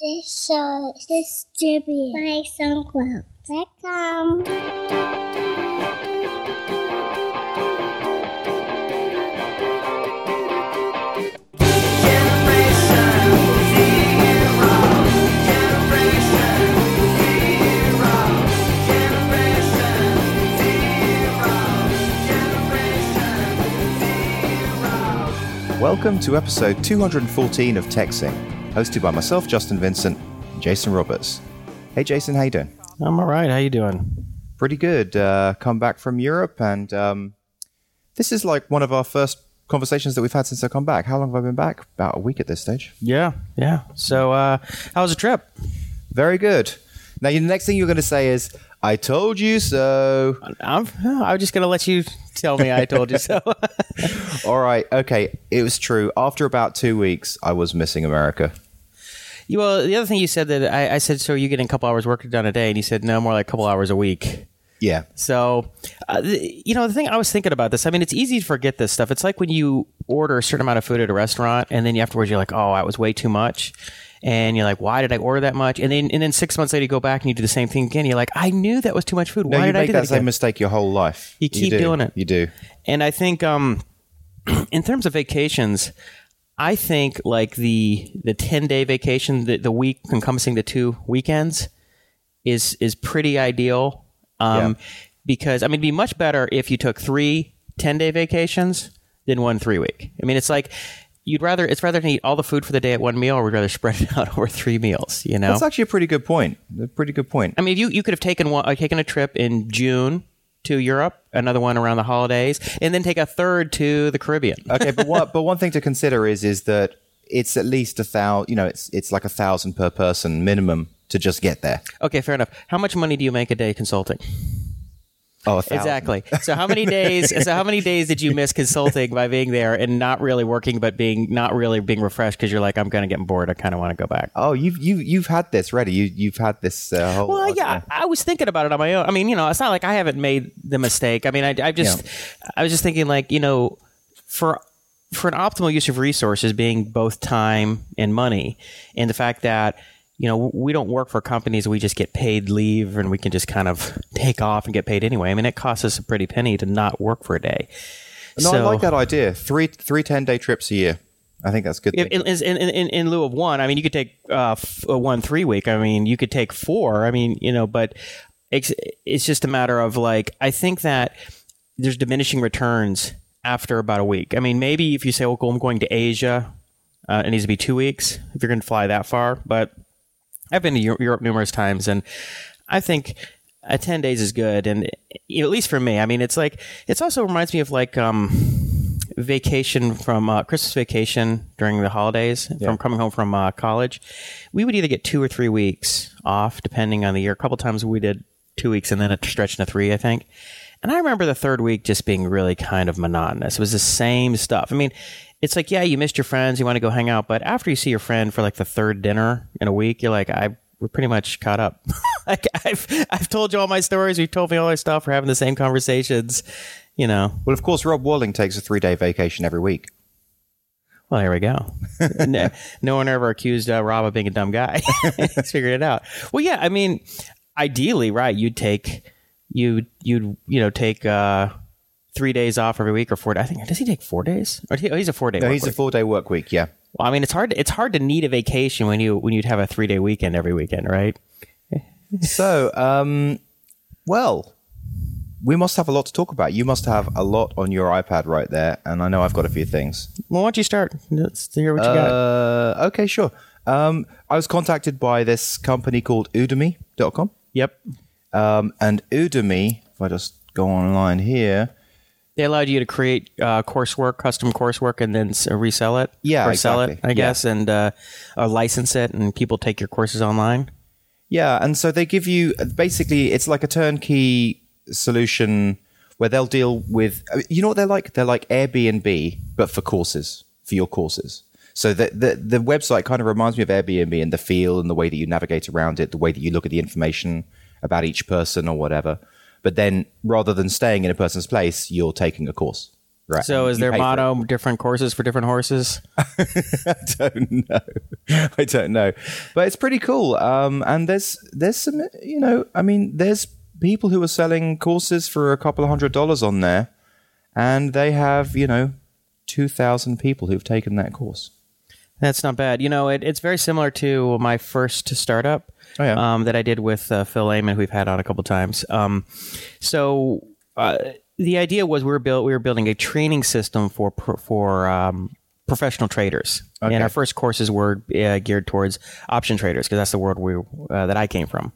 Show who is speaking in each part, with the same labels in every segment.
Speaker 1: This show is distributed by SoundCloud.com.
Speaker 2: Welcome to episode 214 of TechZing, hosted by myself, Justin Vincent, and Jason Roberts. Hey, Jason, how you doing?
Speaker 3: I'm all right. How you doing?
Speaker 2: Pretty good. Uh, come back from Europe, and um, this is like one of our first conversations that we've had since I come back. How long have I been back? About a week at this stage.
Speaker 3: Yeah, yeah. So, uh, how was the trip?
Speaker 2: Very good. Now, the next thing you're going to say is, "I told you so."
Speaker 3: I'm, I'm just gonna let you tell me I told you so.
Speaker 2: All right. Okay. It was true. After about two weeks, I was missing America.
Speaker 3: You- well, the other thing you said that I, I said, so you getting a couple hours work done a day, and you said no, more like a couple hours a week.
Speaker 2: Yeah.
Speaker 3: So, uh, th- you know, the thing I was thinking about this. I mean, it's easy to forget this stuff. It's like when you order a certain amount of food at a restaurant, and then afterwards you're like, oh, that was way too much. And you're like, why did I order that much? And then, and then six months later, you go back and you do the same thing again. You're like, I knew that was too much food. Why
Speaker 2: you
Speaker 3: did I
Speaker 2: make
Speaker 3: do
Speaker 2: that,
Speaker 3: that
Speaker 2: same
Speaker 3: again?
Speaker 2: mistake your whole life.
Speaker 3: You keep
Speaker 2: do.
Speaker 3: doing it.
Speaker 2: You do.
Speaker 3: And I think um, in terms of vacations, I think like the the ten day vacation, the, the week encompassing the two weekends, is is pretty ideal. Um,
Speaker 2: Yeah.
Speaker 3: Because I mean, it'd be much better if you took three 10 day vacations than one three week. I mean, it's like you'd rather it's rather than eat all the food for the day at one meal, or we'd rather spread it out over three meals. You know,
Speaker 2: That's actually a pretty good point. A pretty good point.
Speaker 3: I mean, you you could have taken one, uh, taken a trip in June to Europe, another one around the holidays, and then take a third to the Caribbean.
Speaker 2: okay, but one, but one thing to consider is is that it's at least a thousand. You know, it's it's like a thousand per person minimum to just get there.
Speaker 3: Okay, fair enough. How much money do you make a day consulting?
Speaker 2: Oh.
Speaker 3: Exactly. So how many days? so how many days did you miss consulting by being there and not really working, but being not really being refreshed because you're like, I'm going to get bored. I kind of want to go back.
Speaker 2: Oh, you've you you've had this ready. You you've had this uh, whole.
Speaker 3: Well, yeah, I, I was thinking about it on my own. I mean, you know, it's not like I haven't made the mistake. I mean, I, I just, I was just thinking, like, you know, for for an optimal use of resources being both time and money, and the fact that you know we don't work for companies we just get paid leave and we can just kind of take off and get paid anyway. I mean, it costs us a pretty penny to not work for a day.
Speaker 2: No, I like that idea. Three three ten day trips a year. I think that's good.
Speaker 3: in, in, in, in, in lieu of one, I mean, you could take uh, f- uh, one three week. I mean, you could take four. I mean, you know, but it's, it's just a matter of like, I think that there's diminishing returns after about a week. I mean, maybe if you say, well, I'm going to Asia, uh, it needs to be two weeks if you're going to fly that far. But I've been to Europe numerous times, and I think uh, ten days is good. And you know, at least for me, I mean, it's like it's also reminds me of like um, vacation from uh, Christmas vacation during the holidays from coming home from uh, college. We would either get two or three weeks off, depending on the year. A couple times we did two weeks and then a stretch into three, I think. And I remember the third week just being really kind of monotonous. It was the same stuff. I mean, it's like, yeah, you missed your friends, you want to go hang out, but after you see your friend for like the third dinner in a week, you're like, I we're pretty much caught up. like I've I've told you all my stories, you've told me all our stuff, we're having the same conversations, you know.
Speaker 2: well, of course, Rob Walling takes a three day vacation every week.
Speaker 3: Well, here we go. no, no one ever accused uh, Rob of being a dumb guy. He's figured it out. Well, yeah, I mean, ideally, right? You'd take you you'd you know take uh, three days off every week or four. I think does he take four days? Or oh, he's a four day.
Speaker 2: No, he's a four day work week. Yeah.
Speaker 3: well, I mean, it's hard. It's hard to need a vacation when you when you'd have a three day weekend every weekend, right?
Speaker 2: So, um, well, we must have a lot to talk about. You must have a lot on your iPad right there, and I know I've got a few things.
Speaker 3: Well, why don't you start? Let's hear what you got.
Speaker 2: Uh, okay, sure. Um, I was contacted by this company called Udemy.com.
Speaker 3: Yep.
Speaker 2: Um, and Udemy, if I just go online here,
Speaker 3: They allowed you to create uh, coursework, custom coursework, and then resell it.
Speaker 2: Yeah,
Speaker 3: or sell it. I
Speaker 2: Yeah.
Speaker 3: guess, and uh, uh, license it, and people take your courses online.
Speaker 2: Yeah, and so they give you basically it's like a turnkey solution where they'll deal with you know what they're like? They're like Airbnb but for courses, for your courses. So the, the the website kind of reminds me of Airbnb and the feel and the way that you navigate around it, the way that you look at the information about each person or whatever. But then rather than staying in a person's place, you're taking a course. Right.
Speaker 3: So is
Speaker 2: You
Speaker 3: their
Speaker 2: pay for it.
Speaker 3: motto different courses for different horses?
Speaker 2: I don't know. I don't know, but it's pretty cool. Um, and there's there's some you know I mean there's people who are selling courses for a couple of hundred dollars on there, and they have you know two thousand people who've taken that course.
Speaker 3: That's not bad. You know, it, it's very similar to my first startup
Speaker 2: Oh, yeah.
Speaker 3: um, that I did with uh, Phil Lehman, who we've had on a couple times. Um, so uh, the idea was we were built we were building a training system for for um, professional traders,
Speaker 2: Okay.
Speaker 3: and our first courses were uh, geared towards option traders because that's the world we uh, that I came from.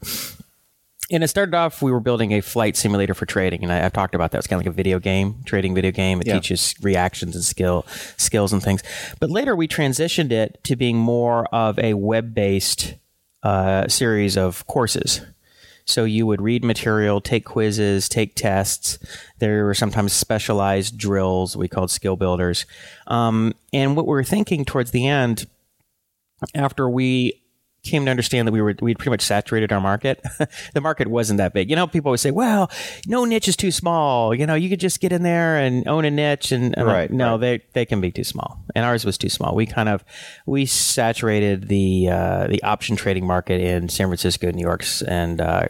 Speaker 3: And it started off, we were building a flight simulator for trading, and I, I've talked about that. It's kind of like a video game, trading video game. It
Speaker 2: Yeah.
Speaker 3: teaches reactions and skill, skills and things. But later, we transitioned it to being more of a web-based uh, series of courses. So you would read material, take quizzes, take tests. There were sometimes specialized drills we called skill builders. Um, and what we were thinking towards the end, after we came to understand that we were we'd pretty much saturated our market. the market wasn't that big. You know, people always say, "Well, no niche is too small. You know, you could just get in there and own a niche." And,
Speaker 2: Right,
Speaker 3: no,
Speaker 2: right.
Speaker 3: they they can be too small, and ours was too small. We kind of we saturated the uh, the option trading market in San Francisco, New York's, and uh,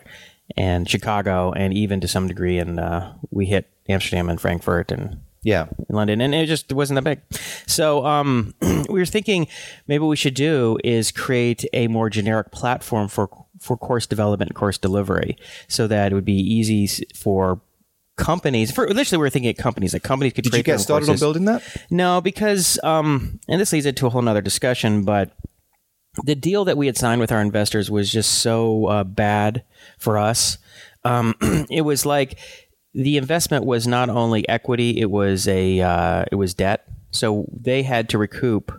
Speaker 3: and Chicago, and even to some degree, and uh, we hit Amsterdam and Frankfurt and
Speaker 2: Yeah,
Speaker 3: in London, and it just wasn't that big. So um, we were thinking maybe what we should do is create a more generic platform for for course development and course delivery, so that it would be easy for companies. For initially, we were thinking at companies that companies could.
Speaker 2: did you get started on building that?
Speaker 3: No, because um, and this leads into a whole nother discussion, but the deal that we had signed with our investors was just so uh, bad for us. Um, it was like the investment was not only equity; it was a uh, it was debt. So they had to recoup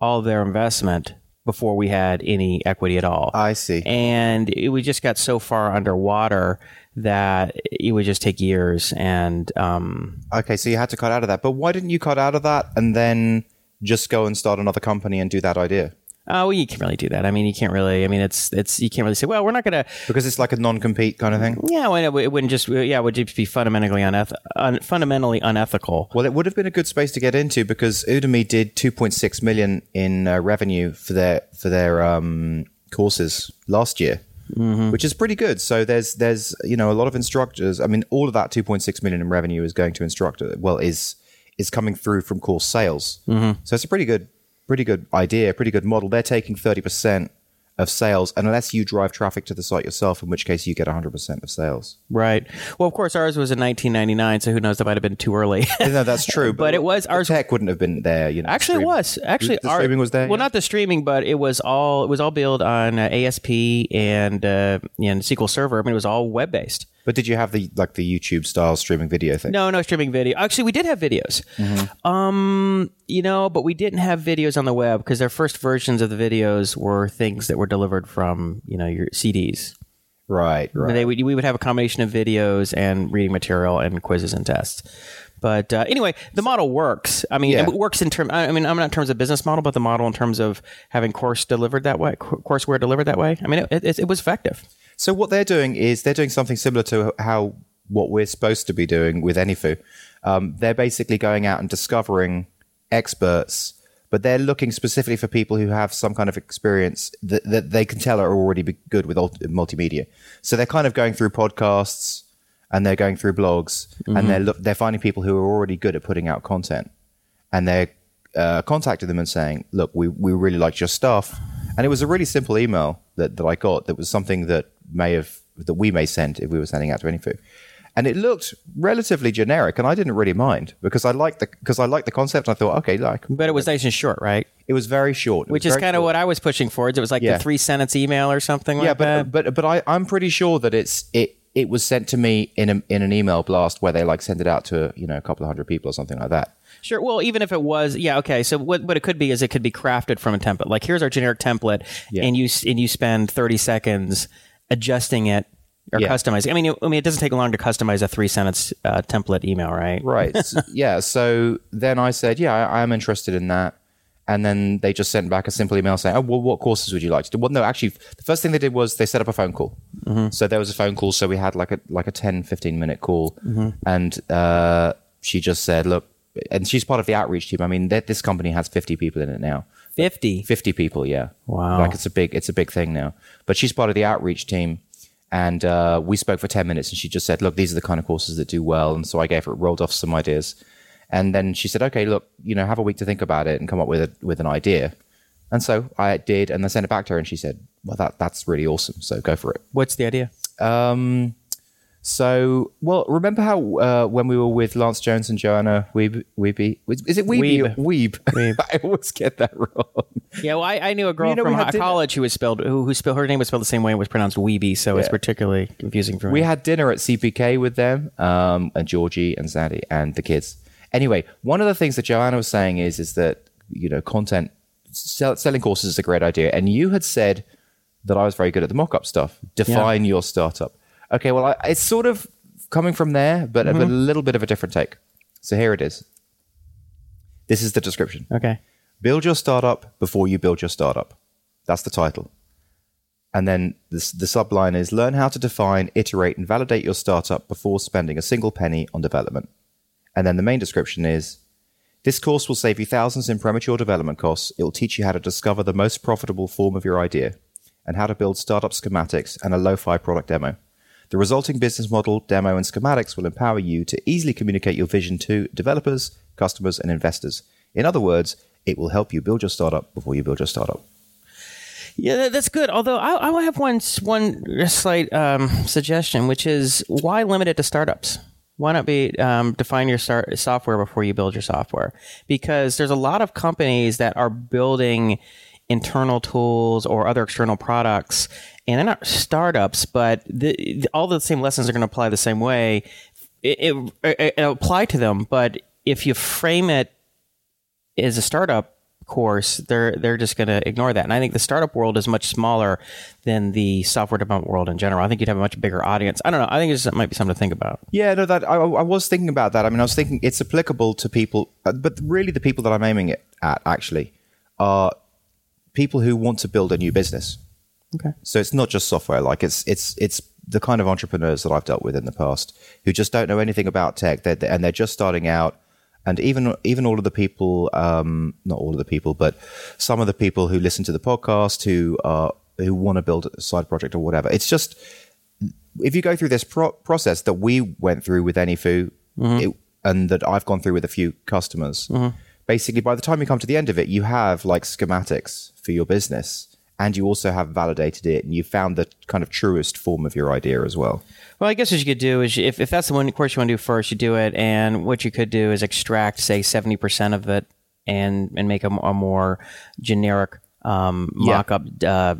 Speaker 3: all their investment before we had any equity at all.
Speaker 2: I see.
Speaker 3: and it, we just got so far underwater that it would just take years. And um,
Speaker 2: Okay, so you had to cut out of that, but why didn't you cut out of that and then just go and start another company and do that idea?
Speaker 3: Oh, well, you can't really do that. I mean, you can't really. I mean, it's it's you can't really say, well, we're not going to.
Speaker 2: Because it's like a non-compete kind of thing.
Speaker 3: Yeah, well, it wouldn't just. Yeah, it would just be fundamentally uneth- un- fundamentally unethical.
Speaker 2: Well, it would have been a good space to get into because Udemy did 2.6 million in uh, revenue for their for their um, courses last year, which is pretty good. So there's there's you know a lot of instructors. I mean, all of that 2.6 million in revenue is going to instructor. Well, is is coming through from course sales. So it's a pretty good pretty good idea, pretty good model. They're taking 30 percent of sales, unless you drive traffic to the site yourself, in which case you get 100 percent of sales.
Speaker 3: Right. Well, of course, ours was in 1999, so who knows? That might have been too early.
Speaker 2: no, that's true.
Speaker 3: But it was- ours-
Speaker 2: tech wouldn't have been there. You know,
Speaker 3: Actually, it was actually
Speaker 2: the
Speaker 3: our-
Speaker 2: streaming was there.
Speaker 3: Well,
Speaker 2: yeah?
Speaker 3: not the streaming, but it was all it was all built on uh, ASP and uh, and SQL Server. I mean, it was all web based.
Speaker 2: But did you have the like the YouTube style streaming video thing?
Speaker 3: No, no streaming video. Actually, we did have videos. Um, you know, but we didn't have videos on the web because their first versions of the videos were things that were delivered from you know your CDs.
Speaker 2: Right, right.
Speaker 3: They would, we would have a combination of videos and reading material and quizzes and tests. But uh, anyway, the model works. I mean,
Speaker 2: Yeah.
Speaker 3: it works in terms. I mean, I'm not in terms of business model, but the model in terms of having course delivered that way, courseware delivered that way. I mean, it, it, it was effective.
Speaker 2: So what they're doing is they're doing something similar to how what we're supposed to be doing with Anyfu. Um, they're basically going out and discovering experts, but they're looking specifically for people who have some kind of experience that, that they can tell are already be good with multimedia. So they're kind of going through podcasts and they're going through blogs and they're look, they're finding people who are already good at putting out content and they're uh, contacting them and saying, "Look, we, we really liked your stuff." And it was a really simple email that, that I got. That was something that may have that we may send if we were sending out to Anyfu. And it looked relatively generic, and I didn't really mind because I liked the because I liked the concept. And I thought, okay, like
Speaker 3: But it was nice and short, right?
Speaker 2: it was very short, It
Speaker 3: Which is kind of what I was pushing for. It was like
Speaker 2: Yeah.
Speaker 3: the three sentence email or something
Speaker 2: yeah,
Speaker 3: like
Speaker 2: but
Speaker 3: that.
Speaker 2: but but I I'm pretty sure that it's it it was sent to me in a, in an email blast where they like send it out to you know a couple of hundred people or something like that.
Speaker 3: Sure. Well, even if it was, yeah, okay. So what, what it could be is it could be crafted from a template. Like here's our generic template,
Speaker 2: Yeah.
Speaker 3: and you and you spend thirty seconds adjusting it or
Speaker 2: Yeah.
Speaker 3: customizing. I mean, it, I mean, it doesn't take long to customize a three sentence uh, template email, right?
Speaker 2: Right. Yeah. So then I said, yeah, I, I'm interested in that. And then they just sent back a simple email saying, oh, well, what courses would you like to do? Well, no, actually, the first thing they did was they set up a phone call. So there was a phone call. So we had like a, like a 10, 15 minute call. And uh, she just said, look, and she's part of the outreach team. I mean, this company has 50 people in it now.
Speaker 3: 50.
Speaker 2: 50 people, yeah.
Speaker 3: Wow.
Speaker 2: Like it's a big, it's a big thing now. But she's part of the outreach team, and uh, we spoke for 10 minutes, and she just said, "Look, these are the kind of courses that do well." And so I gave her rolled off some ideas, and then she said, "Okay, look, you know, have a week to think about it and come up with a, with an idea." And so I did, and I sent it back to her, and she said, "Well, that that's really awesome. So go for it."
Speaker 3: What's the idea?
Speaker 2: Um, so, well, remember how uh, when we were with Lance Jones and Joanna Weeb, Weeby, is it Weeby or Weeb?
Speaker 3: Weeb.
Speaker 2: I always get that wrong.
Speaker 3: Yeah, well, I, I knew a girl
Speaker 2: You know, we
Speaker 3: from
Speaker 2: had
Speaker 3: ho-
Speaker 2: dinner-
Speaker 3: college who was spelled who, who spelled her name was spelled the same way. It was pronounced Weeby, so it's particularly confusing for me.
Speaker 2: We had dinner at CPK with them, um, and Georgie and Zaddy and the kids. Anyway, one of the things that Joanna was saying is is that you know content sell, selling courses is a great idea, and you had said that I was very good at the mock-up stuff. Define your startup. Okay, well, I, it's sort of coming from there, but, but mm-hmm. a little bit of a different take. So here it is. This is the description.
Speaker 3: okay.
Speaker 2: Build your startup before you build your startup. That's the title. And then the, the subline is learn how to define, iterate, and validate your startup before spending a single penny on development. And then the main description is this course will save you thousands in premature development costs. It will teach you how to discover the most profitable form of your idea and how to build startup schematics and a lo fi product demo. The resulting business model, demo, and schematics will empower you to easily communicate your vision to developers, customers, and investors. In other words, it will help you build your startup before you build your startup.
Speaker 3: Yeah, that's good. Although I, I have one one slight um, suggestion, which is why limit it to startups? Why not be um, define your start software before you build your software? Because there's a lot of companies that are building internal tools or other external products, and they're not startups, but the, all the same lessons are going to apply the same way. It, it, it, apply to them, but if you frame it as a startup course, they're they're just going to ignore that. And I think the startup world is much smaller than the software development world in general. I think you'd have a much bigger audience. I don't know. I think it might be something to think about.
Speaker 2: Yeah, no, that I, I was thinking about that. I mean, I was thinking it's applicable to people, uh, but really the people that I'm aiming it at actually are people who want to build a new business.
Speaker 3: Okay.
Speaker 2: So it's not just software. Like it's it's it's the kind of entrepreneurs that I've dealt with in the past who just don't know anything about tech, they're, and they're just starting out. And even even all of the people, um, not all of the people, but some of the people who listen to the podcast who are who want to build a side project or whatever. It's just if you go through this pro- process that we went through with AnyFu, it, and that I've gone through with a few customers, basically by the time you come to the end of it, you have like schematics for your business, and you also have validated it, and you found the kind of truest form of your idea as well.
Speaker 3: Well, I guess what you could do is, if, if that's the one course you want to do first, you do it. And what you could do is extract, say, seventy percent of it, and and make a, a more generic um, mock-up uh,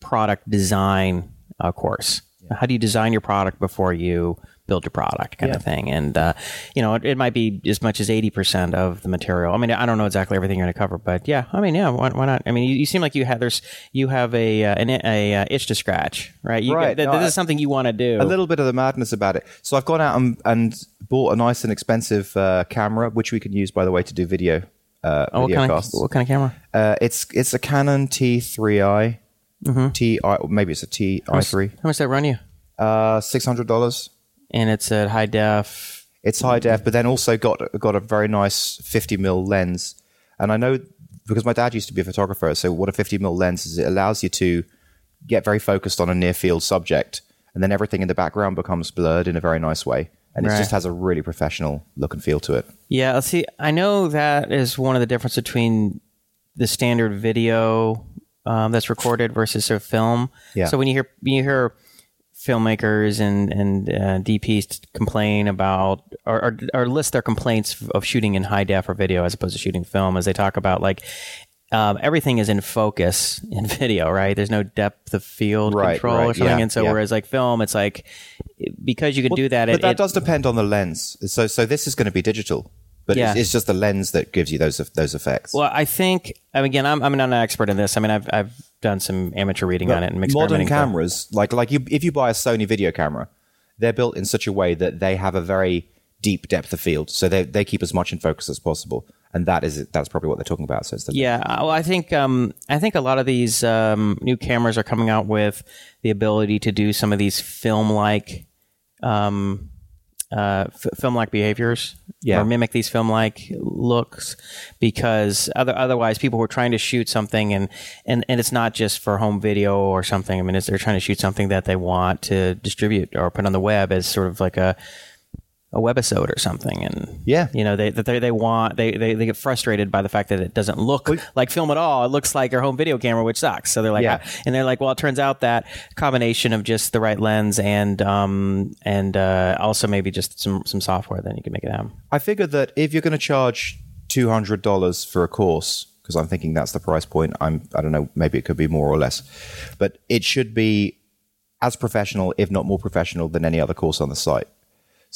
Speaker 3: product design uh, course. How do you design your product before you build your product, kind of thing? And uh, you know, it, it might be as much as eighty percent of the material. I mean, I don't know exactly everything you're going to cover, but yeah, I mean, yeah, why, why not? I mean, you, you seem like you have there's you have a uh, an, a uh, itch to scratch, right? You
Speaker 2: Right.
Speaker 3: th-
Speaker 2: No,
Speaker 3: this
Speaker 2: I-
Speaker 3: is something you want to do.
Speaker 2: a little bit of the madness about it. So I've gone out and, and bought a nice and expensive uh, camera, which we can use, by the way, to do video uh,
Speaker 3: Oh, what kind of what kind of camera?
Speaker 2: Uh, it's it's a Canon T3i,
Speaker 3: Mm-hmm.
Speaker 2: Ti maybe it's a Ti3,
Speaker 3: How much that run you?
Speaker 2: uh, six hundred dollars.
Speaker 3: And it's at high def.
Speaker 2: It's high def, but then also got got a very nice fifty mil lens. And I know because my dad used to be a photographer, so what a fifty mil lens is, it allows you to get very focused on a near field subject, and then everything in the background becomes blurred in a very nice way, and it just has a really professional look and feel to it.
Speaker 3: Yeah, let's see. I know that is one of the difference between the standard video um, that's recorded versus a film.
Speaker 2: Yeah.
Speaker 3: So when you hear when you hear filmmakers and and uh, DPs complain about or, or or list their complaints of shooting in high def or video as opposed to shooting film, as they talk about like. Um, everything is in focus in video, right? There's no depth of field
Speaker 2: Right,
Speaker 3: control
Speaker 2: right,
Speaker 3: or something,
Speaker 2: yeah,
Speaker 3: and so
Speaker 2: yeah.
Speaker 3: whereas like film, it's like because you can do that.
Speaker 2: but
Speaker 3: it,
Speaker 2: that
Speaker 3: it-
Speaker 2: does depend on the lens. So so this is going to be digital, but
Speaker 3: Yeah.
Speaker 2: it's, it's just the lens that gives you those those effects.
Speaker 3: Well, I think I mean, again, I'm I'm not an expert in this. I mean, I've I've done some amateur reading on it and
Speaker 2: modern
Speaker 3: experimenting. but-
Speaker 2: cameras, like like you, if you buy a Sony video camera, they're built in such a way that they have a very deep depth of field, so they they keep as much in focus as possible, and that is that's probably what they're talking about. So it's the
Speaker 3: Yeah, well, I think um, I think a lot of these um, new cameras are coming out with the ability to do some of these film-like um, uh, f- film-like behaviors
Speaker 2: Yeah.
Speaker 3: or mimic these film-like looks because other, otherwise people were trying to shoot something and, and, and it's not just for home video or something. I mean, it's, they're trying to shoot something that they want to distribute or put on the web as sort of like a a webisode or something and
Speaker 2: Yeah.
Speaker 3: you know they they, they want they, they they get frustrated by the fact that it doesn't look like film at all it looks like your home video camera which sucks so they're like
Speaker 2: Yeah.
Speaker 3: "Ah," and they're like well it turns out that combination of just the right lens and um and uh, also maybe just some some software then you can make it happen
Speaker 2: I figured that if you're going to charge two hundred dollars for a course, because I'm thinking that's the price point. I'm I don't know, maybe it could be more or less, but it should be as professional, if not more professional, than any other course on the site.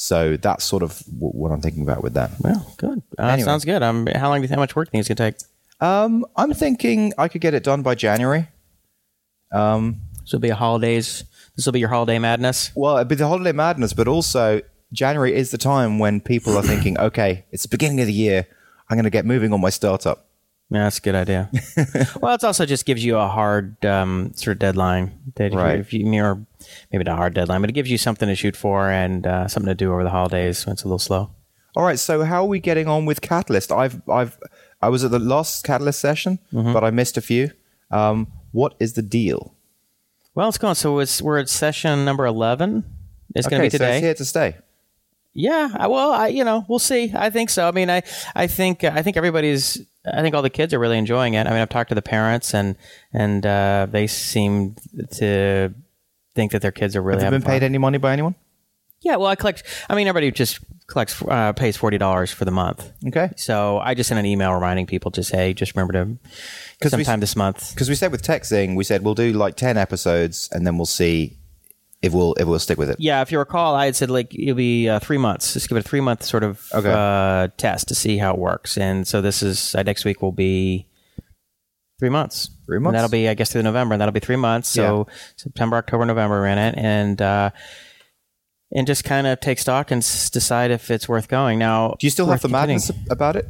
Speaker 2: So that's sort of w- what I'm thinking about with that.
Speaker 3: well good uh,
Speaker 2: Anyway.
Speaker 3: sounds good um how long do you think how much work do you think it's gonna take
Speaker 2: Um, I'm thinking I could get it done by January.
Speaker 3: Um, this will be a holidays this will be your holiday madness
Speaker 2: Well, it'd be the holiday madness, but also January is the time when people are thinking, okay, it's the beginning of the year. I'm going to get moving on my startup.
Speaker 3: Yeah, that's a good idea. well, it also just gives you a hard um, sort of deadline. That if you-
Speaker 2: Right.
Speaker 3: If you, or maybe not a hard deadline, but it gives you something to shoot for and uh, something to do over the holidays when it's a little slow.
Speaker 2: All right, so how are we getting on with Catalyst? I've, I've, I was at the last Catalyst session,
Speaker 3: Mm-hmm.
Speaker 2: but I missed a few. Um, what is the deal?
Speaker 3: Well, it's going. So it's we're at session number eleven. It's going to be
Speaker 2: so
Speaker 3: today.
Speaker 2: it's here to stay.
Speaker 3: Yeah, I, well, I you know we'll see. I think so. I mean, I I think I think everybody's. I think all the kids are really enjoying it. I mean, I've talked to the parents and and uh, they seem to think that their kids are really
Speaker 2: Have been paid any money by anyone?
Speaker 3: Yeah, well, I collect. I mean, everybody just collects uh, pays forty dollars for the month.
Speaker 2: Okay.
Speaker 3: So I just sent an email reminding people, just say, just remember to
Speaker 2: 'Cause we-
Speaker 3: sometime this month.
Speaker 2: Because we said with TechZing, we said we'll do like 10 episodes and then we'll see if we'll, if we'll stick with it.
Speaker 3: Yeah, if you recall, I had said like it'll be uh, three months. Just give it a three month sort of
Speaker 2: Okay.
Speaker 3: uh, test to see how it works. And so this is uh, next week will be three months.
Speaker 2: Three
Speaker 3: And
Speaker 2: months?
Speaker 3: that'll be I guess through November, and that'll be three months. So September, October, November, in it, and uh, and just kind of take stock and s- decide if it's worth going. Now,
Speaker 2: Do you still have the
Speaker 3: continuing.
Speaker 2: madness about it?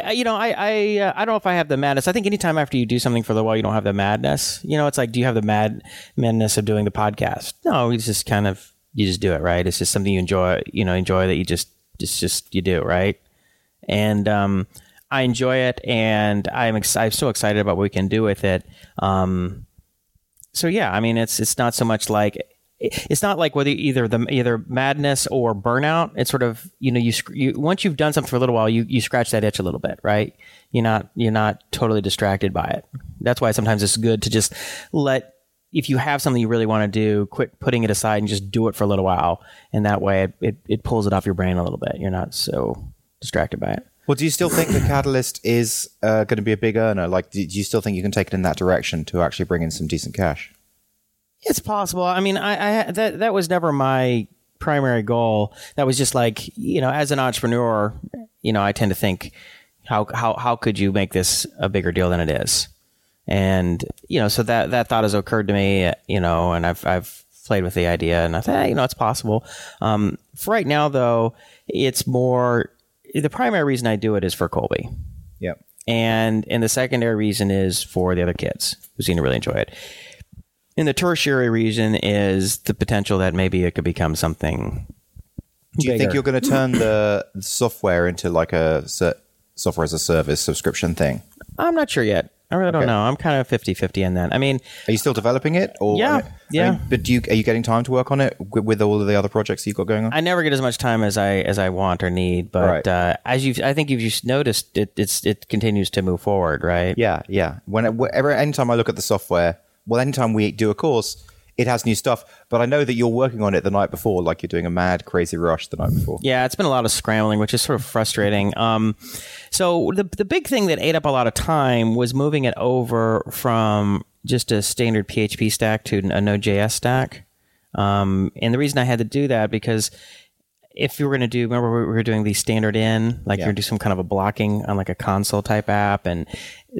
Speaker 3: I, you know, I, I, uh, I don't know if I have the madness. I think anytime after you do something for a little while, you don't have the madness. You know, it's like, do you have the mad madness of doing the podcast? No, it's just kind of you just do it, right? It's just something you enjoy. You know, enjoy that you just just just you do, right? And um, I enjoy it, and I'm ex- I'm so excited about what we can do with it. Um, so yeah, I mean, it's it's not so much like it's not like whether either the either madness or burnout. It's sort of you know you, you once you've done something for a little while, you you scratch that itch a little bit, right? You're not you're not totally distracted by it. That's why sometimes it's good to just let if you have something you really want to do, quit putting it aside and just do it for a little while, and that way it it, it pulls it off your brain a little bit. You're not so distracted by it.
Speaker 2: Well, do you still think the Catalyst is uh, going to be a big earner? Like, do do you still think you can take it in that direction to actually bring in some decent cash?
Speaker 3: It's possible. I mean, I, I that that was never my primary goal. That was just like you know, as an entrepreneur, you know, I tend to think how how how could you make this a bigger deal than it is, and you know, so that that thought has occurred to me, you know, and I've I've played with the idea, and I thought, you know, it's possible. Um, for right now, though, it's more the primary reason I do it is for Colby
Speaker 2: Yep.
Speaker 3: and and the secondary reason is for the other kids who seem to really enjoy it. And the tertiary reason is the potential that maybe it could become something.
Speaker 2: Do you think you're going to turn the software into like a software as a service subscription thing?
Speaker 3: I'm not sure yet. I really don't know. I'm kind of 50-50 in that. I mean,
Speaker 2: Are you still developing it? Or
Speaker 3: Yeah,
Speaker 2: I mean- I
Speaker 3: yeah.
Speaker 2: mean, but do you are you getting time to work on it with, with all of the other projects you've got going on?
Speaker 3: I never get as much time as I as I want or need. But
Speaker 2: Right.
Speaker 3: uh, as you, I think you've just noticed, it it's it continues to move forward, right?
Speaker 2: yeah, yeah. Whenever anytime I look at the software, well, anytime we do a course, it has new stuff. But I know that you're working on it the night before, like you're doing a mad, crazy rush the night before.
Speaker 3: Yeah, it's been a lot of scrambling, which is sort of frustrating. Um, so the the big thing that ate up a lot of time was moving it over from just a standard PHP stack to a Node.js stack. Um, and the reason I had to do that because if you were going to do, remember we were doing the standard in, like
Speaker 2: Yeah.
Speaker 3: you're going to do some kind of a blocking on like a console type app, and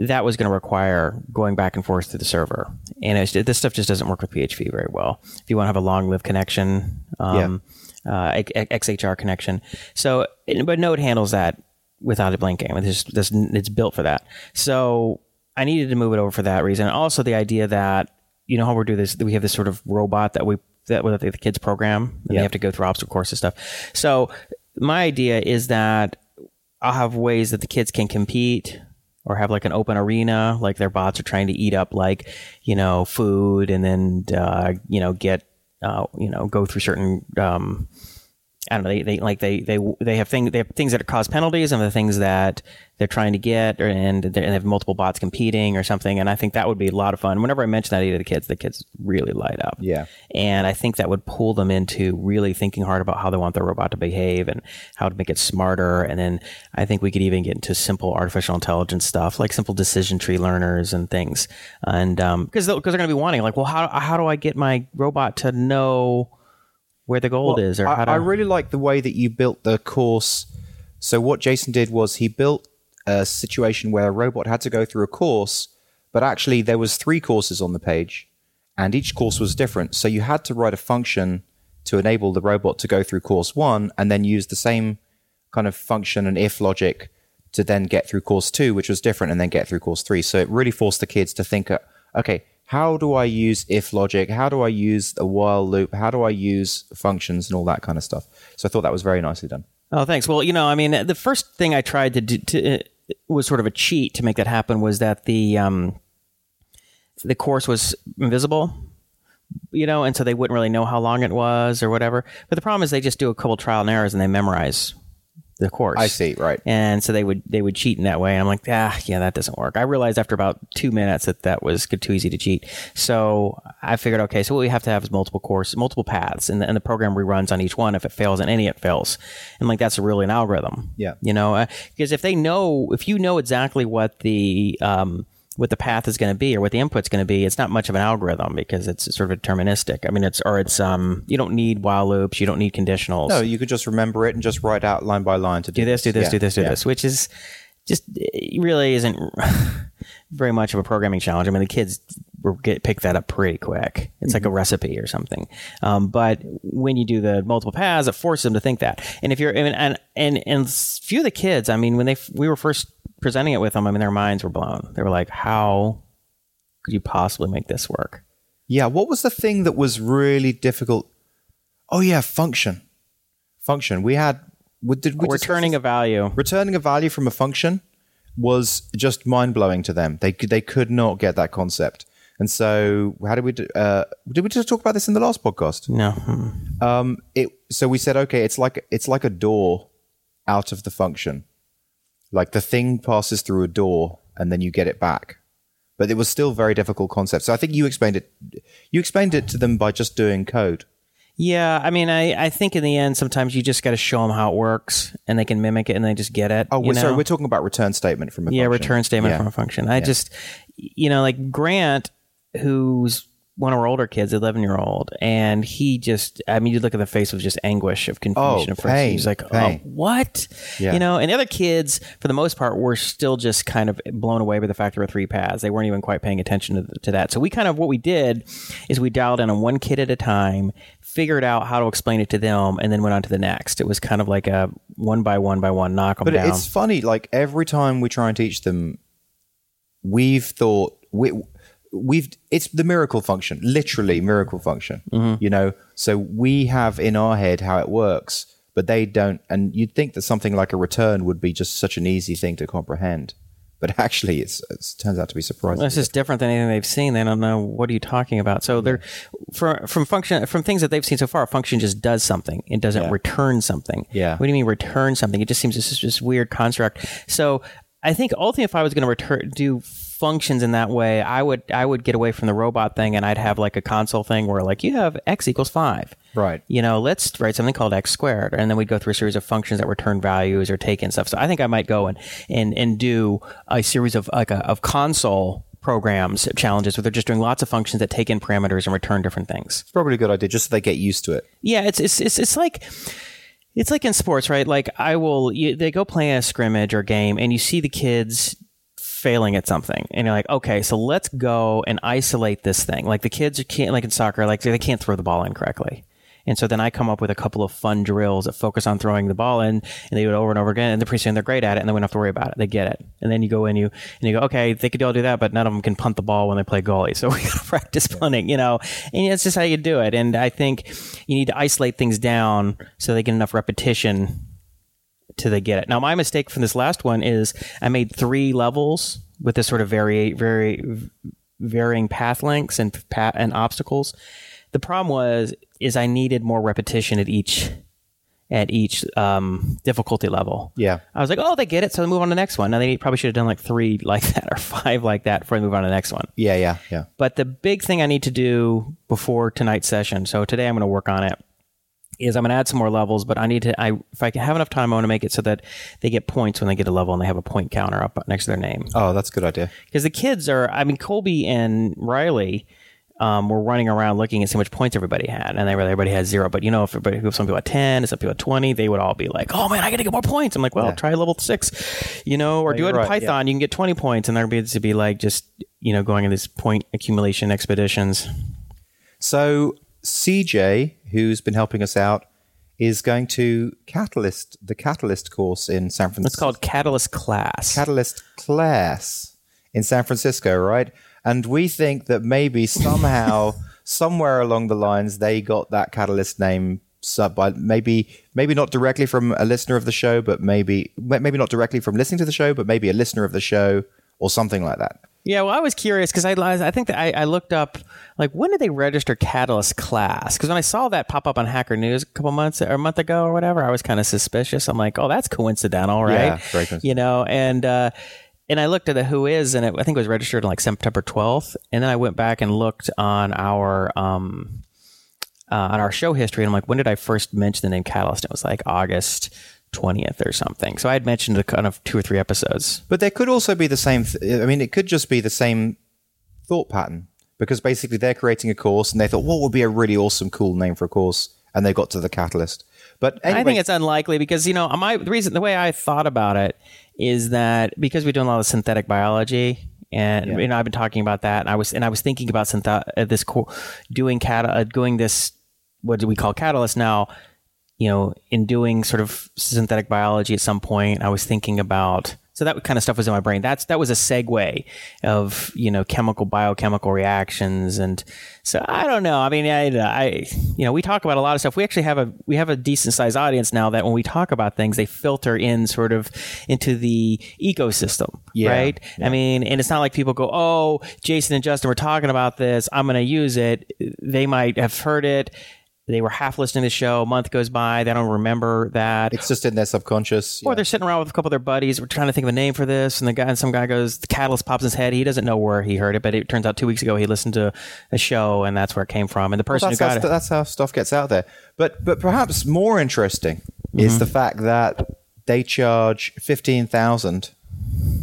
Speaker 3: that was going to require going back and forth to the server. And it's, this stuff just doesn't work with PHP very well. If you want to have a long lived connection, um, uh, XHR connection. So, but Node handles that without it blinking. It's just it's, it's built for that. So I needed to move it over for that reason. Also, the idea that you know how we're doing this, we have this sort of robot that we that with the kids program, and
Speaker 2: Yeah.
Speaker 3: they have to go through obstacle course and stuff. So my idea is that I'll have ways that the kids can compete or have like an open arena, like their bots are trying to eat up like, you know, food and then, uh, you know, get, uh, you know, go through certain, um, I don't know. They, they like they they they have things they have things that cause penalties and the things that they're trying to get, or, and they have multiple bots competing or something. And I think that would be a lot of fun. Whenever I mention that idea to the kids, the kids really light up.
Speaker 2: Yeah.
Speaker 3: and I think that would pull them into really thinking hard about how they want their robot to behave and how to make it smarter. And then I think we could even get into simple artificial intelligence stuff, like simple decision tree learners and things. And um, because because they're going to be wanting like, well, how how do I get my robot to know where the gold is or
Speaker 2: I,
Speaker 3: to
Speaker 2: I really like the way that you built the course. So what Jason did was he built a situation where a robot had to go through a course, but actually there was three courses on the page, and each course was different. So you had to write a function to enable the robot to go through course one, and then use the same kind of function and if logic to then get through course two, which was different, and then get through course three. So it really forced the kids to think, uh, okay, how do I use if logic? How do I use a while loop? How do I use functions and all that kind of stuff? So I thought that was very nicely done.
Speaker 3: Oh, thanks. Well, you know, I mean, the first thing I tried to do to, uh, was sort of a cheat to make that happen was that the um, the course was invisible, you know, and so they wouldn't really know how long it was or whatever. But the problem is they just do a couple trial and errors and they memorize the course.
Speaker 2: I see, right.
Speaker 3: And so they would they would cheat in that way. And I'm like, ah, yeah, that doesn't work. I realized after about two minutes that that was too easy to cheat. So I figured, okay, so what we have to have is multiple course, multiple paths, and the, and the program reruns on each one. If it fails in any, it fails. And like that's really an algorithm.
Speaker 2: Yeah.
Speaker 3: You know, uh, because if they know, if you know exactly what the um, what the path is going to be or what the input's going to be, it's not much of an algorithm because it's sort of deterministic. I mean, it's or it's um, you don't need while loops, you don't need conditionals
Speaker 2: No, you could just remember it and just write out line by line to do,
Speaker 3: do this, do this,
Speaker 2: Yeah,
Speaker 3: do this, do
Speaker 2: yeah.
Speaker 3: this, which is just really isn't very much of a programming challenge. I mean, the kids will get pick that up pretty quick. It's like a recipe or something. Um, but when you do the multiple paths, it forces them to think that. And if you're I mean and and and, and few of the kids, I mean, when they we were first presenting it with them, I mean, their minds were blown. They were like, "How could you possibly make this work?"
Speaker 2: Yeah, what was the thing that was really difficult? Oh yeah, function. Function. We had we- did we
Speaker 3: Returning
Speaker 2: this?
Speaker 3: a value.
Speaker 2: returning a value from a function was just mind blowing to them. They could they could not get that concept. And so, how did we do? Uh, did we just talk about this in the last podcast?
Speaker 3: No.
Speaker 2: Um, it so we said okay, it's like it's like a door out of the function. Like the thing passes through a door and then you get it back. But it was still a very difficult concept. So I think you explained it. You explained it to them by just doing code.
Speaker 3: Yeah, I mean, I, I think in the end, sometimes you just got to show them how it works, and they can mimic it, and they just get it.
Speaker 2: Oh, we're, sorry,
Speaker 3: know?
Speaker 2: we're talking about return statement from a
Speaker 3: yeah,
Speaker 2: function.
Speaker 3: return statement
Speaker 2: Yeah.
Speaker 3: from a function. I just, you know, like Grant, who's one of our older kids, eleven year old, and he just, I mean, you look at the face of just anguish of confusion.
Speaker 2: Oh,
Speaker 3: of first.
Speaker 2: pain,
Speaker 3: He's like, uh,
Speaker 2: pain.
Speaker 3: oh, what?
Speaker 2: Yeah.
Speaker 3: You know, and the other kids, for the most part, were still just kind of blown away by the fact there were three paths. They weren't even quite paying attention to, to that. So we kind of, what we did is we dialed in on one kid at a time, figured out how to explain it to them, and then went on to the next. It was kind of like a one by one by one knock them
Speaker 2: But
Speaker 3: down.
Speaker 2: it's funny. Like every time we try and teach them, we've thought we we've it's the miracle function, literally miracle function.
Speaker 3: Mm-hmm.
Speaker 2: You know, so we have in our head how it works, but they don't. And you'd think that something like a return would be just such an easy thing to comprehend, but actually, it's, it turns out to be surprising.
Speaker 3: This is different than anything they've seen. They don't know what are you talking about. So they're from from function from things that they've seen so far. A function just does something. It doesn't
Speaker 2: Yeah.
Speaker 3: return something.
Speaker 2: Yeah.
Speaker 3: What do you mean return something? It just seems this is just weird construct. So I think ultimately, if I was going to return do functions in that way, I would I would get away from the robot thing and I'd have like a console thing where like you have x equals five.
Speaker 2: Right.
Speaker 3: You know, let's write something called x squared, and then we'd go through a series of functions that return values or take in stuff. So I think I might go and and and do a series of like a, of console programs challenges where they're just doing lots of functions that take in parameters and return different things.
Speaker 2: It's probably a good idea, just so they get used to it.
Speaker 3: Yeah, it's it's it's, it's like it's like in sports, right? Like I will you, they go play a scrimmage or game and you see the kids failing at something and you're like, "Okay, so let's go and isolate this thing." Like the kids can't like in soccer, like they can't throw the ball in correctly. And so then I come up with a couple of fun drills that focus on throwing the ball in, and they do it over and over again. And the pretty soon they're great at it, and then we don't have to worry about it. They get it. And then you go in, you and you go, okay, they could all do that, but none of them can punt the ball when they play goalie. So we got to practice punting, you know. And it's just how you do it. And I think you need to isolate things down so they get enough repetition till they get it. Now, my mistake from this last one is I made three levels with this sort of very, very varying path lengths and pa- and obstacles. The problem was is I needed more repetition at each at each um, difficulty level.
Speaker 2: Yeah.
Speaker 3: I was like, oh, they get it, so they move on to the next one. Now they probably should have done like three like that or five like that before they move on to the next one.
Speaker 2: Yeah, yeah, yeah.
Speaker 3: But the big thing I need to do before tonight's session, so today I'm going to work on it, is I'm going to add some more levels. But I need to, I if I can have enough time, I want to make it so that they get points when they get a level and they have a point counter up next to their name.
Speaker 2: Oh, that's a good idea.
Speaker 3: Because the kids are, I mean, Colby and Riley. Um, were running around looking at see how much points everybody had, and they were everybody had zero. But you know, if everybody, if some people had ten, some people had twenty, they would all be like, "Oh man, I got to get more points." I'm like, "Well, try level six, you know, or do
Speaker 2: you're
Speaker 3: it in
Speaker 2: right,
Speaker 3: Python. You can get twenty points, and they're going to be like just you know going in these point accumulation expeditions."
Speaker 2: So CJ, who's been helping us out, is going to Catalyst, the Catalyst course in San Francisco.
Speaker 3: It's called Catalyst Class.
Speaker 2: Catalyst class in San Francisco, right? And we think that maybe somehow, somewhere along the lines, they got that Catalyst name sub by maybe maybe not directly from a listener of the show, but maybe maybe not directly from listening to the show, but maybe a listener of the show or something like that.
Speaker 3: Yeah, well, I was curious because I, I think that I, I looked up like when did they register Catalyst class? Because when I saw that pop up on Hacker News a couple months or a month ago or whatever, I was kind of suspicious. I'm like, oh, that's coincidental, right?
Speaker 2: Yeah.
Speaker 3: You know, and uh, and I looked at the who is, and it, I think it was registered on like September 12th, and then I went back and looked on our um uh, on our show history, and I'm like, when did I first mention the name Catalyst? And It was like August 20th or something. So I had mentioned it kind of two or three episodes.
Speaker 2: But there could also be the same. Th- I mean, it could just be the same thought pattern because basically they're creating a course and they thought, what would be a really awesome, cool name for a course, and they got to the Catalyst. But anyway,
Speaker 3: I think it's unlikely because you know my the reason the way I thought about it is that because we're doing a lot of synthetic biology and
Speaker 2: Yeah.
Speaker 3: you know I've been talking about that and I was and I was thinking about synthet- uh, this co- doing cat uh, doing this what do we call catalyst now you know in doing sort of synthetic biology at some point I was thinking about so that kind of stuff was in my brain. That's that was a segue of you know chemical biochemical reactions, and so I don't know. I mean, I, I you know we talk about a lot of stuff. We actually have a we have a decent sized audience now that when we talk about things, they filter in sort of into the ecosystem,
Speaker 2: Yeah,
Speaker 3: right? I mean, and it's not like people go, "Oh, Jason and Justin were talking about this. I'm going to use it." They might have heard it. They were half listening to the show. A month goes by. They don't remember that.
Speaker 2: it's just in their subconscious.
Speaker 3: Or
Speaker 2: yeah.
Speaker 3: they're sitting around with a couple of their buddies. We're trying to think of a name for this, and the guy, and some guy goes, the catalyst pops in his head. He doesn't know where he heard it, but it turns out two weeks ago he listened to a show, and that's where it came from. And the person
Speaker 2: that's,
Speaker 3: who got
Speaker 2: how,
Speaker 3: it,
Speaker 2: that's how stuff gets out there. But but perhaps more interesting is
Speaker 3: Mm-hmm.
Speaker 2: the fact that they charge fifteen thousand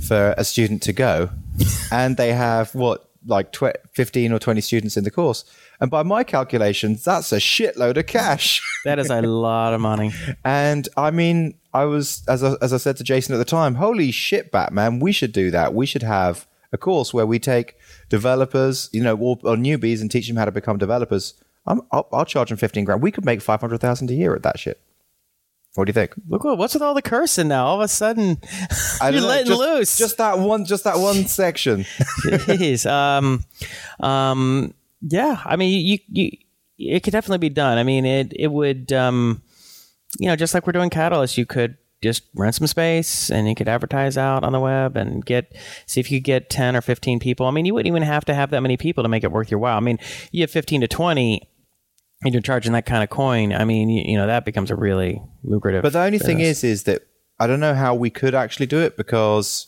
Speaker 2: for a student to go, and they have what like tw- fifteen or twenty students in the course. And by my calculations, that's a shitload of cash.
Speaker 3: that is a lot of money.
Speaker 2: And I mean, I was as I, as I said to Jason at the time, holy shit, Batman, we should do that. We should have a course where we take developers, you know, or, or newbies, and teach them how to become developers. I'm, I'll, I'll charge them fifteen grand. We could make five hundred thousand a year at that shit. What do you think?
Speaker 3: Look, what's with all the cursing now? All of a sudden,
Speaker 2: I
Speaker 3: you're
Speaker 2: know,
Speaker 3: letting
Speaker 2: just,
Speaker 3: loose.
Speaker 2: Just that one. Just that one section.
Speaker 3: Jeez. Um, um, yeah. I mean, you, you, it could definitely be done. I mean, it, it would, um, you know, just like we're doing Catalyst, you could just rent some space and you could advertise out on the web and get, see if you could get 10 or 15 people. I mean, you wouldn't even have to have that many people to make it worth your while. I mean, you have 15 to 20 and you're charging that kind of coin. I mean, you, you know, that becomes a really lucrative.
Speaker 2: But the only thing is, is that I don't know how we could actually do it because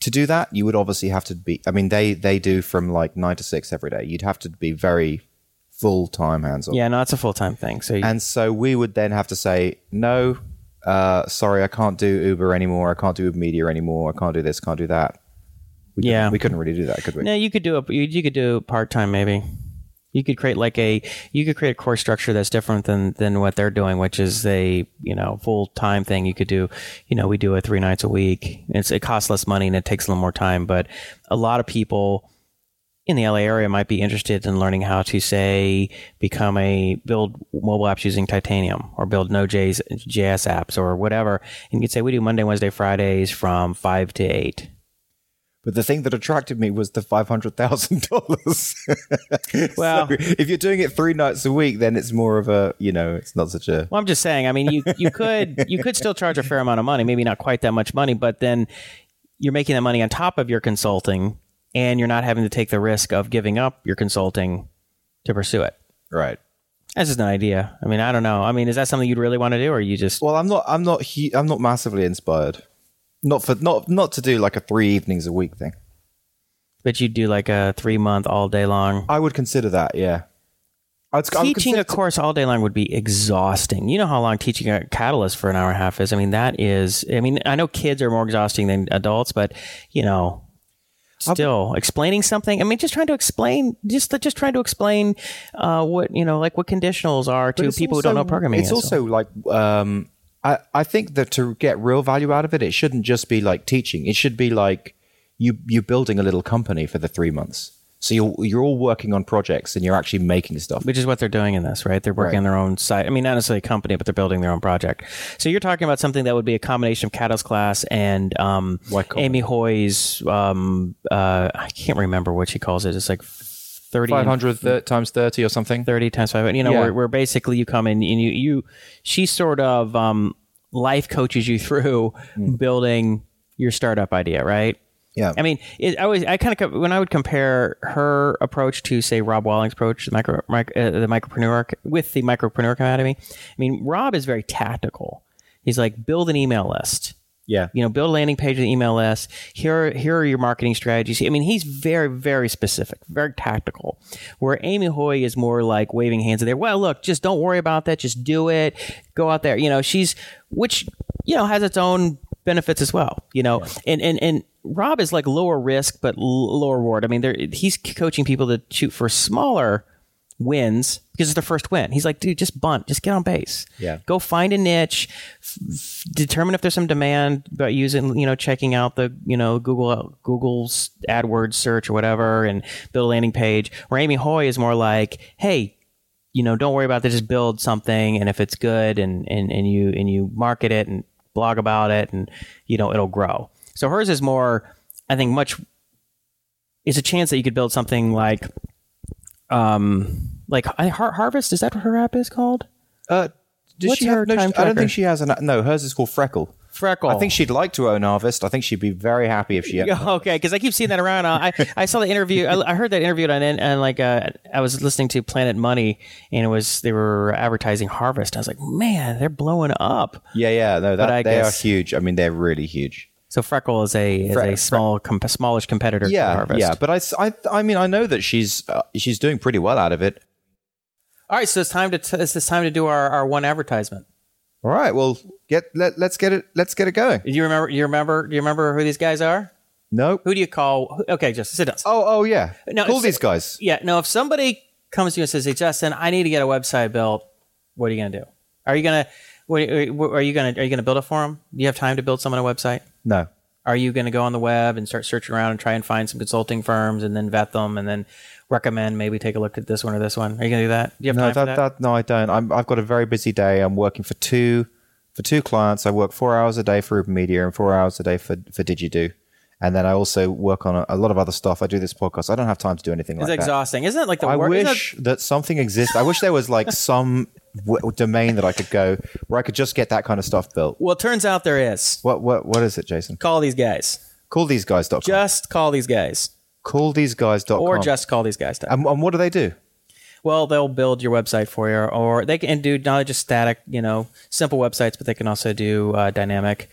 Speaker 2: to do that, you would obviously have to be. I mean, they they do from like nine to six every day. You'd have to be very full time hands on.
Speaker 3: yeah, no, it's a full time thing. So, you,
Speaker 2: And so we would then have to say no. Uh, sorry, I can't do Uber anymore. I can't do Uber Media anymore. I can't do this. Can't do that. We couldn't-
Speaker 3: Yeah.
Speaker 2: we couldn't really do that, could we?
Speaker 3: No, you could do a you, you could do part time maybe. You could create like a you could create a course structure that's different than than what they're doing, which is a you know full time thing. You could do you know we do it three nights a week. It's it costs less money and it takes a little more time, but a lot of people in the LA area might be interested in learning how to say become a build mobile apps using Titanium or build Node.js JS apps or whatever, and you could say we do Monday, Wednesday, Fridays from five to eight.
Speaker 2: But the thing that attracted me was the five hundred thousand dollars.
Speaker 3: Well-
Speaker 2: if you're doing it three nights a week, then it's more of a you know, it's not such a
Speaker 3: Well, I'm just saying. I mean, you you could you could still charge a fair amount of money, maybe not quite that much money, but then you're making that money on top of your consulting, and you're not having to take the risk of giving up your consulting to pursue it.
Speaker 2: right.
Speaker 3: That's just an idea. I mean, I don't know. I mean, is that something you'd really want to do, or you just
Speaker 2: Well, I'm not. I'm not. He, I'm not massively inspired. Not for not not to do like a three evenings a week thing.
Speaker 3: but you'd do like a three month all day long?
Speaker 2: I would consider that. Yeah. I'd,
Speaker 3: Teaching a course all day long would be exhausting. You know how long teaching a catalyst for an hour and a half is. I mean, that is. I mean, I know kids are more exhausting than adults, but you know, still explaining something. I mean, just trying to explain, just just trying to explain uh, what you know, like what conditionals are to people who don't know programming.
Speaker 2: It's also like um, I I think that to get real value out of it, it shouldn't just be like teaching. It should be like you you building a little company for the three months. So you're you're all working on projects and you're actually making stuff.
Speaker 3: which is what they're doing in this, right? They're working
Speaker 2: Right.
Speaker 3: on their own site. I mean, not necessarily a company, but they're building their own project. So you're talking about something that would be a combination of Catalyst Class and um, Amy Hoy's. Um, uh, I can't remember what she calls it. It's like thirty and
Speaker 2: Five hundred th- times thirty or something.
Speaker 3: 30 times five. You know,
Speaker 2: Yeah.
Speaker 3: where, where basically you come in and you, you she sort of um, life coaches you through
Speaker 2: Hmm.
Speaker 3: building your startup idea, right?
Speaker 2: Yeah.
Speaker 3: I mean, it, I always, I kind of, when I would compare her approach to, say, Rob Walling's approach, the micro, mic, uh, the micropreneur with the micropreneur academy. I mean, Rob is very tactical. He's like, build an email list
Speaker 2: yeah.
Speaker 3: you know, build a landing page email list. Here, here are your marketing strategies. I mean, he's very, very specific, very tactical. Where Amy Hoy is more like waving hands in there. Well, look, just don't worry about that. Just do it. Go out there. You know, she's which you know has its own benefits as well. You know, and and and Rob is like lower risk but lower reward. I mean, there he's coaching people to shoot for smaller wins because it's their first win. He's like, dude, just bunt, just get on base.
Speaker 2: Yeah.
Speaker 3: Go find a niche, f- f- determine if there's some demand by using, you know, checking out the, you know, Google, Google's AdWords search or whatever and build a landing page. Where Amy Hoy is more like, hey, you know, don't worry about that. Just build something. And if it's good and, and, and you, and you market it and blog about it and, you know, it'll grow. So hers is more, I think much, is a chance that you could build something like, um, like Har- Harvest. Is that what her app is called?
Speaker 2: Uh, does
Speaker 3: What's
Speaker 2: she have
Speaker 3: her
Speaker 2: no,
Speaker 3: time
Speaker 2: I don't think she has an. No, hers is called Freckle.
Speaker 3: Freckle.
Speaker 2: I think she'd like to own Harvest. I think she'd be very happy if she.
Speaker 3: okay, because I keep seeing that around. Uh, I I saw the interview. I, I heard that interview on and like uh, I was listening to Planet Money, and it was they were advertising Harvest. I was like, man, they're blowing up.
Speaker 2: Yeah, yeah, no, that, they
Speaker 3: guess-
Speaker 2: are huge. I mean, they're really huge.
Speaker 3: So Freckle is a is
Speaker 2: Fre-
Speaker 3: a small comp- smallish competitor to
Speaker 2: Yeah,
Speaker 3: Harvest.
Speaker 2: yeah, but I mean, I know that she's uh, she's doing pretty well out of it.
Speaker 3: All right, so it's time to t- it's this time to do our, our one advertisement.
Speaker 2: All right, well, get let, let's get it let's get it going.
Speaker 3: Do you remember? You remember? Do you remember who these guys are?
Speaker 2: No.
Speaker 3: Who do you call? Okay, just sit down.
Speaker 2: Oh, oh yeah.
Speaker 3: No,
Speaker 2: Call these guys.
Speaker 3: Yeah. No, if somebody comes to you and says, "Hey, Justin, I need to get a website built," what are you going to do? Are you going to what, are you going to are you going to build it for them? Do you have time to build someone a website?
Speaker 2: No.
Speaker 3: Are you going to go on the web and start searching around and try and find some consulting firms and then vet them and then recommend maybe take a look at this one or this one? Are you going to do that? Do you have
Speaker 2: No, that,
Speaker 3: that?
Speaker 2: that no, I don't. I'm, I've got a very busy day. I'm working for two for two clients. I work four hours a day for Urban Media and four hours a day for for DigiDo, and then I also work on a, a lot of other stuff. I do this podcast. I don't have time to do anything
Speaker 3: It's
Speaker 2: like that.
Speaker 3: It's exhausting, isn't it? Like the
Speaker 2: I
Speaker 3: wor-
Speaker 2: wish that something exists. I wish there was like some w- domain that I could go where I could just get that kind of stuff built.
Speaker 3: well, it turns out there is.
Speaker 2: What what what is it, Jason?
Speaker 3: Call these guys.
Speaker 2: Call these guys.com.
Speaker 3: Just call these guys,
Speaker 2: Call these guys.com.
Speaker 3: or just call these guys.
Speaker 2: and, and what do they do?
Speaker 3: Well, they'll build your website for you, or they can do not just static, you know, simple websites, but they can also do uh, dynamic,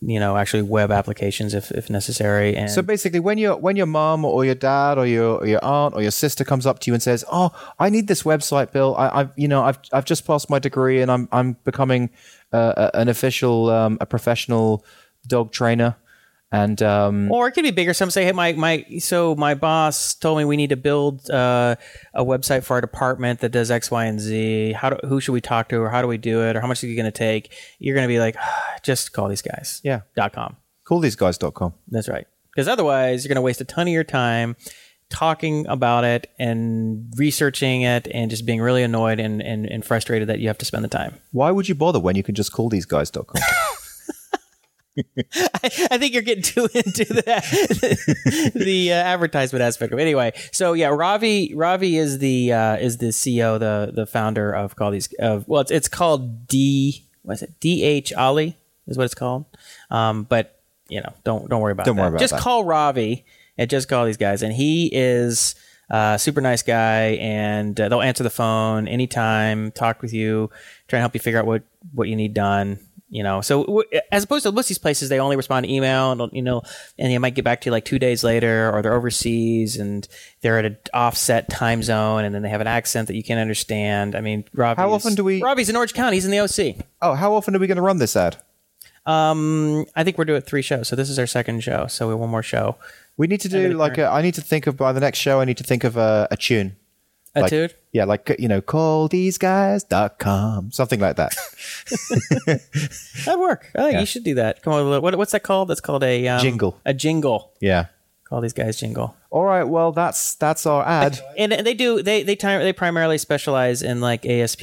Speaker 3: you know, actually web applications if, if necessary. And
Speaker 2: So basically, when your when your mom or your dad or your or your aunt or your sister comes up to you and says, "Oh, I need this website bill I, I've you know I've I've just passed my degree and I'm I'm becoming uh, an official um, a professional dog trainer," and um,
Speaker 3: or it could be bigger. Some say, "Hey, my my so my boss told me we need to build uh, a website for our department that does X, Y, and Z. How do, who should we talk to, or how do we do it, or how much is it going to take?" You're going to be like, ah, "Just call these guys."
Speaker 2: yeah,
Speaker 3: dot com.
Speaker 2: call these guys.com.
Speaker 3: That's right. Because otherwise, you're going to waste a ton of your time talking about it and researching it and just being really annoyed and, and, and frustrated that you have to spend the time.
Speaker 2: Why would you bother when you can just call these guys.com?
Speaker 3: I think you're getting too into the the uh, advertisement aspect of it. Anyway, so yeah, Ravi Ravi is the uh, is the CEO, the the founder of call these of well, it's it's called D what is it DH Ali is what it's called. Um, but you know, don't don't worry about
Speaker 2: Don't
Speaker 3: that.
Speaker 2: worry about
Speaker 3: just
Speaker 2: that.
Speaker 3: call Ravi and just call these guys, and he is. Uh, super nice guy, and uh, they'll answer the phone anytime, talk with you, try and help you figure out what what you need done. You know, so as opposed to most of these places, they only respond to email, and, you know, and they might get back to you like two days later, or they're overseas and they're at an offset time zone, and then they have an accent that you can't understand. I mean, Robbie.
Speaker 2: How often do we-
Speaker 3: Robbie's in Orange County. He's in the OC.
Speaker 2: oh, how often are we going to run this ad?
Speaker 3: Um, I think we're doing three shows, so this is our second show. So we have one more show.
Speaker 2: We need to do like a, I need to think of by the next show. I need to think of a, a tune.
Speaker 3: A
Speaker 2: Like,
Speaker 3: dude.
Speaker 2: Yeah, like you know, call these guys.com, something like that.
Speaker 3: That'd work. I think
Speaker 2: Yeah.
Speaker 3: you should do that. Come on, what, what's that called? That's called a um,
Speaker 2: Jingle.
Speaker 3: A jingle.
Speaker 2: yeah.
Speaker 3: Call these guys jingle.
Speaker 2: All right. Well, that's that's our ad.
Speaker 3: and they do they they time they primarily specialize in like ASP,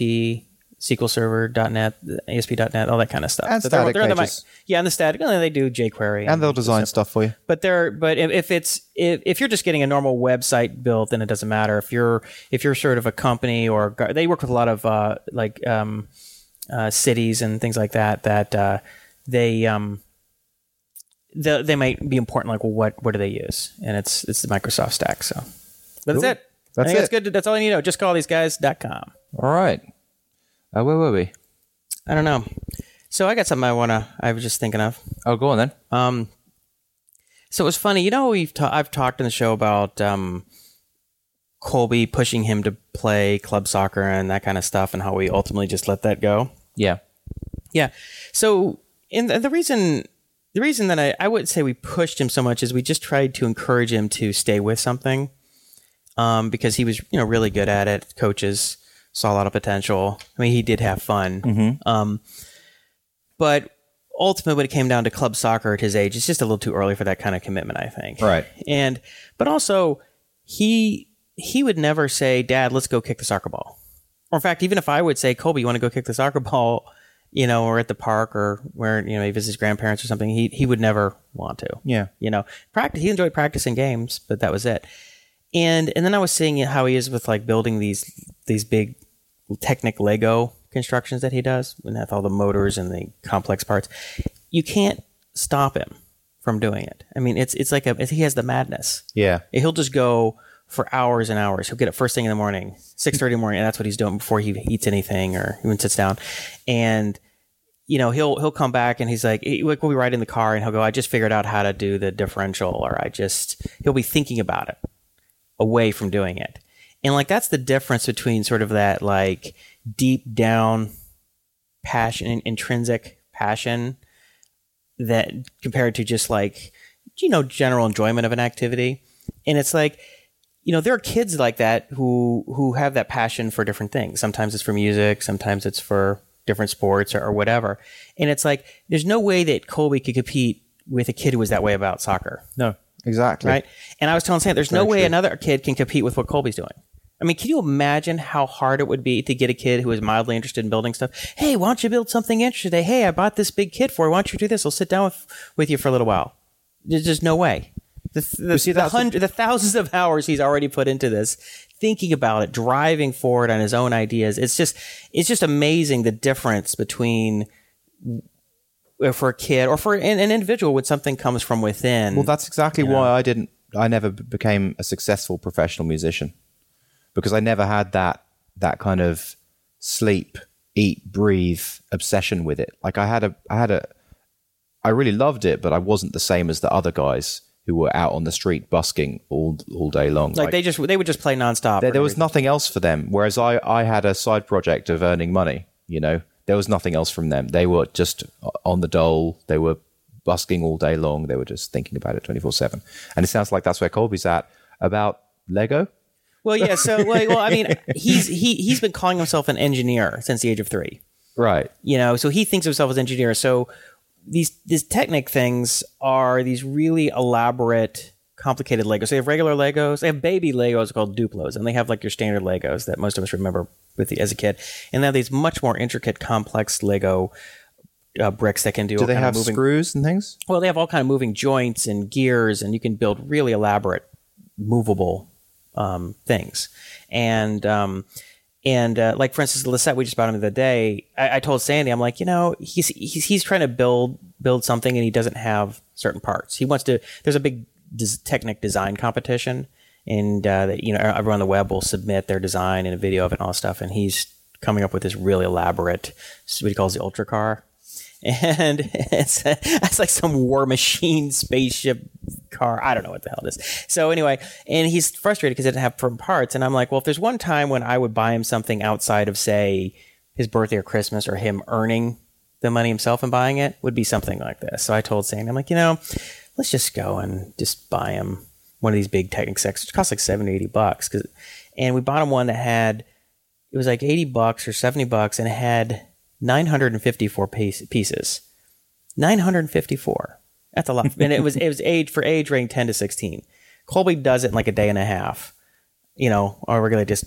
Speaker 3: SQL Server, .NET, ASP.NET, all that kind of stuff.
Speaker 2: And
Speaker 3: they're-
Speaker 2: static
Speaker 3: they're on the
Speaker 2: pages.
Speaker 3: mic- yeah, and the static. And they do jQuery,
Speaker 2: and they'll design stuff for you.
Speaker 3: but they're but if, it's if, if you're just getting a normal website built, then it doesn't matter. If you're if you're sort of a company or they work with a lot of uh, like um, uh, cities and things like that that uh, they um they, they might be important. Like, well, what what do they use? And it's it's the Microsoft stack. So, but that's
Speaker 2: Cool.
Speaker 3: it.
Speaker 2: That's it.
Speaker 3: That's good. That's all you need to know. Just call these guys.com.
Speaker 2: All right. Uh, where were we?
Speaker 3: I don't know. So I got something I wanna. I was just thinking of.
Speaker 2: Oh, go on then.
Speaker 3: Um, so it was funny. You know, we've ta- I've talked in the show about um, Colby pushing him to play club soccer and that kind of stuff, and how we ultimately just let that go.
Speaker 2: Yeah.
Speaker 3: Yeah. So, and the, the reason the reason that I, I wouldn't say we pushed him so much is we just tried to encourage him to stay with something, um, because he was you know really good at it. Coaches saw a lot of potential. I mean, he did have fun. Um, but ultimately, when it came down to club soccer at his age, it's just a little too early for that kind of commitment. I think.
Speaker 2: Right.
Speaker 3: And but also he he would never say, "Dad, let's go kick the soccer ball." Or in fact, even if I would say, "Colby, you want to go kick the soccer ball?" You know, or at the park, or where you know he visits his grandparents or something, he he would never want to.
Speaker 2: Yeah.
Speaker 3: You know, practice. He enjoyed practicing games, but that was it. And and then I was seeing how he is with like building these these big Technic Lego constructions that he does, and have all the motors and the complex parts. You can't stop him from doing it. I mean, it's it's like a he has the madness.
Speaker 2: Yeah.
Speaker 3: He'll just go for hours and hours. He'll get up first thing in the morning, six thirty in the morning, and that's what he's doing before he eats anything or even sits down. And you know, he'll he'll come back and he's like, like we'll be riding in the car and he'll go, I just figured out how to do the differential, or I just he'll be thinking about it away from doing it. And like that's the difference between sort of that like deep down passion, intrinsic passion that compared to just like you know general enjoyment of an activity. And it's like you know there are kids like that who who have that passion for different things. Sometimes it's for music, sometimes it's for different sports or, or whatever. And it's like there's no way that Colby could compete with a kid who was that way about soccer
Speaker 2: No. Exactly.
Speaker 3: right? And I was telling Sam, there's no way
Speaker 2: true.
Speaker 3: another kid can compete with what Colby's doing. I mean, can you imagine how hard it would be to get a kid who is mildly interested in building stuff? Hey, why don't you build something interesting? today? Hey, I bought this big kit for you. Why don't you do this? I'll sit down with, with you for a little while. There's just no way. The, the,
Speaker 2: see,
Speaker 3: the, hundred, the thousands of hours he's already put into this, thinking about it, driving forward on his own ideas. It's just, it's just amazing the difference between Uh, for a kid or for an, an individual when something comes from within.
Speaker 2: Well, that's exactly why I didn't. I never became a successful professional musician because I never had that that kind of sleep, eat, breathe obsession with it. Like I had a, I had a, I really loved it, but I wasn't the same as the other guys who were out on the street busking all all day long.
Speaker 3: like, they just they would just play nonstop.
Speaker 2: there, there was nothing else for them. Whereas I, I had a side project of earning money. You know, there was nothing else from them. They were just on the dole. They were busking all day long. They were just thinking about it twenty four seven. And it sounds like that's where Colby's at about Lego.
Speaker 3: Well, yeah. So, well, well, I mean, he's he he's been calling himself an engineer since the age of three.
Speaker 2: Right.
Speaker 3: You know, so he thinks of himself as engineer. So these these Technic things are these really elaborate complicated Legos. They have regular Legos. They have baby Legos called Duplos, and they have like your standard Legos that most of us remember with the, as a kid. And they have these much more intricate, complex Lego uh, bricks that can do.
Speaker 2: Do
Speaker 3: all
Speaker 2: they have
Speaker 3: of moving,
Speaker 2: screws and things?
Speaker 3: Well, they have all kind of moving joints and gears, and you can build really elaborate, movable um, things. And um, and uh, like for instance, the Lisette we just bought him the other day. I, I told Sandy, I'm like, you know, he's, he's he's trying to build build something, and he doesn't have certain parts. He wants to. There's a big des- Technic design competition, and uh, you know everyone on the web will submit their design and a video of it and all stuff, and he's coming up with this really elaborate what he calls the ultra car and it's, it's like some war machine spaceship car. I don't know what the hell it is. So anyway, and he's frustrated because he didn't have firm parts. And I'm like, well, if there's one time when I would buy him something outside of say his birthday or Christmas or him earning the money himself and buying it, would be something like this. So I told Sandy, I'm like, you know, let's just go and just buy him one of these big Technic sets, which cost like 70, 80 bucks. Cause, and we bought him one that had, it was like 80 bucks or 70 bucks and it had 954 piece, pieces. 954. That's a lot. and it was it was age for age range 10 to 16. Colby does it in like a day and a half. You know, or we're gonna just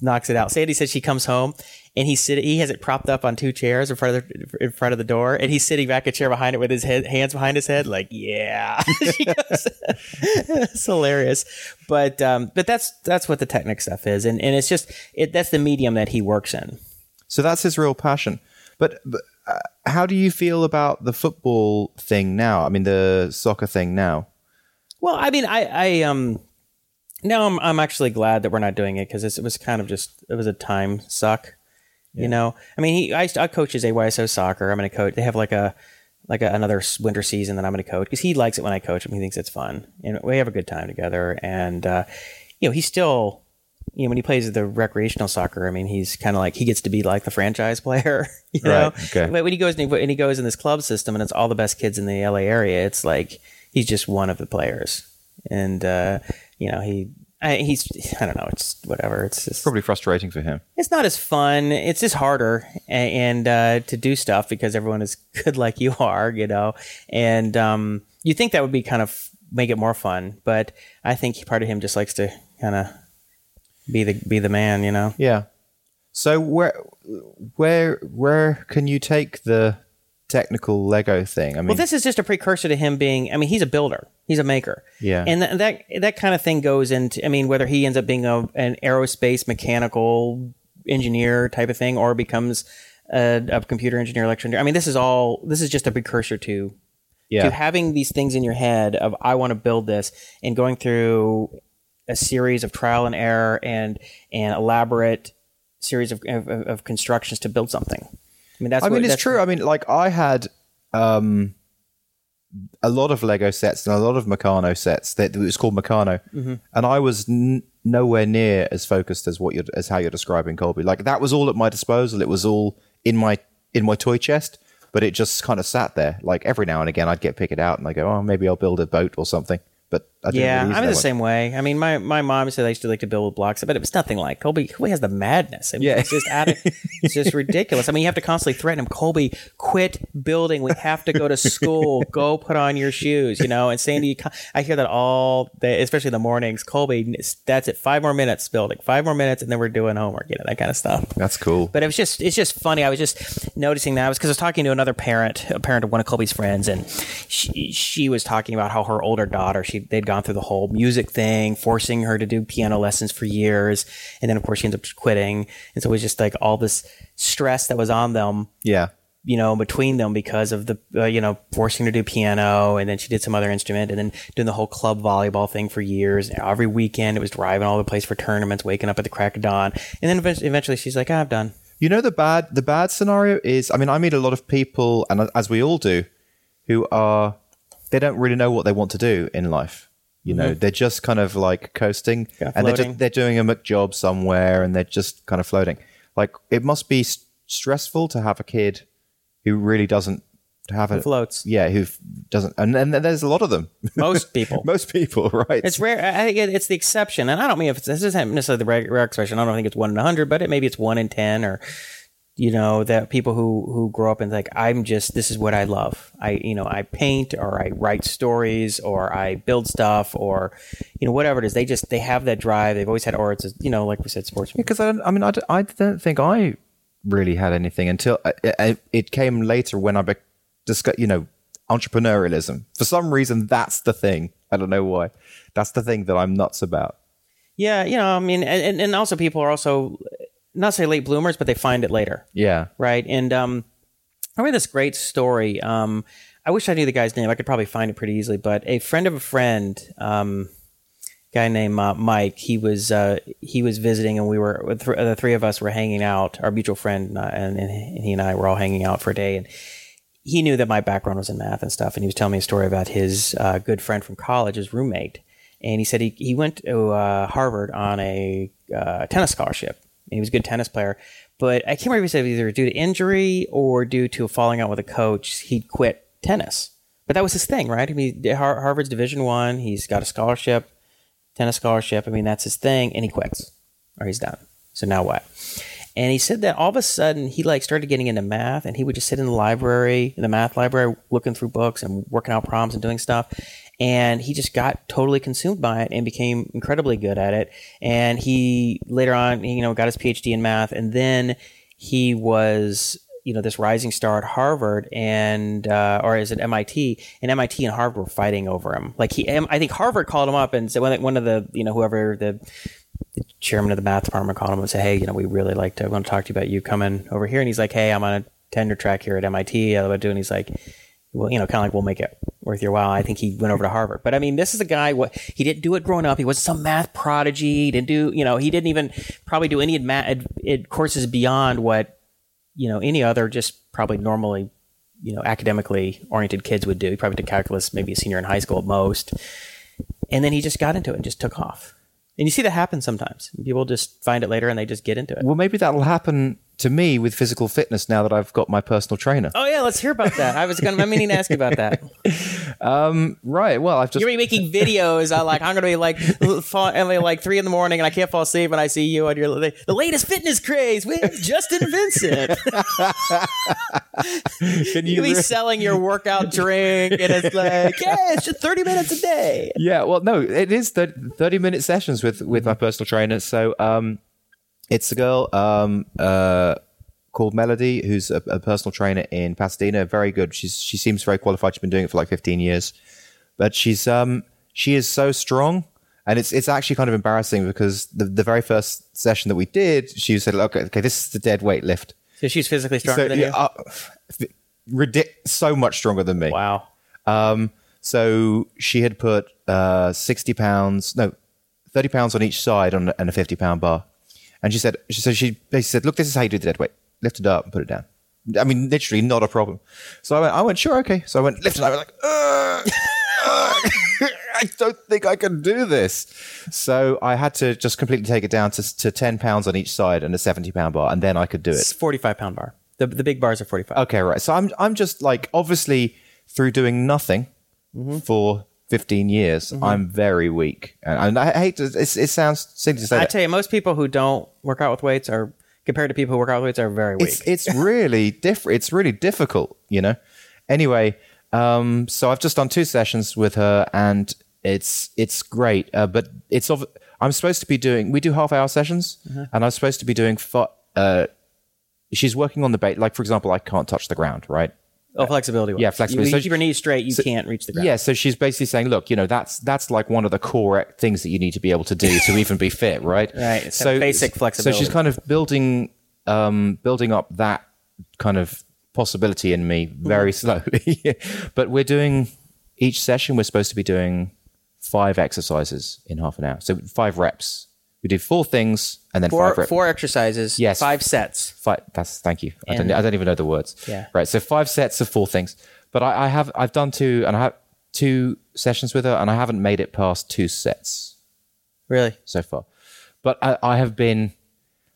Speaker 3: knocks it out. Sandy says she comes home and he's sitting. He has it propped up on two chairs in front of the, in front of the door, and he's sitting back a chair behind it with his head, hands behind his head, like yeah. it's hilarious, but um, but that's that's what the Technic stuff is, and and it's just it, that's the medium that he works in.
Speaker 2: So that's his real passion. But, but uh, how do you feel about the football thing now? I mean, the soccer thing now.
Speaker 3: Well, I mean, I, I um, now I'm, I'm actually glad that we're not doing it because it was kind of just it was a time suck, you know. I mean, he I, I coach his AYSO soccer. I'm going to coach. They have like a like a, another winter season that I'm going to coach because he likes it when I coach him. He thinks it's fun, and we have a good time together. And uh, you know, he's still you know, when he plays the recreational soccer, I mean, he's kind of like he gets to be like the franchise player, you know.
Speaker 2: Right, okay.
Speaker 3: But when he goes and he, and he goes in this club system, and it's all the best kids in the LA area, it's like he's just one of the players, and uh, you know, he I, he's I don't know, it's whatever. It's just
Speaker 2: Probably frustrating for him.
Speaker 3: it's not as fun. It's just harder a- and uh, to do stuff because everyone is good like you are, you know. And um, you think that would be kind of make it more fun, but I think part of him just likes to kind of be the be the man, you know.
Speaker 2: Yeah. So where where where can you take the technical Lego thing? I mean,
Speaker 3: Well, this is just a precursor to him being. I mean, he's a builder. He's a maker.
Speaker 2: Yeah.
Speaker 3: And th- that that kind of thing goes into. I mean, whether he ends up being a, an aerospace mechanical engineer type of thing, or becomes a, a computer engineer, electrical engineer. I mean, this is all. This is just a precursor to
Speaker 2: yeah.
Speaker 3: to having these things in your head of I want to build this and going through a series of trial and error and and elaborate series of of, of constructions to build something. I mean, that's.
Speaker 2: I mean, it's
Speaker 3: that's-
Speaker 2: true. I mean, like I had um, a lot of Lego sets and a lot of Meccano sets. That it was called Meccano,
Speaker 3: Mm-hmm.
Speaker 2: and I was n- nowhere near as focused as what you're as how you're describing Colby. Like that was all at my disposal. It was all in my in my toy chest, but it just kind of sat there. Like every now and again, I'd get pick it out and I go, oh, maybe I'll build a boat or something. But I
Speaker 3: Yeah,
Speaker 2: really
Speaker 3: I'm the
Speaker 2: one.
Speaker 3: same way. I mean, my, my mom said I used to like to build with blocks, but it was nothing like Colby. Colby has the madness. I mean,
Speaker 2: Yeah.
Speaker 3: it's just out of, it's just ridiculous. I mean, you have to constantly threaten him. Colby, quit building. We have to go to school. go put on your shoes. You know. And Sandy, I hear that all day, especially in the mornings. Colby, that's it. Five more minutes building. Five more minutes, and then we're doing homework. You know that kind of stuff.
Speaker 2: That's cool.
Speaker 3: But it was just it's just funny. I was just noticing that I was because I was talking to another parent, a parent of one of Colby's friends, and she she was talking about how her older daughter she they'd gone through the whole music thing, forcing her to do piano lessons for years, and then of course she ends up quitting, and so it was just like all this stress that was on them
Speaker 2: Yeah.
Speaker 3: you know, between them because of the, uh, you know, forcing her to do piano and then she did some other instrument and then doing the whole club volleyball thing for years. And every weekend it was driving all over the place for tournaments, waking up at the crack of dawn. And then eventually, eventually she's like, ah, I'm done.
Speaker 2: You know the bad the bad scenario is I mean I meet a lot of people and as we all do who are they don't really know what they want to do in life. You know, mm-hmm. they're just kind of like coasting
Speaker 3: Yeah,
Speaker 2: and they're just, they're doing a McJob somewhere and they're just kind of floating. Like it must be s- stressful to have a kid who really doesn't have a
Speaker 3: Floats.
Speaker 2: Yeah, who f- doesn't and, and there's a lot of them.
Speaker 3: Most people.
Speaker 2: Most people, right?
Speaker 3: It's rare. I think it's the exception, and I don't mean if it's, this isn't necessarily the rare, rare expression. I don't think it's one in a hundred, but it maybe it's one in ten or you know that people who who grow up and like i'm just this is what i love i you know i paint or i write stories or i build stuff or you know whatever it is they just they have that drive they've always had or it's a, you know like we said sports
Speaker 2: because I, I mean I, don't- I don't think I really had anything until I, I, it came later when I be, discuss, you know entrepreneurialism. For some reason, that's the thing. I don't know why. That's the thing that I'm nuts about.
Speaker 3: yeah you know i mean and- and also people are also not say late bloomers but they find it later
Speaker 2: Yeah.
Speaker 3: right? And um, I read this great story. Um, I wish I knew the guy's name. I could probably find it pretty easily. But a friend of a friend, um, guy named uh, Mike, he was uh, he was visiting, and we were th- the three of us were hanging out. Our mutual friend uh, and, and he and I were all hanging out for a day, and he knew that my background was in math and stuff, and he was telling me a story about his uh, good friend from college, his roommate, and he said he he went to uh, Harvard on a uh, tennis scholarship. He was a good tennis player, but I can't remember if he said either due to injury or due to falling out with a coach, he'd quit tennis. But that was his thing, right? I mean, Harvard's Division One. He's got a scholarship, tennis scholarship. I mean, that's his thing, and he quits or he's done. So now what? And he said that all of a sudden he like started getting into math, and he would just sit in the library, in the math library, looking through books and working out problems and doing stuff. And he just got totally consumed by it and became incredibly good at it. And he later on, you know, got his PhD in math, and then he was you know this rising star at Harvard and uh, or is it MIT and MIT and Harvard were fighting over him. Like he, I think Harvard called him up and said one of the you know whoever the, the chairman of the math department called him and said, hey, you know, we really like to want to talk to you about you coming over here. And he's like, hey, I'm on a tenure track here at MIT. I love doing. He's like, well, you know, kind of like we'll make it worth your while. I think he went over to Harvard, but I mean, this is a guy. What he didn't do it growing up. He wasn't some math prodigy. He didn't do, you know, he didn't even probably do any math courses beyond what you know any other just probably normally you know academically oriented kids would do. He probably did calculus maybe a senior in high school at most, and then he just got into it and just took off. And you see that happen sometimes. People just find it later and they just get into it.
Speaker 2: Well, maybe that'll happen to me with physical fitness now that I've got my personal trainer.
Speaker 3: Oh yeah, let's hear about that. I was gonna, I'm meaning to ask you about that.
Speaker 2: Um, right. Well, I've just
Speaker 3: You're making videos. I like. I'm gonna be like, fall, uh, like three in the morning, and I can't fall asleep, and I see you on your the latest fitness craze with Justin Vincent.
Speaker 2: Can
Speaker 3: You'll be selling your workout drink, and it's like, yeah, it's just 30 minutes a day.
Speaker 2: Yeah, well, no, it is 30, 30 minute sessions with with my personal trainer. So, um, it's a girl um, uh, called Melody, who's a, a personal trainer in Pasadena. Very good. She's she seems very qualified. She's been doing it for like fifteen years, but she's um she is so strong. And it's it's actually kind of embarrassing because the, the very first session that we did, she said, "Okay, okay, this is the dead weight lift."
Speaker 3: So she's physically stronger
Speaker 2: So
Speaker 3: than you.
Speaker 2: uh, ridic- so much stronger than me.
Speaker 3: wow.
Speaker 2: Um, so she had put uh, 60 pounds, no, 30 pounds on each side on and a 50 pound bar. And she said, she said, she basically said, look, this is how you do the dead weight. Lift it up and put it down. I mean, literally not a problem. So I went, I went, sure, okay. So I went, lift it up. I was like, "Ugh, ugh, I don't think I can do this. So I had to just completely take it down to, to 10 pounds on each side and a 70 pound bar. And then I could do it.
Speaker 3: It's 45 pound bar. The, the big bars are 45.
Speaker 2: Okay, right. So I'm I'm just like obviously through doing nothing
Speaker 3: Mm-hmm.
Speaker 2: for 15 years, I'm very weak, and, I hate to. It sounds silly to say
Speaker 3: I
Speaker 2: that.
Speaker 3: tell you, most people who don't work out with weights are compared to people who work out with weights are very weak.
Speaker 2: It's it's really different. It's really difficult, you know. Anyway, um, so I've just done two sessions with her, and it's it's great. Uh, but it's of I'm supposed to be doing. We do half hour sessions,
Speaker 3: Mm-hmm.
Speaker 2: and I'm supposed to be doing. Fo- uh, she's working on the bait. Like for example, I can't touch the ground, right?
Speaker 3: Oh, flexibility.
Speaker 2: yeah, flexibility.
Speaker 3: You,
Speaker 2: So
Speaker 3: keep your knees straight, you can't reach the ground.
Speaker 2: Yeah, so she's basically saying, look, you know, that's that's like one of the core things that you need to be able to do to even be fit, right?
Speaker 3: Right,
Speaker 2: So
Speaker 3: basic flexibility.
Speaker 2: So she's kind of building um building up that kind of possibility in me very slowly. but we're doing each session we're supposed to be doing five exercises in half an hour. So five reps. We do four things and then
Speaker 3: Four,
Speaker 2: five reps.
Speaker 3: four exercises,
Speaker 2: Yes.
Speaker 3: five sets.
Speaker 2: Five, that's thank you. I don't, I don't even know the words.
Speaker 3: Yeah.
Speaker 2: Right. So five sets of four things. But I, I have I've done two and I have two sessions with her and I haven't made it past two sets
Speaker 3: Really?
Speaker 2: so far. But I, I have been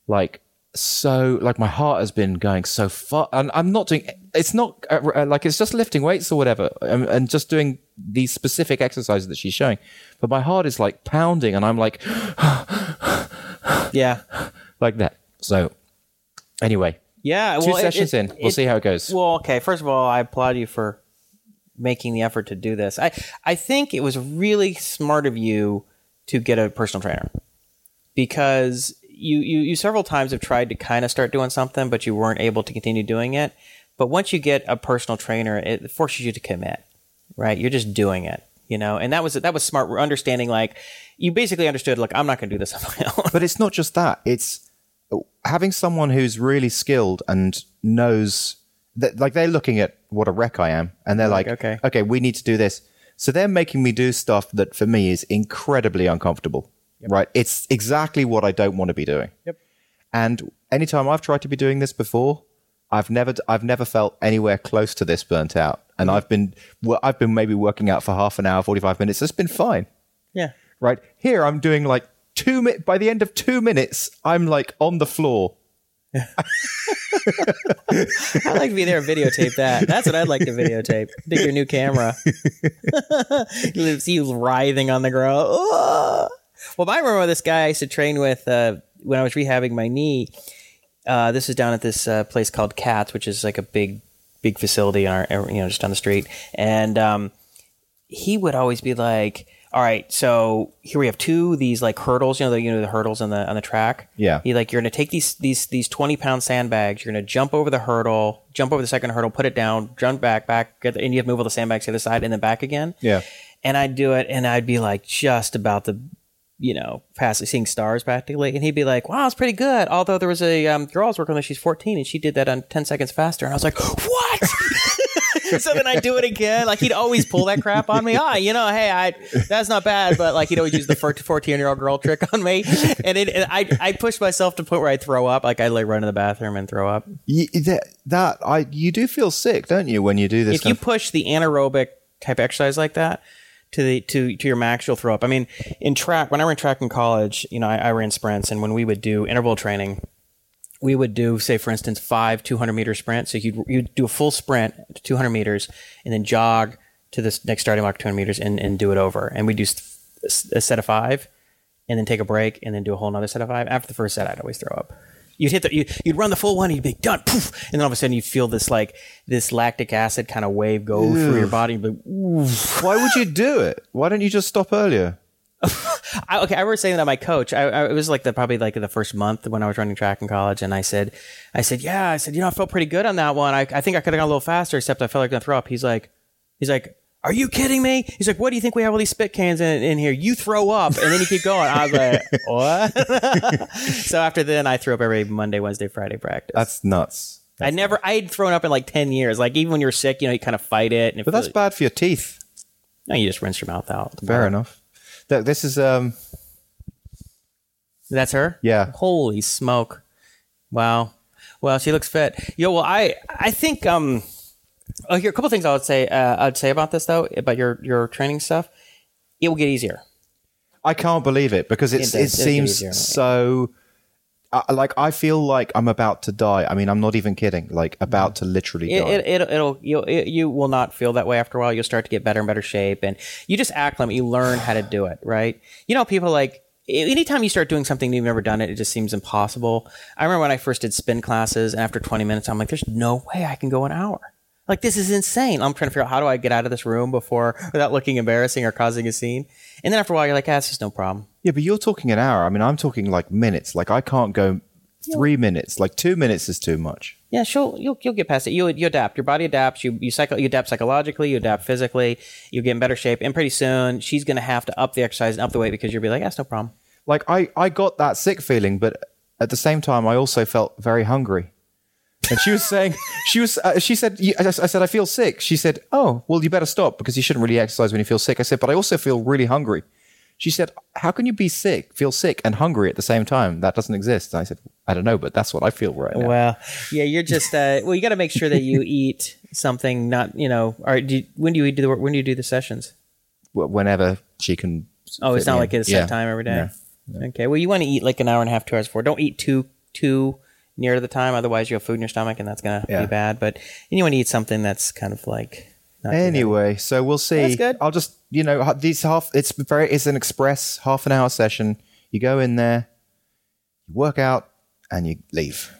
Speaker 2: like so like my heart has been going so far and I'm not doing it's not uh, uh, like it's just lifting weights or whatever and, and just doing these specific exercises that she's showing. But my heart is like pounding and I'm like
Speaker 3: Yeah.
Speaker 2: like that. So anyway,
Speaker 3: Yeah,
Speaker 2: Two
Speaker 3: well, it-
Speaker 2: sessions
Speaker 3: it-
Speaker 2: in, we'll
Speaker 3: it-
Speaker 2: see how it goes.
Speaker 3: Well, okay. First of all, I applaud you for making the effort to do this. I I think it was really smart of you to get a personal trainer because you you, you several times have tried to kind of start doing something, but you weren't able to continue doing it. But once you get a personal trainer, it forces you to commit. Right? You're just doing it. You know, and that was that was smart. We're understanding like you basically understood like I'm not going to do this on my own.
Speaker 2: But it's not just that. It's having someone who's really skilled and knows that, like, they're looking at what a wreck I am, and they're like,
Speaker 3: okay.
Speaker 2: okay, we need to do this. So they're making me do stuff that for me is incredibly uncomfortable. Right? It's exactly what I don't want to be doing.
Speaker 3: Yep.
Speaker 2: And anytime I've tried to be doing this before, I've never I've never felt anywhere close to this burnt out. And I've been well, I've been maybe working out for half an hour, forty five minutes. It's been fine
Speaker 3: yeah.
Speaker 2: right here i'm doing like two mi- by the end of two minutes i'm like on the floor
Speaker 3: I'd like to be there and videotape that. That's what I'd like to videotape. Dig your new camera. see you writhing on the ground. Well, I remember this guy I used to train with uh, when I was rehabbing my knee. Uh, this is down at this uh, place called Cats, which is like a big, big facility on our, you know, just down the street. And um, he would always be like, "All right, so here we have two these like hurdles. You know, the you know the hurdles on the on the track.
Speaker 2: Yeah.
Speaker 3: He like you're gonna take these these these twenty pound sandbags. You're gonna jump over the hurdle, jump over the second hurdle, put it down, jump back, back, get the, and you have to move all the sandbags to the other side and then back again.
Speaker 2: Yeah.
Speaker 3: And I'd do it, and I'd be like just about the, you know, past seeing stars practically, and he'd be like, "Wow, it's pretty good." Although there was a um, girl I was working with, she's 14, and she did that on 10 seconds faster, and I was like, "What?" so then I'd do it again. Like he'd always pull that crap on me. Ah, you know, hey, I that's not bad, but like he'd always use the 14 year old girl trick on me, and it, and I I pushed myself to the point where I'd throw up. Like I'd like run to the bathroom and throw up.
Speaker 2: Y- that, that I you do feel sick don't you when you do this
Speaker 3: if you
Speaker 2: of-
Speaker 3: push the anaerobic type exercise like that to the to to your max, you'll throw up. I mean, in track, when I ran track in college, you know, I, I ran sprints, and when we would do interval training, we would do, say, for instance, five 200 meter sprints. So you'd you'd do a full sprint, to 200 meters, and then jog to this next starting mark, 200 meters, and and do it over. And we'd do a set of five, and then take a break, and then do a whole another set of five. After the first set, I'd always throw up. You'd hit the, you, you'd run the full one, you'd be done, poof, and then all of a sudden you feel this like this lactic acid kind of wave go through your body. Like,
Speaker 2: why would you do it why don't you just stop earlier
Speaker 3: I, okay, I remember saying that to my coach. I, I, it was like the probably like the first month when I was running track in college, and I said, I said, yeah, I said, you know, I felt pretty good on that one. I, I think I could have gone a little faster, except I felt like I'm gonna throw up. He's like, he's like. Are you kidding me? He's like, what do you think we have all these spit cans in, in here? You throw up, and then you keep going. I was like, what? so after then, I threw up every Monday, Wednesday, Friday practice.
Speaker 2: that's nuts
Speaker 3: I never, I had thrown up in like ten years. Like even when you're sick, you know, you kind of fight it. And
Speaker 2: but that's
Speaker 3: feels-
Speaker 2: bad for your teeth
Speaker 3: no, you just rinse your mouth out.
Speaker 2: fair enough Look, this is um
Speaker 3: That's her.
Speaker 2: Yeah.
Speaker 3: Holy smoke! Wow. Well, she looks fit. Yo, well, I I think um, oh, here a couple things I would say. Uh, I'd say about this though, about your your training stuff. It will get easier.
Speaker 2: I can't believe it because it's,
Speaker 3: It
Speaker 2: it,
Speaker 3: does. It
Speaker 2: seems
Speaker 3: easier.
Speaker 2: so. Uh, like I feel like I'm about to die. I mean, I'm not even kidding. Like about to literally
Speaker 3: It,
Speaker 2: die.
Speaker 3: it, it, it'll you'll, it, you will not feel that way after a while. You'll start to get better and better shape, and you just acclimate. You learn how to do it, right? You know, people like anytime you start doing something you've never done it, it just seems impossible. I remember when I first did spin classes, and after 20 minutes, I'm like, "There's no way I can go an hour." Like this is insane. I'm trying to figure out how do I get out of this room before without looking embarrassing or causing a scene. And then after a while, you're like, "Ah, it's just no problem."
Speaker 2: yeah, but you're talking an hour. I mean, I'm talking like minutes. Like I can't go three minutes. Like two minutes is too much.
Speaker 3: Yeah, she'll you'll you'll get past it. You you adapt. Your body adapts. You you cycle. You adapt psychologically. You adapt physically. You get in better shape. And pretty soon, she's gonna have to up the exercise and up the weight because you'll be like, that's no problem.
Speaker 2: Like I, I got that sick feeling, but at the same time, I also felt very hungry. And she was saying, she was, uh, she said, I I said, I feel sick. She said, oh, well, you better stop because you shouldn't really exercise when you feel sick. I said, but I also feel really hungry. She said, how can you be sick, feel sick and hungry at the same time? That doesn't exist. And I said, I don't know, but that's what I feel right now.
Speaker 3: Well, yeah, you're just uh, well. You got to make sure that you eat something. Not you know. Or do you, when do you do the when do you do the sessions?
Speaker 2: Wh- Whenever she can.
Speaker 3: Oh, it's not like
Speaker 2: in.
Speaker 3: it's a set
Speaker 2: Yeah.
Speaker 3: time every day.
Speaker 2: Yeah.
Speaker 3: Okay. Well, you want to eat like an hour and a half, two hours before. Don't eat too too near to the time, otherwise you have food in your stomach, and that's gonna
Speaker 2: Yeah.
Speaker 3: be bad. But and you want to eat something that's kind of like. Not too.
Speaker 2: Anyway, so we'll see.
Speaker 3: That's good.
Speaker 2: I'll just, you know, these half. It's very. It's an express half an hour session. You go in there, you work out, and you leave.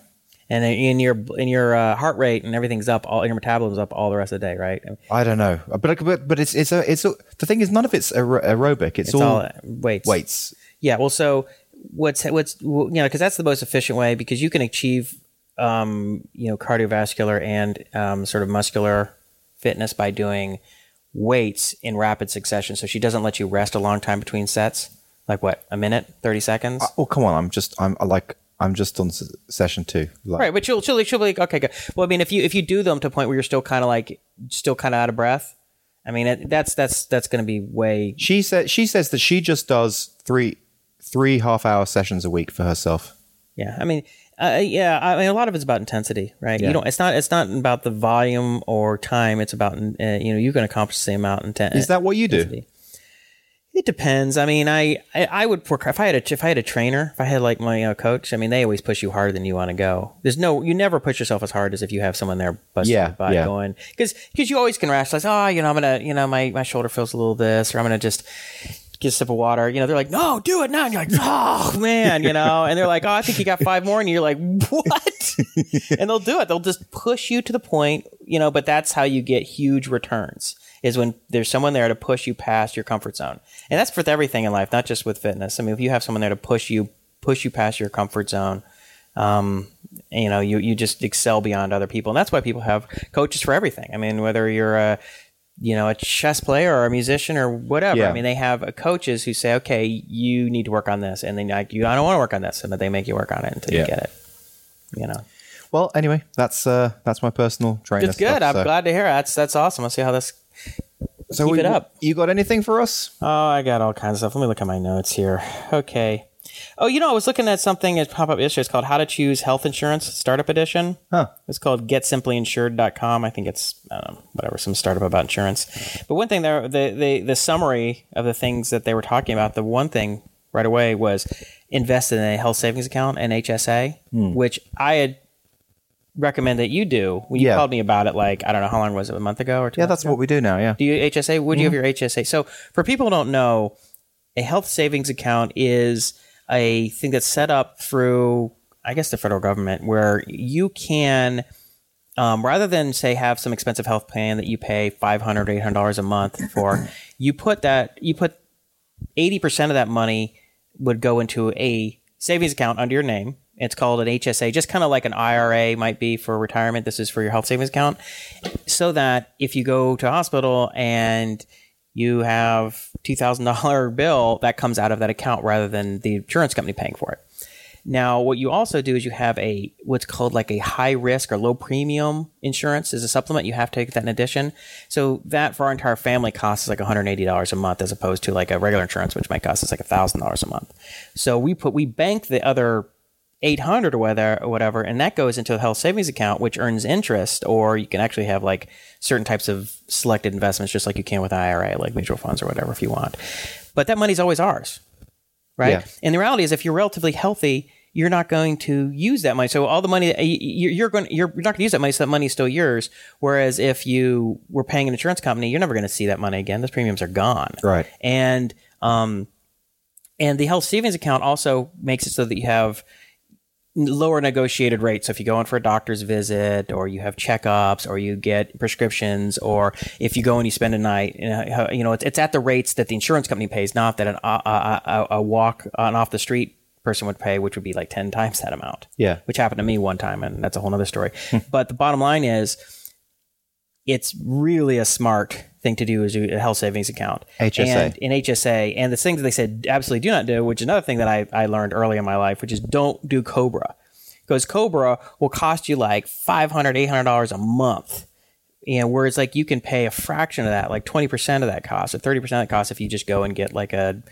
Speaker 3: and in your in your uh, heart rate and everything's up, all your metabolism's up all the rest of the day, right?
Speaker 2: I don't know, but but but it's it's a it's a, the thing is none of it's aer- aerobic. It's, all,
Speaker 3: all uh, weights.
Speaker 2: weights.
Speaker 3: Yeah. Well, so what's what's you know because that's the most efficient way because you can achieve um, you know cardiovascular and um, sort of muscular fitness by doing weights in rapid succession. So she doesn't let you rest a long time between sets. Like what? A minute, thirty seconds.
Speaker 2: Oh come on! I'm just I'm like I'm just on s- session two. Like,
Speaker 3: Right, but she'll she'll, she'll be like, okay, good. Well, I mean, if you if you do them to a point where you're still kind of like still kind of out of breath, I mean, it, that's that's that's going to be way.
Speaker 2: She said she says that she just does three three half hour sessions a week for herself.
Speaker 3: Yeah, I mean, uh, yeah, I mean, a lot of it's about intensity, right?
Speaker 2: Yeah.
Speaker 3: You don't. It's not. It's not about the volume or time. It's about uh, you know you can accomplish the same amount. Inten-
Speaker 2: Is that what you do?
Speaker 3: It depends. I mean, I, I I would if I had a if I had a trainer, if I had like my uh, coach. I mean, they always push you harder than you want to go. There's no you never push yourself as hard as if you have someone there busting
Speaker 2: Yeah,
Speaker 3: butt
Speaker 2: yeah.
Speaker 3: going because because you always can rationalize. Oh, you know, I'm gonna you know my my shoulder feels a little this, or I'm gonna just get a sip of water. You know, they're like, no, do it now. And you're like, oh man, you know, and they're like, oh, I think you got five more, and you're like, what? and they'll do it. They'll just push you to the point, you know. But that's how you get huge returns. Is when there's someone there to push you past your comfort zone, and that's with everything in life, not just with fitness. I mean, if you have someone there to push you, push you past your comfort zone, um, you know, you you just excel beyond other people, and that's why people have coaches for everything. I mean, whether you're a you know a chess player or a musician or whatever.
Speaker 2: Yeah.
Speaker 3: I mean, they have uh, coaches who say, okay, you need to work on this, and then like you, I don't want to work on this, and but they make you work on it until
Speaker 2: Yeah.
Speaker 3: you get it. You know,
Speaker 2: Well, anyway, that's uh that's my personal trainer.
Speaker 3: it's good.
Speaker 2: stuff,
Speaker 3: I'm
Speaker 2: so-
Speaker 3: glad to hear. it. That's that's awesome. Let's see how this.
Speaker 2: So
Speaker 3: keep
Speaker 2: we-
Speaker 3: it up.
Speaker 2: You got anything for us?
Speaker 3: Oh, I got all kinds of stuff. Let me look at my notes here. Okay. Oh, you know, I was looking at something that pop up yesterday. It's called How to Choose Health Insurance Startup Edition.
Speaker 2: Huh.
Speaker 3: It's called GetSimplyInsured.com. I think it's know, whatever, some startup about insurance. But one thing there, the, the the summary of the things that they were talking about, the one thing right away was invest in a health savings account, an HSA,
Speaker 2: Hmm.
Speaker 3: which I had recommended that you do when you
Speaker 2: Yeah.
Speaker 3: called me about it. Like I don't know how long was it, a month ago or two?
Speaker 2: Yeah, that's what we do now. Yeah.
Speaker 3: do you HSA? Would you have
Speaker 2: Mm-hmm.
Speaker 3: your HSA? So for people who don't know, a health savings account is a thing that's set up through, I guess, the federal government, where you can, um, rather than say have some expensive health plan that you pay five hundred, eight hundred dollars a month for, you put that you put eighty percent of that money would go into a savings account under your name. It's called an HSA, just kind of like an IRA might be for retirement. This is for your health savings account, so that if you go to a hospital and you have two thousand dollar bill, that comes out of that account rather than the insurance company paying for it. Now, what you also do is you have a what's called like a high risk or low premium insurance is a supplement. You have to take that in addition. So that for our entire family costs like $180 a month as opposed to like a regular insurance, which might cost us like $1,000 a month. So we put we bank the other 800 or whether or whatever and that goes into a health savings account which earns interest or you can actually have like certain types of selected investments just like you can with IRA like mutual funds or whatever if you want. But that money's always ours right?
Speaker 2: Yeah.
Speaker 3: and the reality is if you're relatively healthy you're not going to use that money. So all the money you're, going you're not going to use that money so that money's still yours. Whereas if you were paying an insurance company you're never going to see that money again. Those premiums are gone.
Speaker 2: Right.
Speaker 3: and um and the health savings account also makes it so that you have lower negotiated rates. So if you go in for a doctor's visit, or you have checkups, or you get prescriptions, or if you go and you spend a night, you know, it's, it's at the rates that the insurance company pays, not that an, a, a, a, a walk on off the street person would pay, which would be like ten times that amount.
Speaker 2: Yeah.
Speaker 3: which happened to me one time, and that's a whole other story. Hmm. but the bottom line is. It's really a smart thing to do is do a health savings account.
Speaker 2: HSA.
Speaker 3: And in HSA. And the things that they said absolutely do not do, which is another thing that I, I learned early in my life, which is don't do Cobra. Because Cobra will cost you like $500, $800 a month. And whereas like you can pay a fraction of that, like 20% of that cost or 30% of that cost if you just go and get like a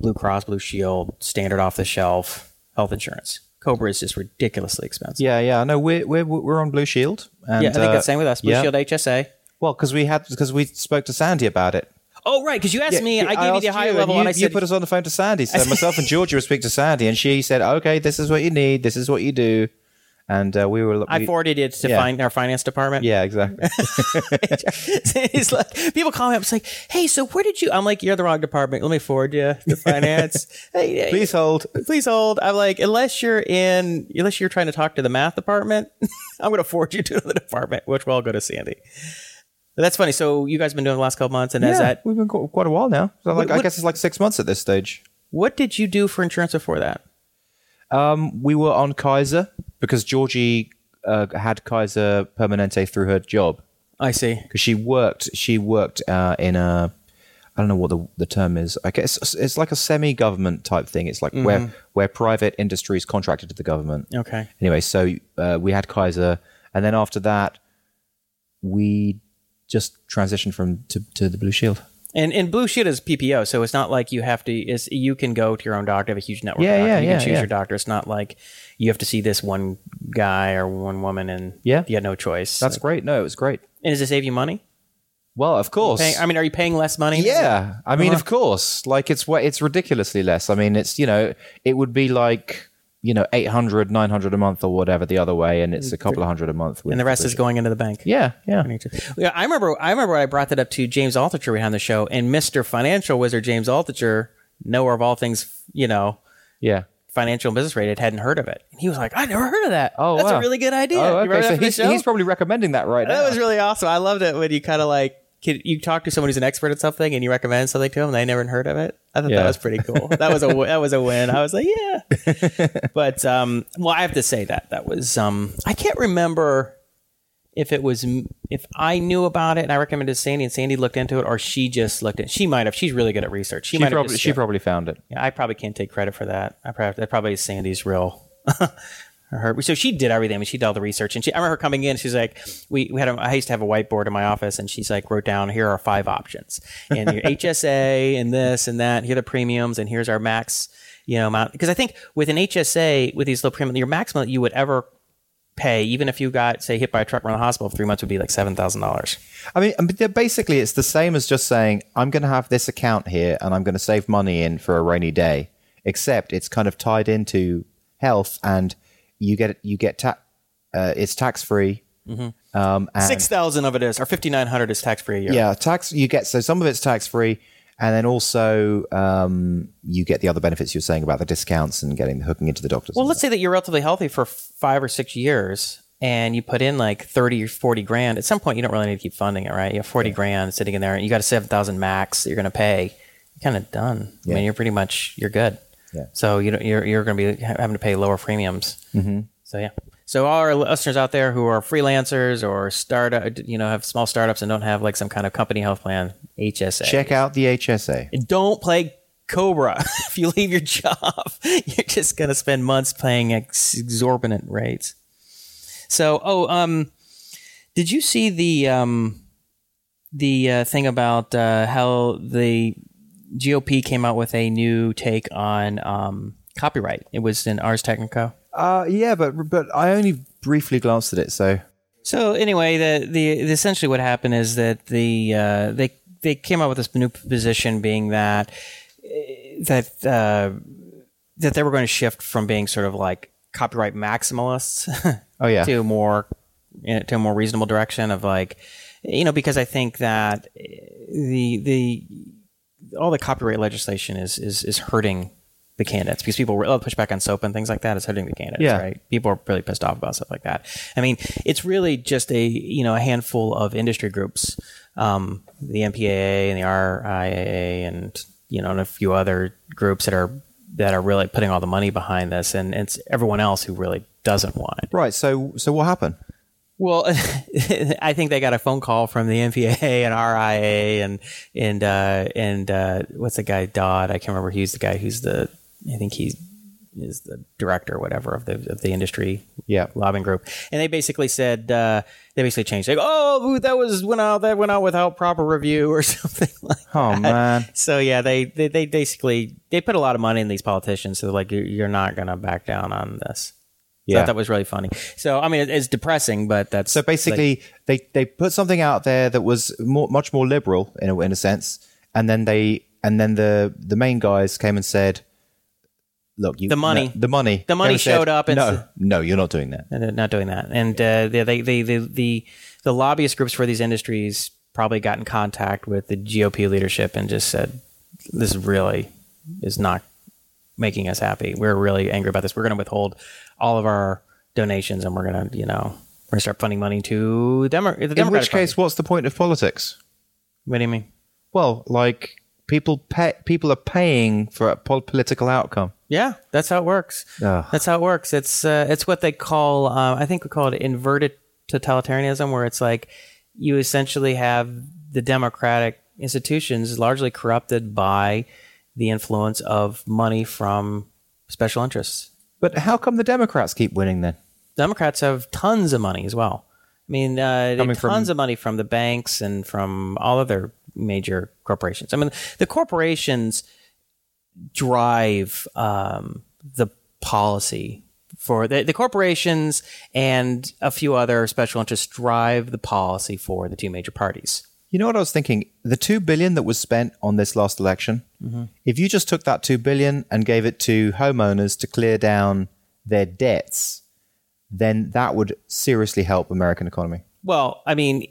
Speaker 3: Blue Cross Blue Shield standard off the shelf health insurance. Cobra is just ridiculously expensive.
Speaker 2: Yeah, yeah. No, we're we're we're on Blue Shield. And,
Speaker 3: Yeah, I think
Speaker 2: uh,
Speaker 3: that's the same with us. Blue
Speaker 2: yeah.
Speaker 3: Shield HSA.
Speaker 2: Well, because we had because we spoke to Sandy about it.
Speaker 3: Oh, right. Because you asked me, I gave you
Speaker 2: asked
Speaker 3: the high
Speaker 2: and
Speaker 3: level,
Speaker 2: you,
Speaker 3: and I
Speaker 2: you
Speaker 3: said,
Speaker 2: put us on the phone to Sandy. So myself and Georgia would speak to Sandy, and she said, "Okay, this is what you need. This is what you do." and uh, we were.
Speaker 3: I
Speaker 2: we-
Speaker 3: forwarded it to
Speaker 2: yeah.
Speaker 3: find our finance department.
Speaker 2: Yeah, exactly.
Speaker 3: He's like, people call me up. It's like, hey, so where did you? I'm like, you're the wrong department. Let me forward you to finance. hey, hey,
Speaker 2: Please hold.
Speaker 3: please hold. I'm like, unless you're in, unless you're trying to talk to the math department, I'm going to forward you to the department, which we'll all go to Sandy. That's funny. So you guys have been doing the last couple months, and as
Speaker 2: Yeah,
Speaker 3: that,
Speaker 2: we've been qu- quite a while now. So like, I guess it's like six months at this stage.
Speaker 3: what did you do for insurance before that?
Speaker 2: Um, we were on Kaiser because Georgie uh, had Kaiser Permanente through her job
Speaker 3: I see.
Speaker 2: because she worked. She worked uh, in a. I don't know what the, the term is. I guess it's, like a semi-government type thing. It's like where where private industry is contracted to the government.
Speaker 3: Okay.
Speaker 2: Anyway, so uh, we had Kaiser, and then after that, we just transitioned from to, to the Blue Shield.
Speaker 3: And and Blue Shield is PPO, so it's not like you have to. Is you can go to your own doctor, have a huge network.
Speaker 2: Yeah, yeah,
Speaker 3: You
Speaker 2: yeah,
Speaker 3: can choose
Speaker 2: yeah.
Speaker 3: your doctor. It's not like you have to see this one guy or one woman, and
Speaker 2: Yeah.
Speaker 3: you had no choice.
Speaker 2: That's great. No, it was great.
Speaker 3: and does it save you money?
Speaker 2: Well, of course.
Speaker 3: Paying, I mean, are you paying less money?
Speaker 2: Yeah, I mean, uh-huh. of course. Like it's what it's ridiculously less. I mean, it's you know, it would be like you know 800 900 a month or whatever the other way and it's mm. a couple of hundred a month with
Speaker 3: and the rest is going into the bank.
Speaker 2: yeah yeah
Speaker 3: Yeah, I remember. I remember I brought that up to James Altucher behind the show, and Mister Financial Wizard James Altucher, knower of all things, you know,
Speaker 2: yeah
Speaker 3: financial and business rated, hadn't heard of it, and he was like, "I never heard of that.
Speaker 2: Oh,
Speaker 3: that's
Speaker 2: wow.
Speaker 3: a really good idea."
Speaker 2: oh okay
Speaker 3: that
Speaker 2: so he's, he's probably recommending that right now
Speaker 3: That was really awesome. I loved it when you kind of like could, you talk to someone who's an expert at something and you recommend something to them, and they never heard of it. I thought
Speaker 2: Yeah.
Speaker 3: that was pretty cool. That was a that was a win. I was like, yeah. but um, well, I have to say that that was um, I can't remember if it was if I knew about it and I recommended Sandy and Sandy looked into it or she just looked at. She might have. She's really good at research. She,
Speaker 2: she
Speaker 3: might
Speaker 2: probably
Speaker 3: just
Speaker 2: she probably found it
Speaker 3: yeah, I probably can't take credit for that. I probably that probably is Sandy's real. her, so she did everything. I mean, she did all the research, and she. I remember her coming in. She's like, "We we had. A, I used to have a whiteboard in my office, and she's like, wrote down here are five options, and your HSA, and this and that. And here are the premiums, and here's our max, you know, amount. Because I think with an HSA, with these low premiums, your maximum that you would ever pay, even if you got say hit by a truck around the hospital for three months, would be like seven thousand dollars.
Speaker 2: i mean basically it's the same as just saying i'm going to have this account here and i'm going to save money in for a rainy day except it's kind of tied into health and you get you get ta- uh, it's tax free um, and
Speaker 3: Six thousand of it is, or fifty nine hundred is tax free a year.
Speaker 2: yeah tax you get so some of it's tax free and then also um, you get the other benefits you're saying about the discounts and getting hooking into the doctors
Speaker 3: Well, let's say that you're relatively healthy for five or six years and you put in like 30 or 40 grand. At some point, you don't really need to keep funding it, right? You have 40 grand sitting in there and you got a 7,000 max that you're going to pay. You're kind of done. I mean, you're pretty much, you're good.
Speaker 2: Yeah.
Speaker 3: So you know, you're, you're going to be having to pay lower premiums. Mm-hmm. So yeah. So all our listeners out there who are freelancers or startup, you know, have small startups and don't have like some kind of company health plan, HSA.
Speaker 2: check out the hsa
Speaker 3: And don't play Cobra. if you leave your job, you're just going to spend months paying ex- exorbitant rates. So, oh, um, did you see the um, the uh, thing about uh, how the GOP came out with a new take on um, copyright? It was in Ars Technica.
Speaker 2: uh, yeah but but i only briefly glanced at it so
Speaker 3: So anyway, the, the the essentially what happened is that the uh, they they came out with this new position, being that that uh, that they were going to shift from being sort of like copyright maximalists
Speaker 2: oh yeah
Speaker 3: to a more to a more reasonable direction of like you know because I think that the the all the copyright legislation is is is hurting the candidates because people will push back on SOPA and things like that. Is hurting the candidates
Speaker 2: Yeah.
Speaker 3: right? People are really pissed off about stuff like that. I mean it's really just a you know a handful of industry groups um, the mpaa and the riaa and you know and a few other groups that are that are really putting all the money behind this. And it's everyone else who really doesn't want it.
Speaker 2: Right. So so what happened
Speaker 3: well, I think they got a phone call from the MPA and RIA and and uh, and uh, what's the guy Dodd? I can't remember. He's the guy who's the I think he is the director or whatever of the of the industry
Speaker 2: Yeah.
Speaker 3: lobbying group. And they basically said uh, they basically changed. Like, oh, that was went out that went out without proper review or something like.
Speaker 2: oh
Speaker 3: that.
Speaker 2: man
Speaker 3: So yeah, they, they they basically they put a lot of money in these politicians. So like, you're, you're not gonna back down on this.
Speaker 2: Yeah.
Speaker 3: thought that was really funny. So I mean, it- it's depressing, but that's
Speaker 2: So basically, they, they put something out there that was more, much more liberal in a, in a sense, and then they and then the the main guys came and said, look, you
Speaker 3: The money.
Speaker 2: no, the money,
Speaker 3: The money
Speaker 2: They said,
Speaker 3: showed up and
Speaker 2: no, no, you're not doing that.
Speaker 3: Not doing that. And uh, they, they, they, the, the, the lobbyist groups for these industries probably got in contact with the GOP leadership and just said, this really is not making us happy. We're really angry about this. We're going to withhold all of our donations and we're going to, you know, we're going to start funding money to Demo- the Democratic
Speaker 2: In which
Speaker 3: Party.
Speaker 2: case, what's the point of politics?
Speaker 3: what do you mean?
Speaker 2: Well, like people pay, people are paying for a pol- political outcome.
Speaker 3: Yeah, that's how it works.
Speaker 2: Ugh.
Speaker 3: That's how it works. It's uh, it's what they call uh, I think we call it inverted totalitarianism, where it's like you essentially have the democratic institutions largely corrupted by the influence of money from special interests.
Speaker 2: But how come the Democrats keep winning then?
Speaker 3: Democrats have tons of money as well. I mean, uh, have
Speaker 2: from-
Speaker 3: tons of money from the banks and from all other major corporations. I mean, the corporations drive um, the policy for the, the corporations and a few other special interests drive the policy for the two major parties.
Speaker 2: You know what I was thinking? The two billion that was spent on this last election,
Speaker 3: Mm-hmm.
Speaker 2: if you just took that two billion and gave it to homeowners to clear down their debts, then that would seriously help American economy.
Speaker 3: Well, I mean,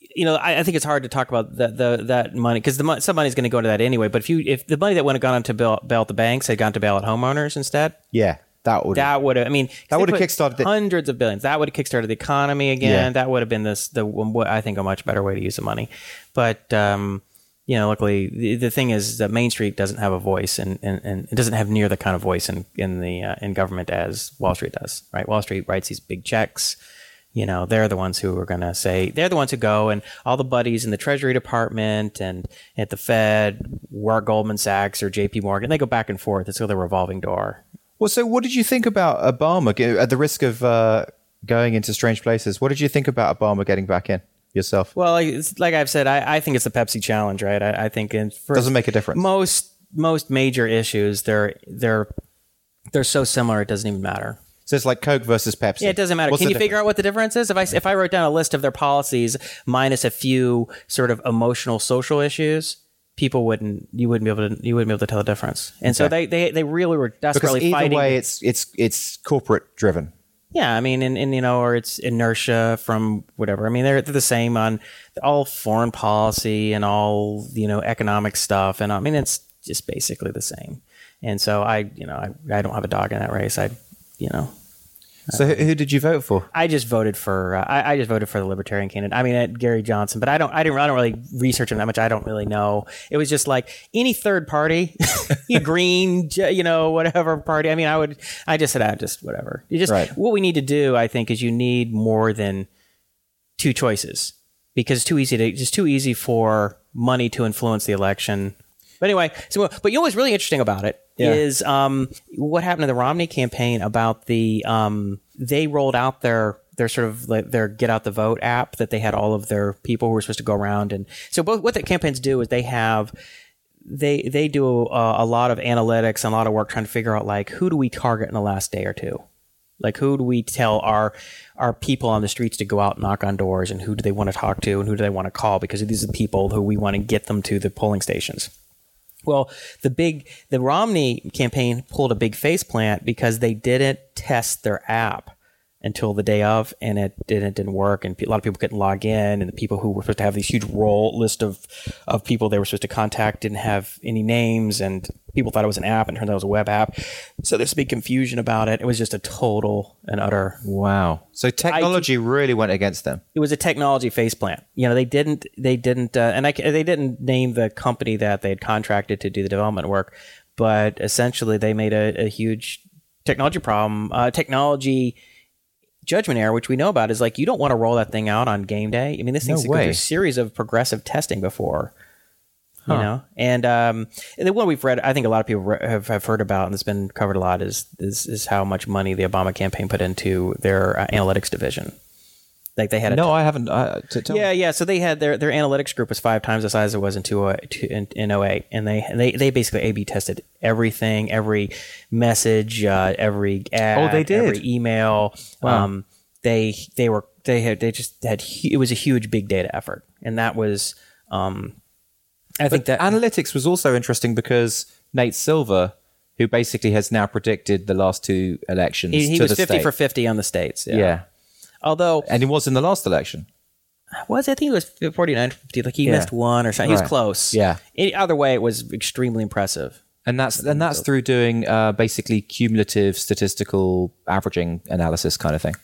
Speaker 3: you know, I, I think it's hard to talk about the, the that money because the some money's going to go into that anyway. But if you if the money that would have gone into bail, bail out the banks had gone to bail out homeowners instead,
Speaker 2: Yeah, that would.
Speaker 3: that would have. I mean,
Speaker 2: That would have kickstarted the-
Speaker 3: hundreds of billions. That would have kickstarted the economy again.
Speaker 2: Yeah.
Speaker 3: That would have been this the what I think a much better way to use the money. But um, you know, luckily the, the thing is that Main Street doesn't have a voice, and, and, and it doesn't have near the kind of voice in in the uh, in government as Wall Street does. Right? Wall Street writes these big checks. You know, they're the ones who are going to say they're the ones who go, and all the buddies in the Treasury Department and at the Fed, or Goldman Sachs or J.P. Morgan, they go back and forth. It's like a revolving door.
Speaker 2: Well, so what did you think about Obama? At the risk of uh, going into strange places, what did you think about Obama getting back in yourself?
Speaker 3: Well, like, it's, like I've said, I, I think it's the Pepsi challenge, right? I, I think it
Speaker 2: Doesn't make a difference.
Speaker 3: most most major issues, they're they're they're so similar, it doesn't even matter.
Speaker 2: So it's like Coke versus Pepsi.
Speaker 3: Yeah, it doesn't matter.
Speaker 2: What's
Speaker 3: Can you figure out what the difference is? If I if I wrote down a list of their policies minus a few sort of emotional social issues, people wouldn't you wouldn't be able to you wouldn't be able to tell the difference. And so they, they they really were desperately Because
Speaker 2: either
Speaker 3: fighting.
Speaker 2: way, it's it's it's corporate driven.
Speaker 3: Yeah, I mean, and, and you know, or it's inertia from whatever. I mean, they're, they're the same on all foreign policy and all you know economic stuff, and I mean, it's just basically the same. And so I, you know, I, I don't have a dog in that race. I, you know,
Speaker 2: So who, who did you vote for?
Speaker 3: I just voted for uh, I, I just voted for the Libertarian candidate. I mean, uh, Gary Johnson, but I don't I didn't I don't really research him that much. I don't really know. It was just like any third party, green, you know, whatever party. I mean, I would I just said I just whatever. You just
Speaker 2: Right.
Speaker 3: what we need to do, I think, is you need more than two choices because it's too easy to it's too easy for money to influence the election. But anyway, so but you know what's really interesting about it is um, what happened to the Romney campaign about the um, they rolled out their their sort of like their get out the vote app that they had all of their people who were supposed to go around and so both what the campaigns do is they have they they do a, a lot of analytics and a lot of work trying to figure out like who do we target in the last day or two? Like who do we tell our our people on the streets to go out and knock on doors and who do they want to talk to and who do they want to call because these are the people who we want to get them to the polling stations well, the big the Romney campaign pulled a big face plant because they didn't test their app until the day of, and it didn't didn't work, and a lot of people couldn't log in, and the people who were supposed to have these huge roll list of of people they were supposed to contact didn't have any names, and people thought it was an app, and it turned out it was a web app. So there's a big confusion about it. It was just a total and utter
Speaker 2: Wow. So technology really went against them.
Speaker 3: it was a technology faceplant. You know, they didn't they didn't uh, and I, they didn't name the company that they had contracted to do the development work, but essentially they made a, a huge technology problem, uh, technology judgment error, which we know about is like you don't want to roll that thing out on game day. I mean, this
Speaker 2: No
Speaker 3: thing's
Speaker 2: way.
Speaker 3: a series of progressive testing before. You know, and um, and the one we've read, I think a lot of people re- have, have heard about, and it's been covered a lot, is is is how much money the Obama campaign put into their uh, analytics division. Like they had a
Speaker 2: No, I haven't. Uh, t- tell
Speaker 3: yeah,
Speaker 2: me.
Speaker 3: yeah. So they had their their analytics group was five times the size it was in two, two in, in 08. and they they they basically A/B tested everything, every message, uh, every ad,
Speaker 2: Oh, they did?
Speaker 3: every email.
Speaker 2: Wow.
Speaker 3: Um, they they were they had they just had it was a huge big data effort, and that was um, I think that
Speaker 2: analytics was also interesting because Nate Silver, who basically has now predicted the last two elections.
Speaker 3: He, he was 50
Speaker 2: state.
Speaker 3: for 50 on the states. Yeah.
Speaker 2: yeah.
Speaker 3: Although,
Speaker 2: and he was in the last election.
Speaker 3: was I think it was 49 50. Like he
Speaker 2: Yeah.
Speaker 3: missed one or something. He was
Speaker 2: Right.
Speaker 3: close.
Speaker 2: Yeah.
Speaker 3: Any other way, it was extremely impressive.
Speaker 2: And that's and that's through doing uh, basically cumulative statistical averaging analysis kind of thing.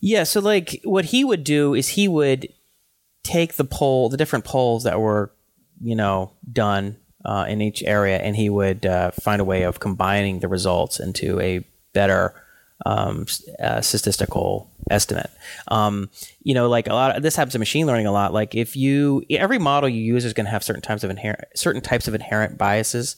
Speaker 3: Yeah, so like what he would do is he would take the poll, the different polls that were, you know, done uh, in each area, and he would uh, find a way of combining the results into a better um, uh, statistical estimate. Um, you know, like a lot. Of, this happens in machine learning a lot. Like if you every model you use is going to have certain types of inherent certain types of inherent biases.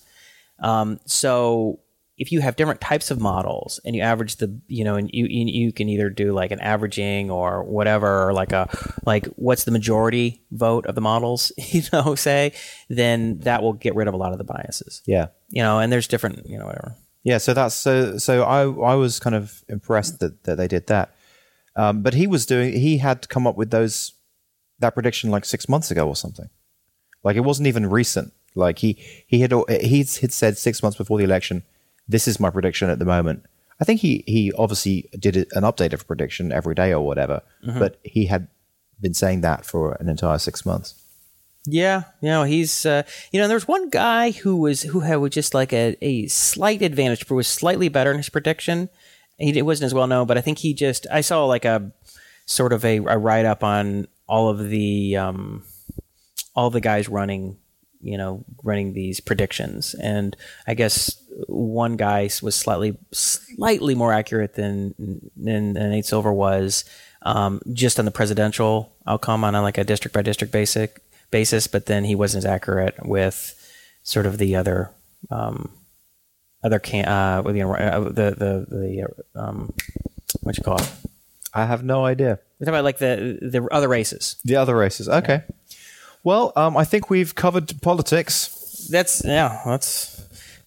Speaker 3: Um, so if you have different types of models and you average the, you know, and you, you you can either do like an averaging or whatever, or like a like what's the majority vote of the models, you know, say, then that will get rid of a lot of the biases,
Speaker 2: Yeah.
Speaker 3: you know. And there's different, you know, whatever.
Speaker 2: Yeah, so that's so. So I I was kind of impressed that that they did that. Um, but he was doing. He had come up with those that prediction like six months ago or something. Like it wasn't even recent. Like he he had he had said six months before the election, this is my prediction at the moment. I think he he obviously did an update of prediction every day or whatever. But he had been saying that for an entire six months.
Speaker 3: Yeah, you know, he's uh, you know, there's one guy who was who had just like a, a slight advantage, but was slightly better in his prediction. He it wasn't as well known, but I think he just I saw like a sort of a, a write up on all of the um, all the guys running, you know, running these predictions, and I guess one guy was slightly slightly more accurate than than, than Nate Silver was, um, just on the presidential outcome on a, like a district by district basic basis, but then he wasn't as accurate with sort of the other um, other can uh, with, you know, uh, the the the um, what you call it.
Speaker 2: I have no idea.
Speaker 3: We're talking about like the the other races.
Speaker 2: The other races. Okay. Well, um, I think we've covered politics.
Speaker 3: That's yeah. That's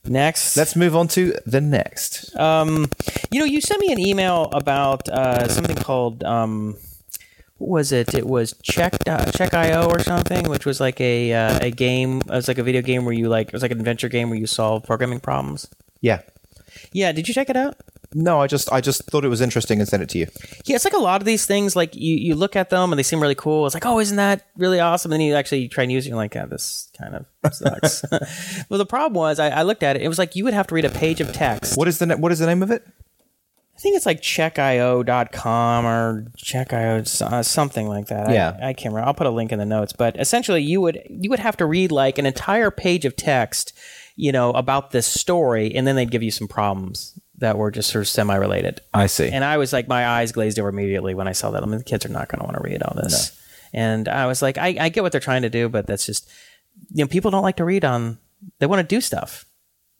Speaker 3: next.
Speaker 2: Let's move on to the next.
Speaker 3: Um, you know, you sent me an email about uh, something called um, was it? It was Check check IO or something, which was like a uh, a game. It was like a video game where you like it was like an adventure game where you solve programming problems.
Speaker 2: Yeah.
Speaker 3: Yeah, did you check it out?
Speaker 2: No, I just I just thought it was interesting and sent it to you.
Speaker 3: Yeah, it's like a lot of these things. Like you, you look at them and they seem really cool. It's like, oh, isn't that really awesome? And then you actually try and use it. And you're like, yeah, this kind of sucks. well, the problem was, I, I looked at it. It was like you would have to read a page of text.
Speaker 2: What is the na- what is the name of it?
Speaker 3: I think it's like checkio.com or checkio uh, something like that.
Speaker 2: Yeah.
Speaker 3: I, I can't remember. I'll put a link in the notes. But essentially, you would you would have to read like an entire page of text, you know, about this story, and then they'd give you some problems that were just sort of semi-related.
Speaker 2: I see.
Speaker 3: And I was like, my eyes glazed over immediately when I saw that. I mean, the kids are not going to want to read all this. No. And I was like, I, I get what they're trying to do, but that's just, you know, people don't like to read on, they want to do stuff.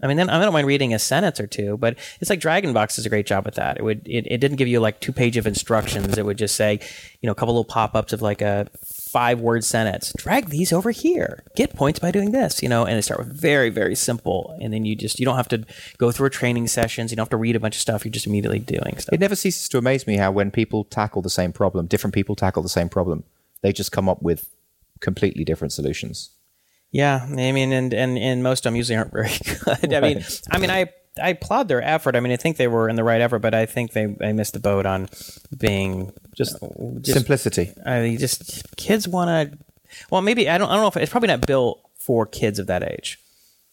Speaker 3: I mean, then I don't mind reading a sentence or two, but it's like Dragonbox does a great job with that. It would, it, it didn't give you like two page of instructions. It would just say, you know, a couple little pop ups of like a five word sentence. Drag these over here. Get points by doing this, you know, and it start with very, very simple. And then you just, you don't have to go through a training sessions. You don't have to read a bunch of stuff. You're just immediately doing stuff.
Speaker 2: it never ceases to amaze me how when people tackle the same problem, different people tackle the same problem, they just come up with completely different solutions.
Speaker 3: Yeah, I mean, and and and most of them usually aren't very good. I mean, I mean, I I applaud their effort. I mean, I think they were in the right effort, but I think they they missed the boat on being
Speaker 2: Just,
Speaker 3: just
Speaker 2: simplicity.
Speaker 3: I mean, just kids want to. Well, maybe I don't. I don't know if it's probably not built for kids of that age.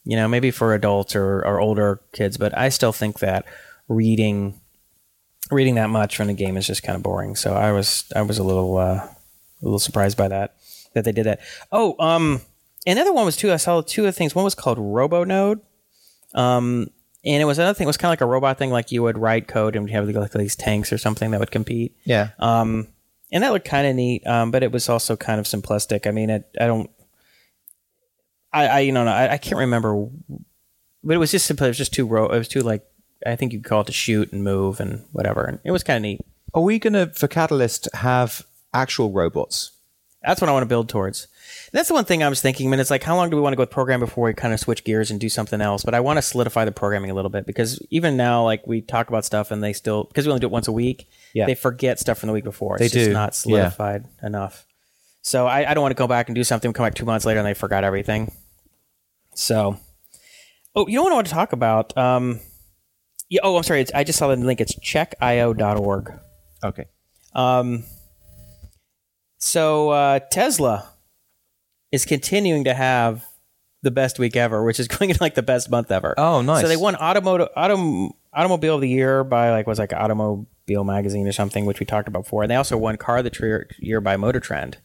Speaker 3: You know, maybe for adults or, or older kids, but I still think that reading reading that much from the game is just kind of boring. So I was I was a little uh, a little surprised by that that they did that. Oh, um, another one was too. I saw two other things. One was called RoboNode. Um, and it was another thing. It was kind of like a robot thing, like you would write code and you have like these tanks or something that would compete.
Speaker 2: Yeah.
Speaker 3: Um, and that looked kind of neat, um, but it was also kind of simplistic. I mean, it, I don't, I, I you know, I, I can't remember, but it was just simple. It was just too ro- It was too like I think you'd call it to shoot and move and whatever. And it was kind of neat.
Speaker 2: Are we going to, for Catalyst, have actual robots?
Speaker 3: That's what I want to build towards. That's the one thing I was thinking. I mean, it's like, how long do we want to go with program before we kind of switch gears and do something else? But I want to solidify the programming a little bit because even now, like we talk about stuff and they still because we only do it once a week.
Speaker 2: Yeah.
Speaker 3: they forget stuff from the week before. It's
Speaker 2: They
Speaker 3: just
Speaker 2: do.
Speaker 3: not
Speaker 2: Yeah.
Speaker 3: solidified enough. So I, I don't want to go back and do something, come back two months later, and they forgot everything. So, Oh, you know what I want to talk about? Um, yeah. Oh, I'm sorry. It's, I just saw the link. It's checkio.org.
Speaker 2: Okay.
Speaker 3: Um, so uh, Tesla is continuing to have the best week ever, which is going into like the best month ever.
Speaker 2: Oh, nice.
Speaker 3: So they won automotive autom, automobile of the year by like was like Automobile Magazine or something, which we talked about before. And they also won car of the year by Motor Trend.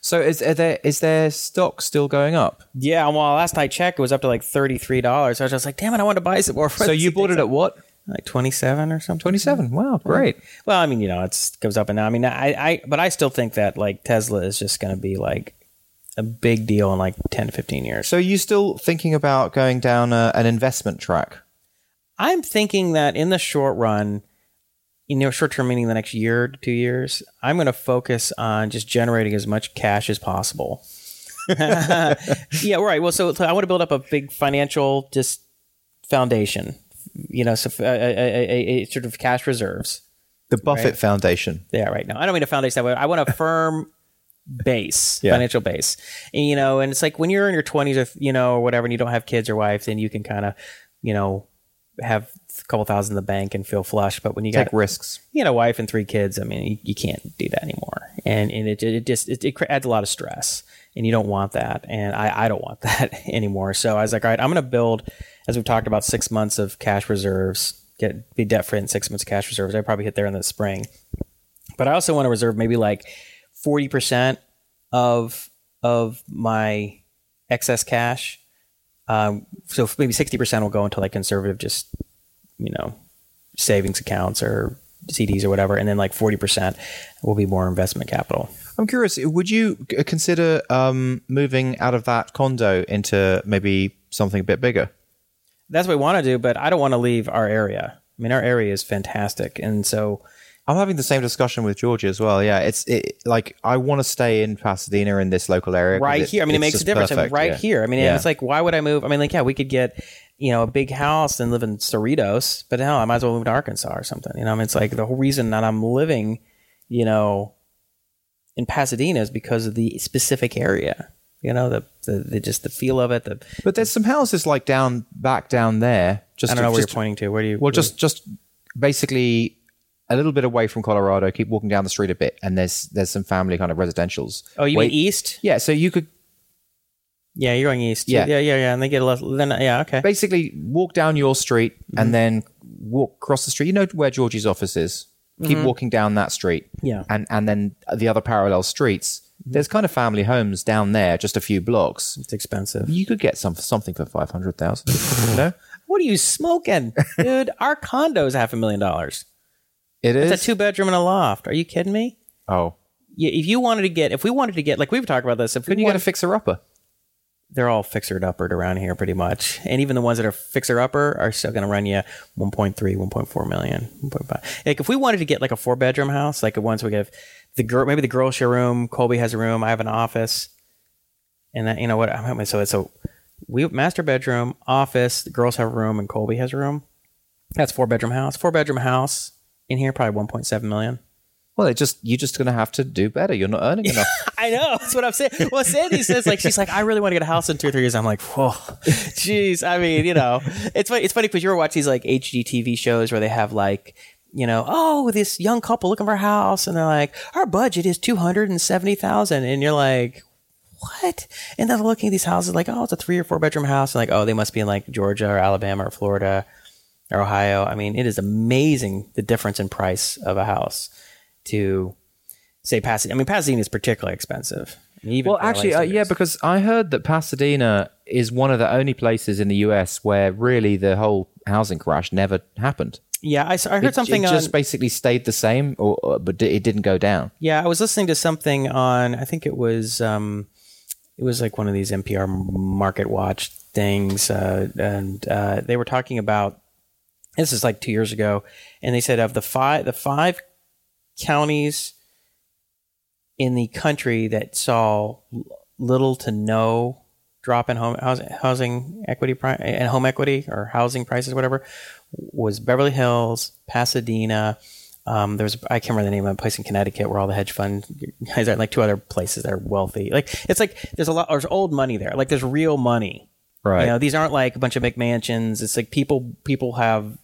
Speaker 2: So is are there is their stock still going up?
Speaker 3: Yeah, well, last night checked, it was up to like thirty three dollars. I was just like, damn it, I want to buy some more.
Speaker 2: So you bought it at what?
Speaker 3: Like twenty seven or something.
Speaker 2: Twenty seven. Wow, great.
Speaker 3: Well, I mean, you know, it goes up and down. I mean, I, I, but I still think that like Tesla is just going to be like a big deal in like ten to fifteen years.
Speaker 2: So you still thinking about going down a, an investment track?
Speaker 3: I'm thinking that in the short run, you know, short term meaning the next year to two years, I'm going to focus on just generating as much cash as possible. yeah, right. Well, so, so I want to build up a big financial just foundation, you know, a, a, a, a sort of cash reserves.
Speaker 2: The Buffett
Speaker 3: Right.
Speaker 2: Foundation.
Speaker 3: Yeah, right. now I don't mean a foundation. I want a firm base,
Speaker 2: Yeah.
Speaker 3: financial base. And, you know, and it's like when you're in your 20s or, you know, or whatever, and you don't have kids or wife, then you can kind of, you know, have a couple thousand in the bank and feel flush. But when you
Speaker 2: Take
Speaker 3: got
Speaker 2: risks.
Speaker 3: you know, wife and three kids, I mean, you, you can't do that anymore. And, and it, it just, it, it adds a lot of stress and you don't want that. And I, I don't want that anymore. So I was like, all right, I'm going to build, as we've talked about, six months of cash reserves, get, be debt free in six months of cash reserves. I probably hit there in the spring. But I also want to reserve maybe like 40% of, of my excess cash. Um, so maybe 60% will go into like conservative, just, you know, savings accounts or CDs or whatever, and then like forty percent will be more investment capital.
Speaker 2: I'm curious. Would you consider um, moving out of that condo into maybe something a bit bigger?
Speaker 3: That's what we want to do, but I don't want to leave our area. I mean, our area is fantastic, and so
Speaker 2: I'm having the same discussion with Georgia as well. Yeah, it's it, like I want to stay in Pasadena in this local area,
Speaker 3: right
Speaker 2: it-
Speaker 3: here. I mean, it makes a difference. I mean,
Speaker 2: perfect,
Speaker 3: right
Speaker 2: yeah.
Speaker 3: here. I mean,
Speaker 2: Yeah.
Speaker 3: it's like, why would I move? I mean, like, yeah, we could get, you know, a big house and live in Cerritos, but hell, I might as well move to Arkansas or something. You know, I mean, it's like the whole reason that I'm living, you know, in Pasadena is because of the specific area. You know, the the, the just the feel of it. The
Speaker 2: But there's some houses like down back down there. Just
Speaker 3: I don't know where you're pointing to. Where do you?
Speaker 2: Well, just just basically a little bit away from Colorado. Keep walking down the street a bit, and there's there's some family kind of residentials.
Speaker 3: oh, you
Speaker 2: Wait-
Speaker 3: mean east?
Speaker 2: Yeah, so you could
Speaker 3: Yeah, you're going east.
Speaker 2: Yeah.
Speaker 3: yeah, yeah, yeah. And they get a less. Then yeah, okay.
Speaker 2: basically walk down your street
Speaker 3: Mm-hmm.
Speaker 2: and then walk across the street. You know where Georgie's office is. Keep walking down that street.
Speaker 3: Mm-hmm. Yeah.
Speaker 2: And and then the other parallel streets. Mm-hmm. There's kind of family homes down there, just a few blocks.
Speaker 3: It's expensive.
Speaker 2: You could get some something for five hundred thousand. you know,
Speaker 3: What are you smoking, dude? Our condo is half a million dollars.
Speaker 2: it is.
Speaker 3: It's a two bedroom and a loft. Are you kidding me?
Speaker 2: oh,
Speaker 3: Yeah, if you wanted to get, if we wanted to get, like we've talked about this, if we
Speaker 2: couldn't you get a
Speaker 3: wanted,
Speaker 2: fixer upper?
Speaker 3: they're all fixer uppered around here pretty much, and even the ones that are fixer upper are still going to run you 1.3, 1.4 million, 1.5. Like if we wanted to get like a four bedroom house, like the ones we have the girl, maybe the girl share room, Colby has a room, I have an office, and that, you know what? I'm so it's a we master bedroom, office, the girls have a room, and Colby has a room. That's four bedroom house, four bedroom house in here, probably 1.7 million.
Speaker 2: Well, it just you're just gonna have to do better. You're not earning enough.
Speaker 3: I know. That's what I'm saying. Well, Sandy says like she's like, I really want to get a house in two or three years. I'm like, whoa, jeez. I mean, you know, it's funny. It's funny because you ever watch these like HGTV shows where they have like, you know, oh, this young couple looking for a house, and they're like, our budget is two hundred and seventy thousand, and you're like. What? And then they're looking at these houses like, oh, it's a three or four bedroom house. And like, oh, they must be in like Georgia or Alabama or Florida or Ohio. I mean, it is amazing the difference in price of a house to say Pasadena. I mean, Pasadena is particularly expensive. Even
Speaker 2: Well, actually, uh, yeah, because I heard that Pasadena is one of the only places in the U.S. where really the whole housing crash never happened.
Speaker 3: Yeah, I, I heard
Speaker 2: It-
Speaker 3: something
Speaker 2: it
Speaker 3: on.
Speaker 2: just basically stayed the same, or, or but it didn't go down.
Speaker 3: yeah, I was listening to something on. I think it was. Um, it was like one of these NPR Market Watch things, uh, and uh, they were talking about. This is like two years ago, and they said of the five, the five counties in the country that saw little to no drop in home housing, housing equity pri- and home equity or housing prices, whatever, was Beverly Hills, Pasadena. Um, there's I can't remember the name of a place in Connecticut where all the hedge fund guys are, like two other places that are wealthy. Like it's like there's a lot there's old money there. Like there's real money
Speaker 2: Right.
Speaker 3: You know, these aren't like a bunch of McMansions. It's like people people have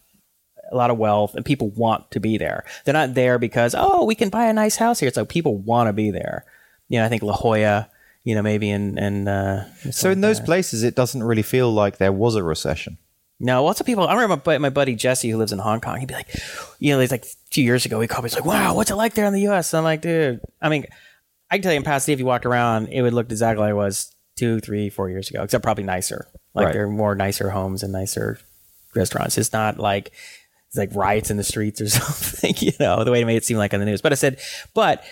Speaker 3: a lot of wealth and people want to be there. They're not there because oh we can buy a nice house here. It's like people want to be there. You know, I think La Jolla. You know, maybe in and uh,
Speaker 2: So in those places, it doesn't really feel like there was a recession.
Speaker 3: No, lots of people. I remember my, my buddy Jesse who lives in Hong Kong. He'd be like, you know, he's like a few years ago. He called me. He's like, "Wow, what's it like there in the U.S.?" I'm like, dude. I mean, I can tell you in Pasadena, if you walked around, it would look exactly like it was two, three, four years ago, except probably nicer. Like
Speaker 2: Right.
Speaker 3: there are more nicer homes and nicer restaurants. It's not like it's like riots in the streets or something. You know, the way it made it seem like on the news. But I said, but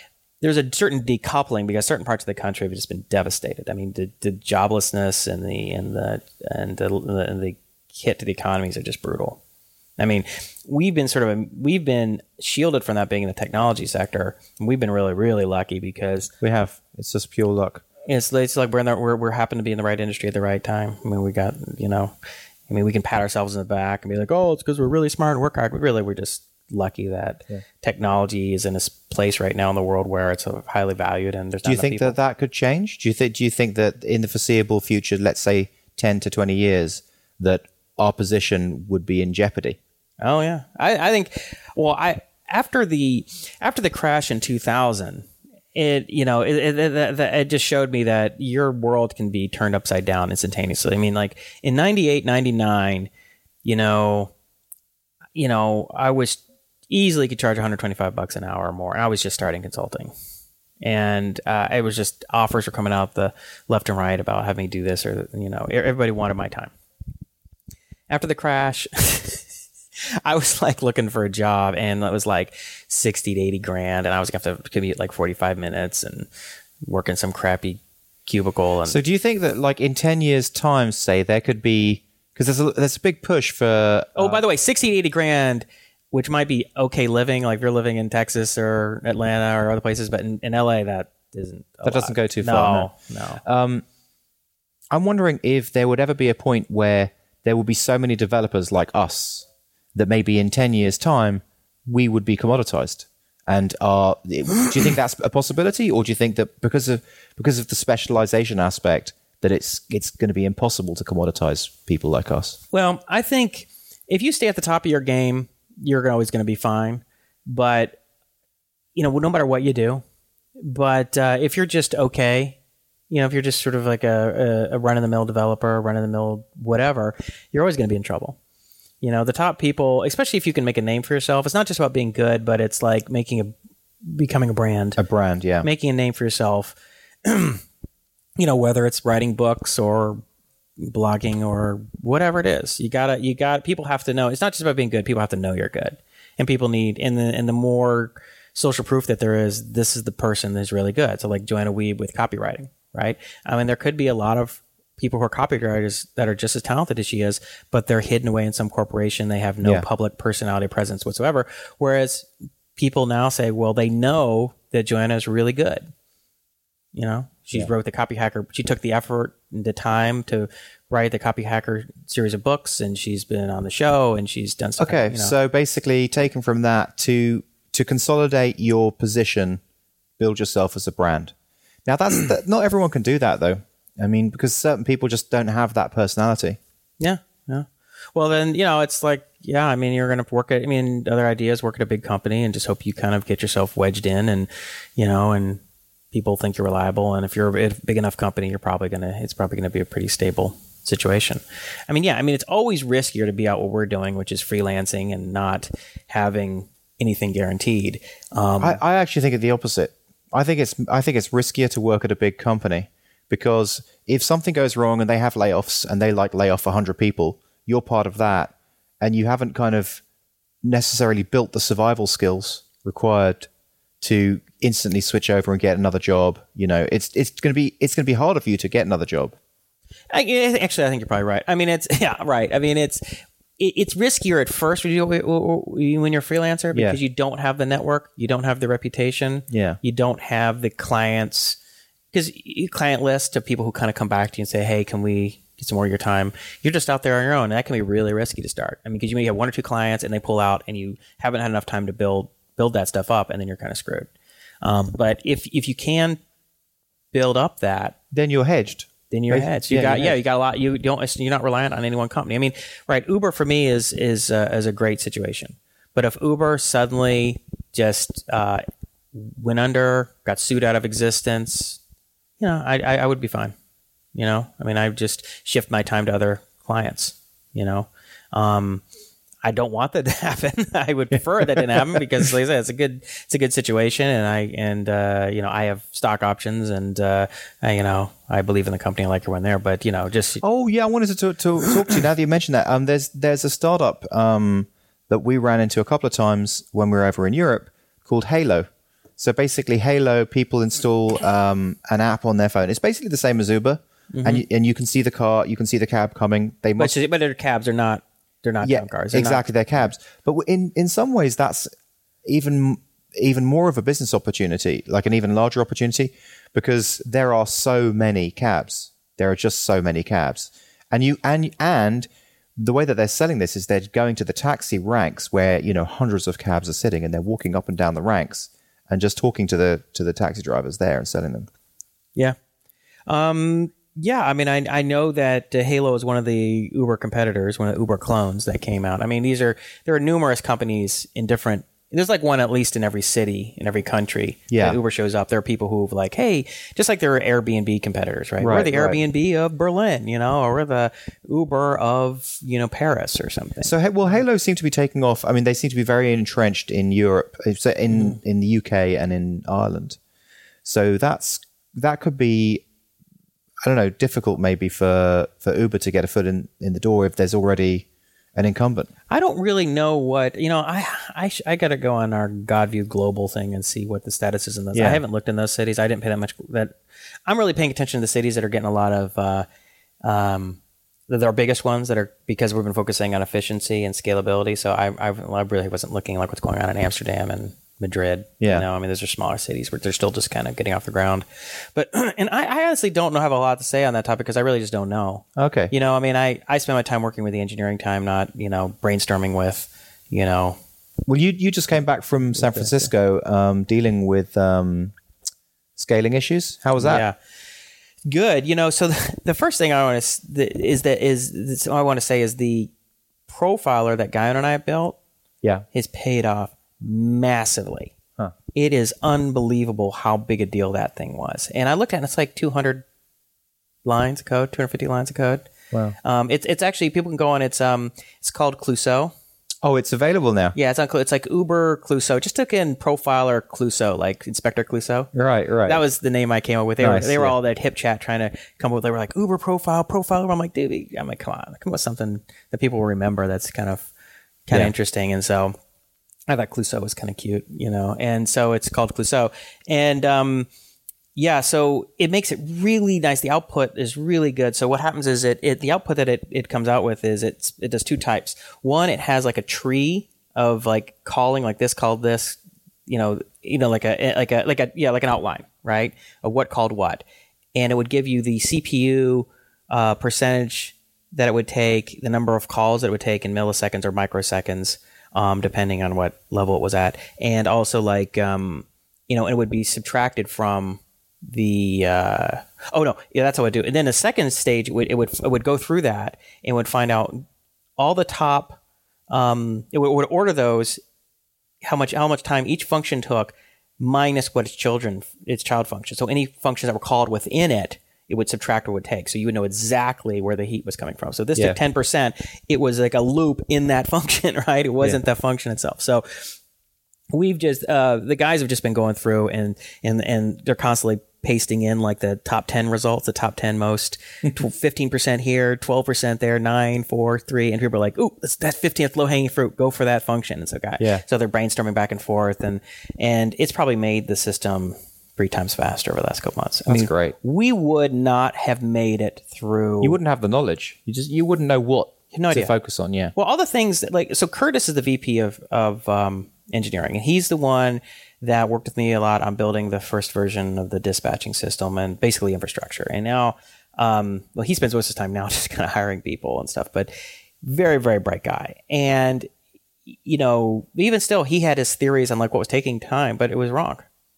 Speaker 3: there's a certain decoupling because certain parts of the country have just been devastated. I mean, the, the joblessness and the and the and the, and the hit to the economies are just brutal. I mean, we've been sort of we've been shielded from that being in the technology sector. And we've been really really lucky because
Speaker 2: We have. It's just pure luck.
Speaker 3: it's, it's like we're in the, we're we're happen to be in the right industry at the right time. I mean, we got you know, I mean, we can pat ourselves in the back and be like, oh, it's because we're really smart and work hard. But really, we're just lucky that technology is in a place right now in the world where it's highly valued and there's.
Speaker 2: Do you think that that could change? Do you think? Do you think that in the foreseeable future, let's say ten to twenty years, that our position would be in jeopardy?
Speaker 3: Oh yeah, I, I think. Well, I after the after the crash in 2000, it you know it, it, it, it just showed me that your world can be turned upside down instantaneously. I mean, like in 98, 99, you know, you know, I was easily could charge 125 bucks an hour or more, I was just starting consulting. And uh, it was just offers were coming out the left and right about having me do this or you know everybody wanted my time. After the crash, I was like looking for a job and it was like 60 to 80 grand. And I was going to have to commute like 45 minutes and work in some crappy cubicle. And
Speaker 2: So, do you think that, like in ten years' time, say there could be because there's a there's a big push for
Speaker 3: oh, by uh, the way, 60 to 80 grand, which might be okay living. Like if you're living in Texas or Atlanta or other places, but in, in LA, that isn't.
Speaker 2: That doesn't
Speaker 3: lot.
Speaker 2: go too far,
Speaker 3: No, no.
Speaker 2: Um, I'm wondering if there would ever be a point where there will be so many developers like us that maybe in 10 years' time we would be commoditized. And are, do you think that's a possibility, or do you think that because of because of the specialization aspect that it's it's going to be impossible to commoditize people like us?
Speaker 3: Well, I think if you stay at the top of your game, you're always going to be fine. But you know, no matter what you do, but uh, if you're just okay, you know, if you're just sort of like a, a, run of the mill developer, run of the mill whatever, you're always going to be in trouble. You know, the top people, especially if you can make a name for yourself, it's not just about being good, but it's like making a becoming a brand
Speaker 2: A brand, yeah.
Speaker 3: making a name for yourself. you know, whether it's writing books or blogging or whatever it is, you gotta, you got, people have to know. It's not just about being good. People have to know you're good, and people need, and the and the more social proof that there is, this is the person that's really good. So like Joanna Wiebe with copywriting, right? I mean, there could be a lot of people who are copywriters that are just as talented as she is, but they're hidden away in some corporation. They have no
Speaker 2: Yeah.
Speaker 3: public personality presence whatsoever. Whereas people now say, well, they know that Joanna is really good. You know, she wrote the Copy Hacker. She took the effort and the time to write the Copy Hacker series of books, and she's been on the show and she's done stuff.
Speaker 2: Okay,
Speaker 3: you know.
Speaker 2: so basically, taken from that to to consolidate your position, build yourself as a brand. Now, that's that, not everyone can do that though. I mean, because certain people just don't have that personality.
Speaker 3: Yeah, yeah. Well, then you know, it's like, yeah. I mean, you're going to work at. I mean, other ideas work at a big company, and just hope you kind of get yourself wedged in, and you know, and people think you're reliable. And if you're a big enough company, you're probably gonna. It's probably going to be a pretty stable situation. I mean, yeah. I mean, it's always riskier to be out what we're doing, which is freelancing and not having anything guaranteed. Um,
Speaker 2: I, I actually think of the opposite. I think it's I think it's riskier to work at a big company because if something goes wrong and they have layoffs and they like lay off hundred people, you're part of that, and you haven't kind of necessarily built the survival skills required to instantly switch over and get another job. You know, it's it's going to be it's going to be harder for you to get another job.
Speaker 3: I- actually, I think you're probably right. I mean, it's yeah, right. I mean, it's it, it's riskier at first when you when you're a freelancer because
Speaker 2: Yeah.
Speaker 3: you don't have the network, you don't have the reputation,
Speaker 2: Yeah.
Speaker 3: you don't have the clients because client list of people who kind of come back to you and say, "Hey, can we get some more of your time?" You're just out there on your own, and that can be really risky to start. I mean, because you may have one or two clients and they pull out, and you haven't had enough time to build build that stuff up, and then you're kind of screwed. Um, but if if you can build up that
Speaker 2: Then you're hedged.
Speaker 3: In your head. So you
Speaker 2: yeah,
Speaker 3: got
Speaker 2: your
Speaker 3: yeah, you got a lot. You don't you're not reliant on any one company. I mean, right? Uber for me is is uh, is a great situation. But if Uber suddenly just uh, went under, got sued out of existence, you know, I, I I would be fine. You know, I mean, I just shift my time to other clients. You know, um, I don't want that to happen. I would prefer that didn't happen because, like I said, it's a good it's a good situation, and I and uh, you know I have stock options, and uh, I, you know I believe in the company. I like everyone there, but you know, just
Speaker 2: Oh yeah, I wanted to, to, to talk to you now that you mentioned that. Um, there's there's a startup um, that we ran into a couple of times when we were over in Europe called Hailo. So basically, Hailo people install um, an app on their phone. It's basically the same as Uber, and you, and you can see the car, you can see the cab coming. They must
Speaker 3: but but their cabs are not they're not
Speaker 2: yeah,
Speaker 3: town cars. They're not-
Speaker 2: exactly. They're cabs, but in in some ways, that's even even more of a business opportunity, like an even larger opportunity, because there are so many cabs. There are just so many cabs, and you and and the way that they're selling this is they're going to the taxi ranks where you know hundreds of cabs are sitting, and they're walking up and down the ranks and just talking to the to the taxi drivers there and selling them.
Speaker 3: Yeah. Um, yeah, I mean, I, I know that uh, Hailo is one of the Uber competitors, one of the Uber clones that came out. I mean, these are there are numerous companies in different. There's like one at least in every city, in every country.
Speaker 2: Yeah.
Speaker 3: that Uber shows up. There are people who've like, hey, just like there are Airbnb competitors, right? we're
Speaker 2: Right,
Speaker 3: the
Speaker 2: right.
Speaker 3: Airbnb of Berlin, you know, or we're the Uber of you know Paris or something.
Speaker 2: So, well, Hailo seem to be taking off. I mean, they seem to be very entrenched in Europe, uh, in in the UK and in Ireland. So that's that could be, I don't know, difficult maybe for for Uber to get a foot in in the door if there's already an incumbent.
Speaker 3: I don't really know what you know. I I, sh- I got to go on our Godview Global thing and see what the status is in those.
Speaker 2: Yeah.
Speaker 3: I haven't looked in those cities. I didn't pay that much. That I'm really paying attention to the cities that are getting a lot of. Uh, um, that are our biggest ones that are because we've been focusing on efficiency and scalability. So I, I, I really wasn't looking like what's going on in Amsterdam and Madrid.
Speaker 2: Yeah.
Speaker 3: you know, I mean, those are smaller cities where they're still just kind of getting off the ground. But and I, I honestly don't know have a lot to say on that topic because I really just don't know.
Speaker 2: Okay.
Speaker 3: You know, I mean, I, I spend my time working with the engineering time, not, you know, brainstorming with, you know,
Speaker 2: Well, you you just came back from San Francisco, um, dealing with um, scaling issues. How was that?
Speaker 3: yeah. Good. You know, so the, the first thing I want to is that is is I want to say is the profiler that Guy and I built
Speaker 2: Yeah.
Speaker 3: has paid off massively.
Speaker 2: Huh.
Speaker 3: It is unbelievable how big a deal that thing was. And I looked at it, and it's like 200 lines of code, 250 lines of code.
Speaker 2: Wow.
Speaker 3: Um, it's it's actually people can go on. It's um it's called Clouseau.
Speaker 2: Oh, it's available now.
Speaker 3: Yeah, it's on. It's like Uber Clouseau. Just took in profiler Clouseau, like Inspector Clouseau.
Speaker 2: Right. Right.
Speaker 3: That was the name I came up with. They
Speaker 2: Nice,
Speaker 3: were they were
Speaker 2: yeah.
Speaker 3: all that HipChat trying to come up with. They were like Uber profile, profile. I'm like, dude, I'm like, come on, come up with something that people will remember. That's kind of kind of interesting. And so I thought Clouseau was kind of cute, you know. And so it's called Clouseau. And um, yeah, so it makes it really nice. The output is really good. So what happens is it, it the output that it, it comes out with is it's it does two types. One, it has like a tree of like calling like this called this, you know, you know, like a like a like a yeah, like an outline, right? Of what called what. And it would give you the CPU uh, percentage that it would take, the number of calls that it would take in milliseconds or microseconds, um, depending on what level it was at, and also like um, you know, it would be subtracted from the uh, oh no, yeah, that's how I do. And then the second stage, it would it would, it would go through that and would find out all the top. Um, it would, would order those how much how much time each function took minus what its children its child function. So any functions that were called within it, it would subtract or would take. So you would know exactly where the heat was coming from. So this
Speaker 2: Yeah.
Speaker 3: took ten percent. It was like a loop in that function, right? It wasn't the function itself. So we've just uh, the guys have just been going through and and and they're constantly pasting in like the top 10 results the top 10 most 15% here 12% there 9 4 3 and people are like ooh that's, that's 15th low hanging fruit go for that function and so guy
Speaker 2: Yeah.
Speaker 3: so they're brainstorming back and forth and and it's probably made the system three times faster over the last couple months I
Speaker 2: That's great.
Speaker 3: we would not have made it through
Speaker 2: You wouldn't have the knowledge. You just you wouldn't know what
Speaker 3: No
Speaker 2: to
Speaker 3: idea.
Speaker 2: focus on. Yeah.
Speaker 3: Well, all the things that, like so, Curtis is the VP of of um, engineering, and he's the one that worked with me a lot on building the first version of the dispatching system and basically infrastructure. And now, um, well, he spends most of his time now just kind of hiring people and stuff. But very, very bright guy, and you know, even still, he had his theories on like what was taking time, but it was wrong.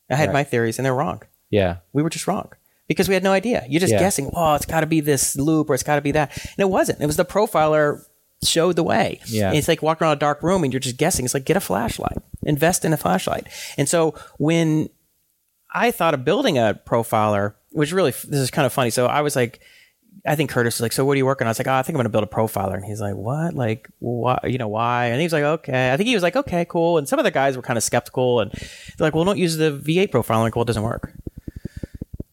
Speaker 3: I had
Speaker 2: Right.
Speaker 3: my theories, and they're wrong
Speaker 2: Yeah.
Speaker 3: we were just wrong. because we had no idea. You're just
Speaker 2: Yeah.
Speaker 3: guessing. Oh, it's got to be this loop or it's got to be that, and it wasn't. It was the profiler showed the way.
Speaker 2: Yeah.
Speaker 3: And it's like walking around a dark room and you're just guessing. It's like get a flashlight, invest in a flashlight. And so when I thought of building a profiler, which really this is kind of funny. So I was like, I think Curtis was like, "So what are you working on?" I was like, "Oh, I think I'm going to build a profiler." And he's like, "What? Like, why? You know, why?" And he was like, "Okay." I think he was like, "Okay, cool." And some of the guys were kind of skeptical and they're like, "Well, don't use the V8 profiler." I'm like, "Well, it doesn't work."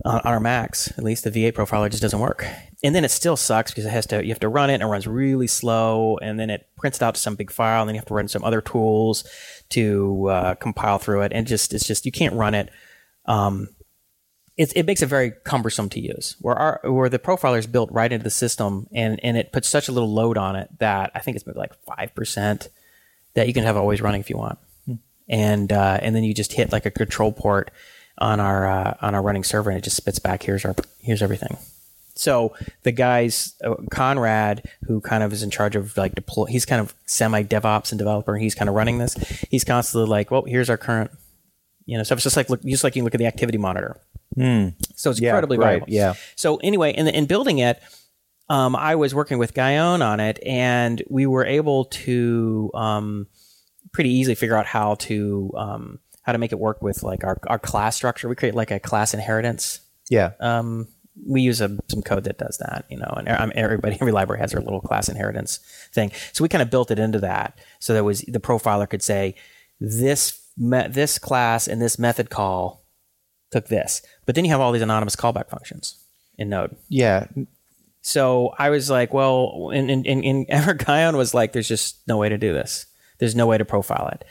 Speaker 3: On, on our Macs, at least the V8 profiler just doesn't work. And then it still sucks because it has to. You have to run it, and it runs really slow. And then it prints it out to some big file, and then you have to run some other tools to uh, compile through it. And just it's just you can't run it um, it, it makes it very cumbersome to use. Where our where the profiler is built right into the system, and and it puts such a little load on it that I think it's maybe like five percent that you can have always running if you want, and uh, and then you just hit like a control port on our uh, on our running server, and it just spits back here's our here's everything. So the guys, uh, Conrad, who kind of is in charge of like deploy, he's kind of semi DevOps and developer. And he's kind of running this. He's constantly like, well, here's our current, you know, stuff. It's just like look, just like you look at the activity monitor. So it's
Speaker 2: Yeah,
Speaker 3: incredibly
Speaker 2: right,
Speaker 3: valuable.
Speaker 2: yeah.
Speaker 3: So anyway, in, in building it, um, I was working with Guyon on it, and we were able to um, pretty easily figure out how to um, how to make it work with like our, our class structure. We create like a class inheritance
Speaker 2: Yeah.
Speaker 3: um, we use a, some code that does that, you know, and um, everybody, every library has their little class inheritance thing. So we kind of built it into that, so that was the profiler could say this me- this class and this method call took this, but then you have all these anonymous callback functions in Node.
Speaker 2: yeah.
Speaker 3: So I was like, well, and and and, and Everett Guyon was like, there's just no way to do this. There's no way to profile it,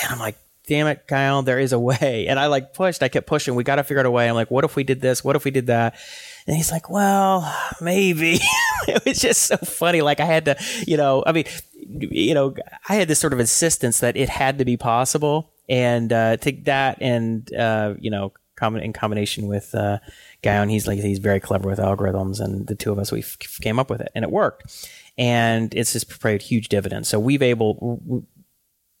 Speaker 3: and I'm like. Damn it, Guyon, there is a way. And I like pushed, I kept pushing. We got to figure out a way. I'm like, what if we did this? What if we did that? And he's like, well, maybe. it was just so funny. Like I had to, you know, I mean, you know, I had this sort of insistence that it had to be possible. And uh, take that and, uh, you know, in combination with uh, Guyon, he's like, he's very clever with algorithms. And the two of us, we f- came up with it and it worked. And it's just paid huge dividends. So we've able,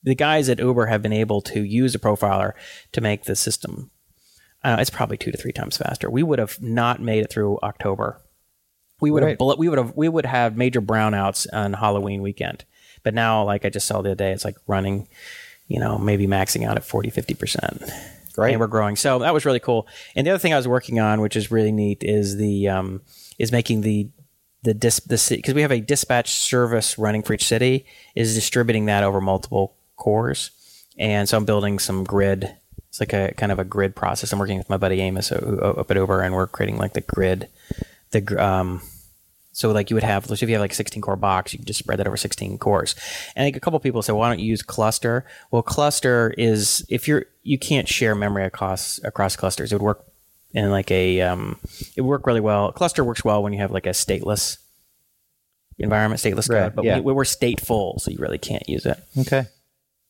Speaker 3: the guys at Uber have been able to use a profiler to make the system uh, it's probably two to three times faster. We would have not made it through October. We would have
Speaker 2: Right.
Speaker 3: bullet, we would have we would have major brownouts on Halloween weekend. But now, like I just saw the other day, it's like running, you know, maybe maxing out at 40, 50 percent.
Speaker 2: Great.
Speaker 3: and we're growing. So that was really cool. And the other thing I was working on, which is really neat, is the um, is making the the dis the because we have a dispatch service running for each city is distributing that over multiple cores. And so I'm building some grid. It's like a kind of a grid process. I'm working with my buddy Amos up at Uber, and we're creating like the grid. The um, so like you would have, let's say if you have like 16 core box, you can just spread that over 16 cores. And like a couple people say, why don't you use cluster? Well, cluster is if you're you can't share memory across across clusters. It would work in like a um, it would work really well. Cluster works well when you have like a stateless environment, stateless
Speaker 2: Right,
Speaker 3: code, but
Speaker 2: yeah.
Speaker 3: we, we're stateful, so you really can't use it.
Speaker 2: Okay.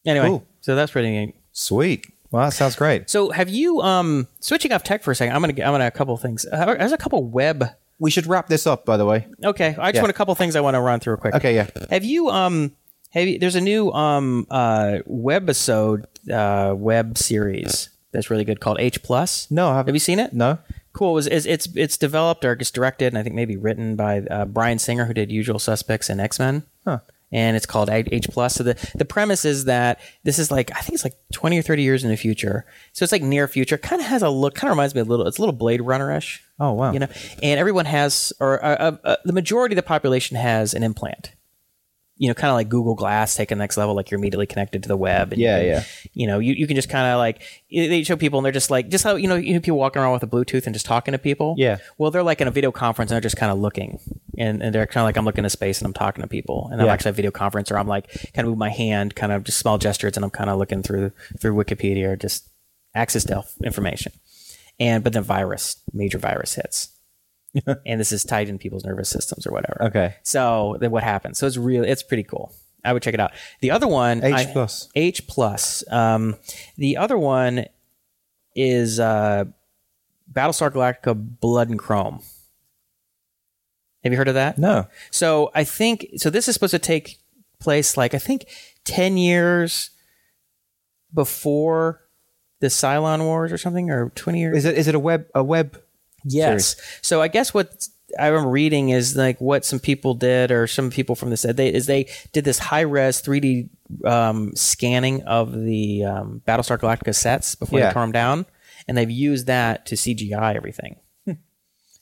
Speaker 3: Anyway,
Speaker 2: Cool.
Speaker 3: so that's pretty neat.
Speaker 2: Sweet. Well, that sounds great.
Speaker 3: So have you um switching off tech for a second? I'm gonna I'm gonna a couple things. Uh, There's a couple web.
Speaker 2: We should wrap this up, by the way.
Speaker 3: Okay, I just
Speaker 2: Yeah.
Speaker 3: want a couple things I want to run through quick.
Speaker 2: Okay, yeah.
Speaker 3: Have you um have you, there's a new um uh webisode uh web series that's really good called H plus.
Speaker 2: No, I haven't.
Speaker 3: Have you seen it?
Speaker 2: No.
Speaker 3: Cool. It was it's it's, it's developed or it's directed and I think maybe written by uh, Bryan Singer who did Usual Suspects and X Men.
Speaker 2: Huh.
Speaker 3: And it's called H plus. So the the premise is that this is like I think it's like twenty or thirty years in the future. So it's like near future. Kind of has a look. Kind of reminds me a little. It's a little Blade Runner ish.
Speaker 2: Oh, wow.
Speaker 3: You know, and everyone has, or uh, uh, uh, the majority of the population has an implant. You know, kind of like Google Glass, take the next level, like you're immediately connected to the web. And
Speaker 2: Yeah,
Speaker 3: you
Speaker 2: yeah.
Speaker 3: You know, you, you can just kind of like they show people, and they're just like just how you know, you know people walking around with a Bluetooth and just talking to people.
Speaker 2: Yeah.
Speaker 3: Well, they're like in a video conference, and they're just kind of looking, and, and they're kind of like I'm looking to space, and I'm talking to people, and I'm
Speaker 2: Yeah.
Speaker 3: actually at a video conference, or I'm like kind of move my hand, kind of just small gestures, and I'm kind of looking through through Wikipedia or just access to information. And but then virus, major virus hits and this is tied in people's nervous systems or whatever.
Speaker 2: Okay.
Speaker 3: So then what happens? So it's really it's pretty cool. I would check it out. The other one,
Speaker 2: H
Speaker 3: I-
Speaker 2: plus.
Speaker 3: H plus. Um, the other one is uh, Battlestar Galactica: Blood and Chrome. Have you heard of that?
Speaker 2: No.
Speaker 3: So I think so. This is supposed to take place like I think ten years before the Cylon Wars or something, or twenty years.
Speaker 2: Is it is it a web a web
Speaker 3: Yes. So I guess what I remember reading is like what some people did, or some people from this they is they did this high res 3D um, scanning of the um, Battlestar Galactica sets before
Speaker 2: Yeah.
Speaker 3: they tore them down, and they've used that to CGI everything.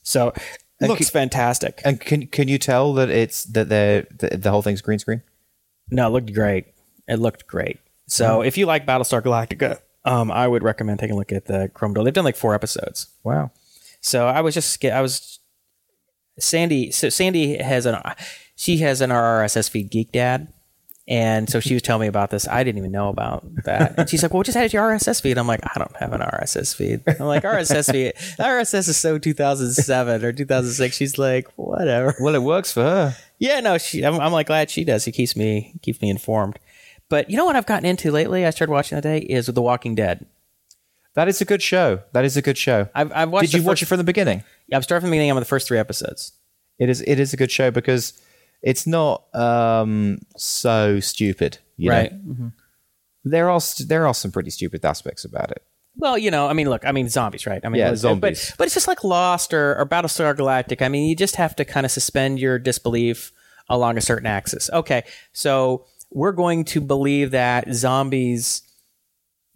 Speaker 3: so it looks fantastic.
Speaker 2: And can can you tell that it's that they're the, the whole thing's green screen?
Speaker 3: No, it looked great. It looked great. So if you like Battlestar Galactica, um, I would recommend taking a look at the Chrome Dome. They've done like four episodes.
Speaker 2: Wow.
Speaker 3: So I was just I was Sandy. So Sandy has an she has an RSS feed Geek Dad, and so she was telling me about this. I didn't even know about that. And she's like, "Well, just add it to your RSS feed." I'm like, "I don't have an RSS feed." I'm like, "RSS feed. RSS is so 2007 or 2006." She's like, "Whatever."
Speaker 2: Well, it works for her.
Speaker 3: Yeah, no, she. I'm, I'm like glad she does. It keeps me keeps me informed. But you know what I've gotten into lately? I started watching today is The Walking Dead.
Speaker 2: That is a good show. That is a good show.
Speaker 3: I've, I've watched.
Speaker 2: Did you
Speaker 3: the
Speaker 2: watch it from the beginning?
Speaker 3: Yeah, I've started from the beginning. I'm on the first three episodes.
Speaker 2: It is it is a good show because it's not um, so stupid. You know?
Speaker 3: Right.
Speaker 2: There are st- there are some pretty stupid aspects about it.
Speaker 3: Well, you know, I mean, look, I mean, zombies, right? I mean,
Speaker 2: Yeah,
Speaker 3: but-
Speaker 2: zombies.
Speaker 3: But, but it's just like Lost or, or Battlestar Galactica. I mean, you just have to kind of suspend your disbelief along a certain axis. Okay, so we're going to believe that zombies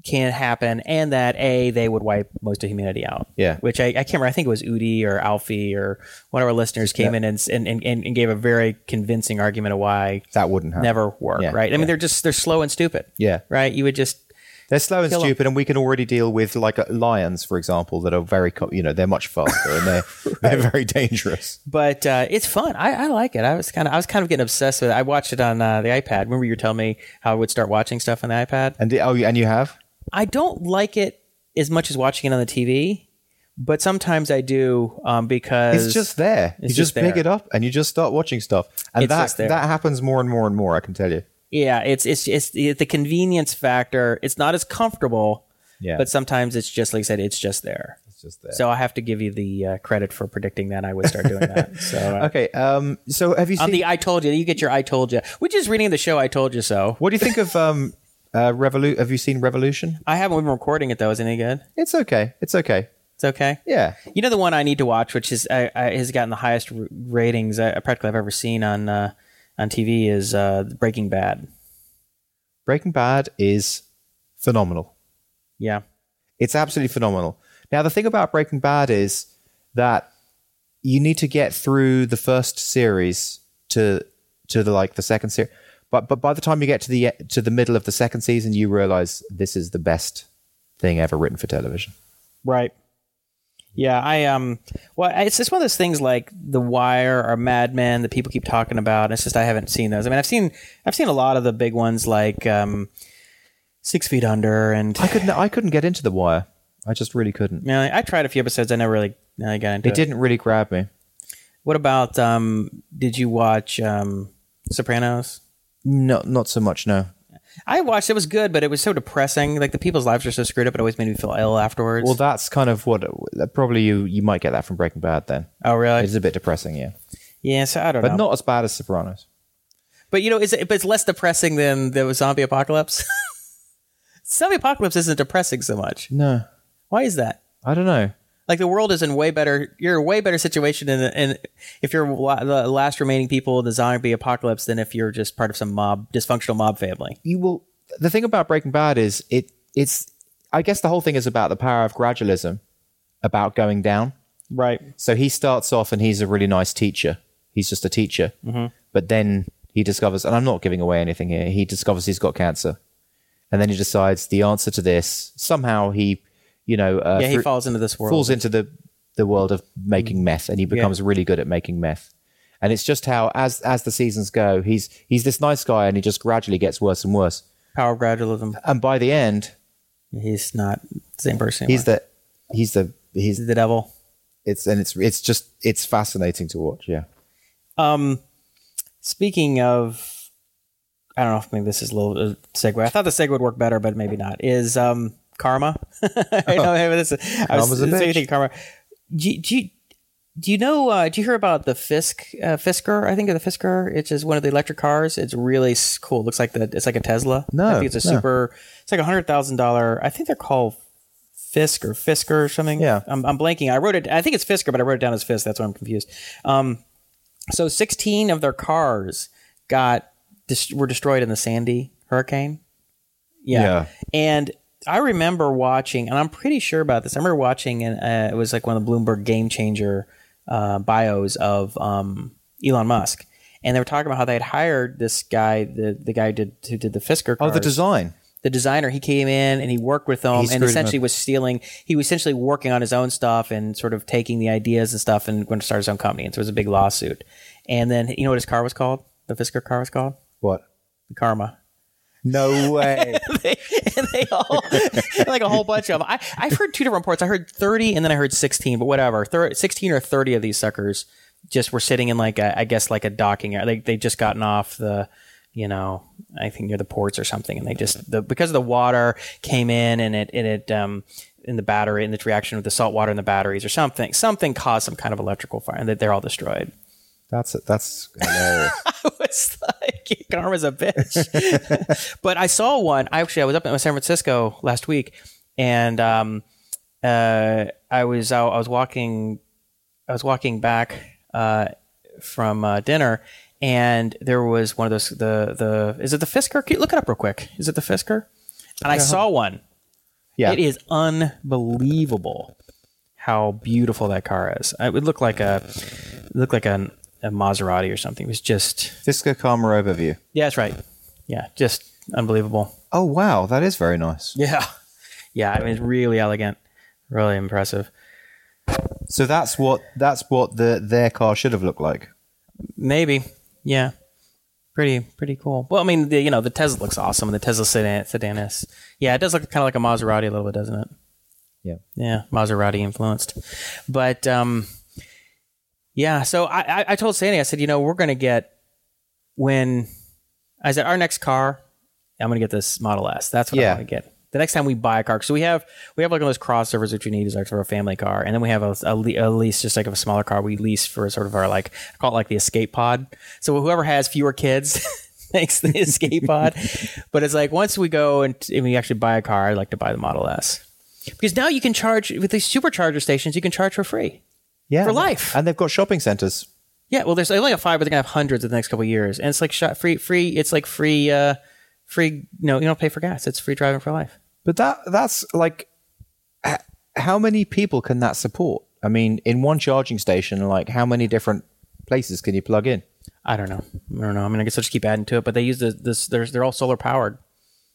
Speaker 3: can happen and that a they would wipe most of humanity out.
Speaker 2: Yeah.
Speaker 3: which I, I can't remember. I think it was Udi or Alfie or one of our listeners came in and, and and and gave a very convincing argument of why
Speaker 2: That wouldn't happen.
Speaker 3: never work.
Speaker 2: Yeah,
Speaker 3: right? I mean, they're just they're slow and stupid.
Speaker 2: Yeah.
Speaker 3: right. You would just
Speaker 2: They're slow and
Speaker 3: Kill
Speaker 2: stupid, and we can already deal with like uh, lions, for example, that are very you know they're much faster and they're they're very dangerous.
Speaker 3: but uh, it's fun. I, I like it. I was kind of I was kind of getting obsessed with it. I watched it on uh, the iPad. Remember you were telling me how I would start watching stuff on the iPad.
Speaker 2: And the- oh, and you have
Speaker 3: I don't like it as much as watching it on the TV, but sometimes I do um, because
Speaker 2: it's just there. You
Speaker 3: it's
Speaker 2: just,
Speaker 3: just
Speaker 2: pick it up and you just start watching stuff, and
Speaker 3: It's
Speaker 2: that that happens more and more and more. I can tell you.
Speaker 3: yeah. It's it's it's the convenience factor. It's not as comfortable,
Speaker 2: Yeah,
Speaker 3: but sometimes it's just like I said. It's just there.
Speaker 2: it's just there.
Speaker 3: So I have to give you the uh, credit for predicting that I would start doing that. So. Uh,
Speaker 2: okay, um, so have you
Speaker 3: On
Speaker 2: seen?
Speaker 3: the I told you, you get your I told you, which is reading the show I told you so.
Speaker 2: what do you think of um, uh, Revolu- Have you seen Revolution?
Speaker 3: I haven't been recording it though. Is it any good?
Speaker 2: It's okay. It's okay.
Speaker 3: It's okay.
Speaker 2: Yeah.
Speaker 3: You know the one I need to watch, which is uh, uh, has gotten the highest r- ratings uh, practically I've ever seen on uh, on TV is uh, Breaking Bad.
Speaker 2: Breaking Bad is phenomenal.
Speaker 3: Yeah,
Speaker 2: It's absolutely phenomenal. Now, the thing about Breaking Bad is that you need to get through the first series to to the like the second series. But but by the time you get to the to the middle of the second season, you realize this is the best thing ever written for television.
Speaker 3: right. Yeah, I um, well, it's just one of those things like The Wire or Mad Men that people keep talking about. It's just I haven't seen those. I mean, I've seen I've seen a lot of the big ones like um, Six Feet Under, and
Speaker 2: I couldn't I couldn't get into The Wire. I just really couldn't.
Speaker 3: know, I tried a few episodes. I never really, really got into it.
Speaker 2: It didn't really grab me.
Speaker 3: What about um? Did you watch um, Sopranos?
Speaker 2: No, not so much. No.
Speaker 3: I watched. It was good, but it was so depressing. Like the people's lives are so screwed up. It always made me feel ill afterwards.
Speaker 2: Well, that's kind of what probably you you might get that from Breaking Bad. Then
Speaker 3: oh, really?
Speaker 2: it's a bit depressing, yeah,
Speaker 3: yeah. So I don't
Speaker 2: but
Speaker 3: know.
Speaker 2: not as bad as Sopranos.
Speaker 3: But you know, is it, but it's less depressing than the zombie apocalypse. zombie apocalypse isn't depressing so much.
Speaker 2: No,
Speaker 3: Why is that?
Speaker 2: I don't know.
Speaker 3: Like the world is in way better. You're in a way better situation in, in if you're la- the last remaining people in the zombie apocalypse than if you're just part of some mob dysfunctional mob family.
Speaker 2: you will the thing about breaking bad is it it's i guess the whole thing is about the power of gradualism about going down
Speaker 3: Right.
Speaker 2: so he starts off and he's a really nice teacher he's just a teacher mm-hmm. but then he discovers and i'm not giving away anything here he discovers he's got cancer and then he decides the answer to this somehow he you know uh,
Speaker 3: Yeah, he
Speaker 2: through-
Speaker 3: falls into this world.
Speaker 2: falls into the the world of making meth and he becomes really good at making meth and it's just how as as the seasons go he's he's this nice guy and he just gradually gets worse and worse
Speaker 3: Power of gradualism.
Speaker 2: and by the end
Speaker 3: He's not the same person.
Speaker 2: he's the he's the he's
Speaker 3: He's the devil.
Speaker 2: it's and it's it's just it's fascinating to watch yeah
Speaker 3: Um, speaking of, I don't know if maybe this is a little uh, segue. I thought the segue would work better, but maybe not. Is um karma? I know. I was thinking
Speaker 2: bitch.
Speaker 3: karma. Do, you- do you do you know? Uh, do you hear about the Fisk uh, Fisker? I think of the Fisker. It's just one of the electric cars. It's really cool. It looks like the it's like a Tesla.
Speaker 2: No,
Speaker 3: I think it's a
Speaker 2: no.
Speaker 3: super. It's like a hundred thousand dollar. I think they're called Fisk or Fisker or something.
Speaker 2: Yeah.
Speaker 3: I'm, I'm blanking. I wrote it. I think it's Fisker, but I wrote it down as Fisk. That's why I'm confused. Um, so 16 of their cars got were destroyed in the Sandy hurricane. Yeah.
Speaker 2: Yeah.
Speaker 3: And I remember watching, and I'm pretty sure about this. I remember watching, and uh, it was like one of the Bloomberg Game Changer uh, bios of um, Elon Musk, and they were talking about how they had hired this guy, the the guy who did, who did the Fisker.
Speaker 2: Car
Speaker 3: Oh,
Speaker 2: the design.
Speaker 3: the designer he came in and he worked with them
Speaker 2: He
Speaker 3: and essentially was stealing he was essentially working on his own stuff and sort of taking the ideas and stuff and going to start his own company and so it was a big lawsuit and then you know what his car was called the fisker car was called
Speaker 2: What?
Speaker 3: karma
Speaker 2: No way.
Speaker 3: they, and they all like a whole bunch of them I, i've heard two different reports. I heard 30 and then i heard 16 but whatever. Thir 16 or 30 of these suckers just were sitting in like a, i guess like a docking area. They, they just gotten off the you know i think near the ports or something and they just the because of the water came in and it and it um in the battery in the reaction with the salt water in the batteries or something something caused some kind of electrical fire and that they're all destroyed
Speaker 2: that's that's hilarious.
Speaker 3: I was like, karma's a bitch. but I saw one. I Actually, I was up in San Francisco last week, and um, uh, I was I was walking, I was walking back uh, from uh, dinner, and there was one of those the the is it the Fisker? Can you look it up real quick. Is it the Fisker? And I saw one.
Speaker 2: Yeah.
Speaker 3: It is unbelievable how beautiful that car is. It would look like a it looked like a, a Maserati or something. It was just
Speaker 2: Fisker Karma overview.
Speaker 3: yeah, that's right. Yeah, just unbelievable.
Speaker 2: Oh wow, that is very nice.
Speaker 3: Yeah, yeah. I mean, it's really elegant, really impressive.
Speaker 2: So that's what that's what the their car should have looked like.
Speaker 3: Maybe, yeah. Pretty, pretty cool. Well, I mean, the, you know, the Tesla looks awesome, and the Tesla sedan, sedan is, yeah, it does look kind of like a Maserati a little bit, doesn't it?
Speaker 2: Yeah.
Speaker 3: Yeah, Maserati influenced. But um, yeah, so I, I, told Sandy, I said, you know, we're going to get when I said our next car, I'm going to get this Model S. That's what
Speaker 2: Yeah.
Speaker 3: I want to get. The next time we buy a car, so we have we have like one of those crossovers which we need is like for a family car, and then we have a, a, a lease just like of a smaller car we lease for sort of our like I call it like the escape pod. So whoever has fewer kids makes the escape pod, but it's like once we go and, and we actually buy a car, I'd like to buy the Model S because now you can charge with these supercharger stations. You can charge for free.
Speaker 2: Yeah,
Speaker 3: For life.
Speaker 2: and they've got shopping centers.
Speaker 3: Yeah, well, there's they only have five, but they're gonna have hundreds in the next couple of years, and it's like shot free, free. It's like free, uh, free. No, you don't pay for gas. It's free driving for life.
Speaker 2: But that that's like, h- how many people can that support? I mean, in one charging station, like how many different places can you plug in?
Speaker 3: I don't know. I don't know. I mean, I guess I'll just keep adding to it. But they use the, this. They're they're all solar powered.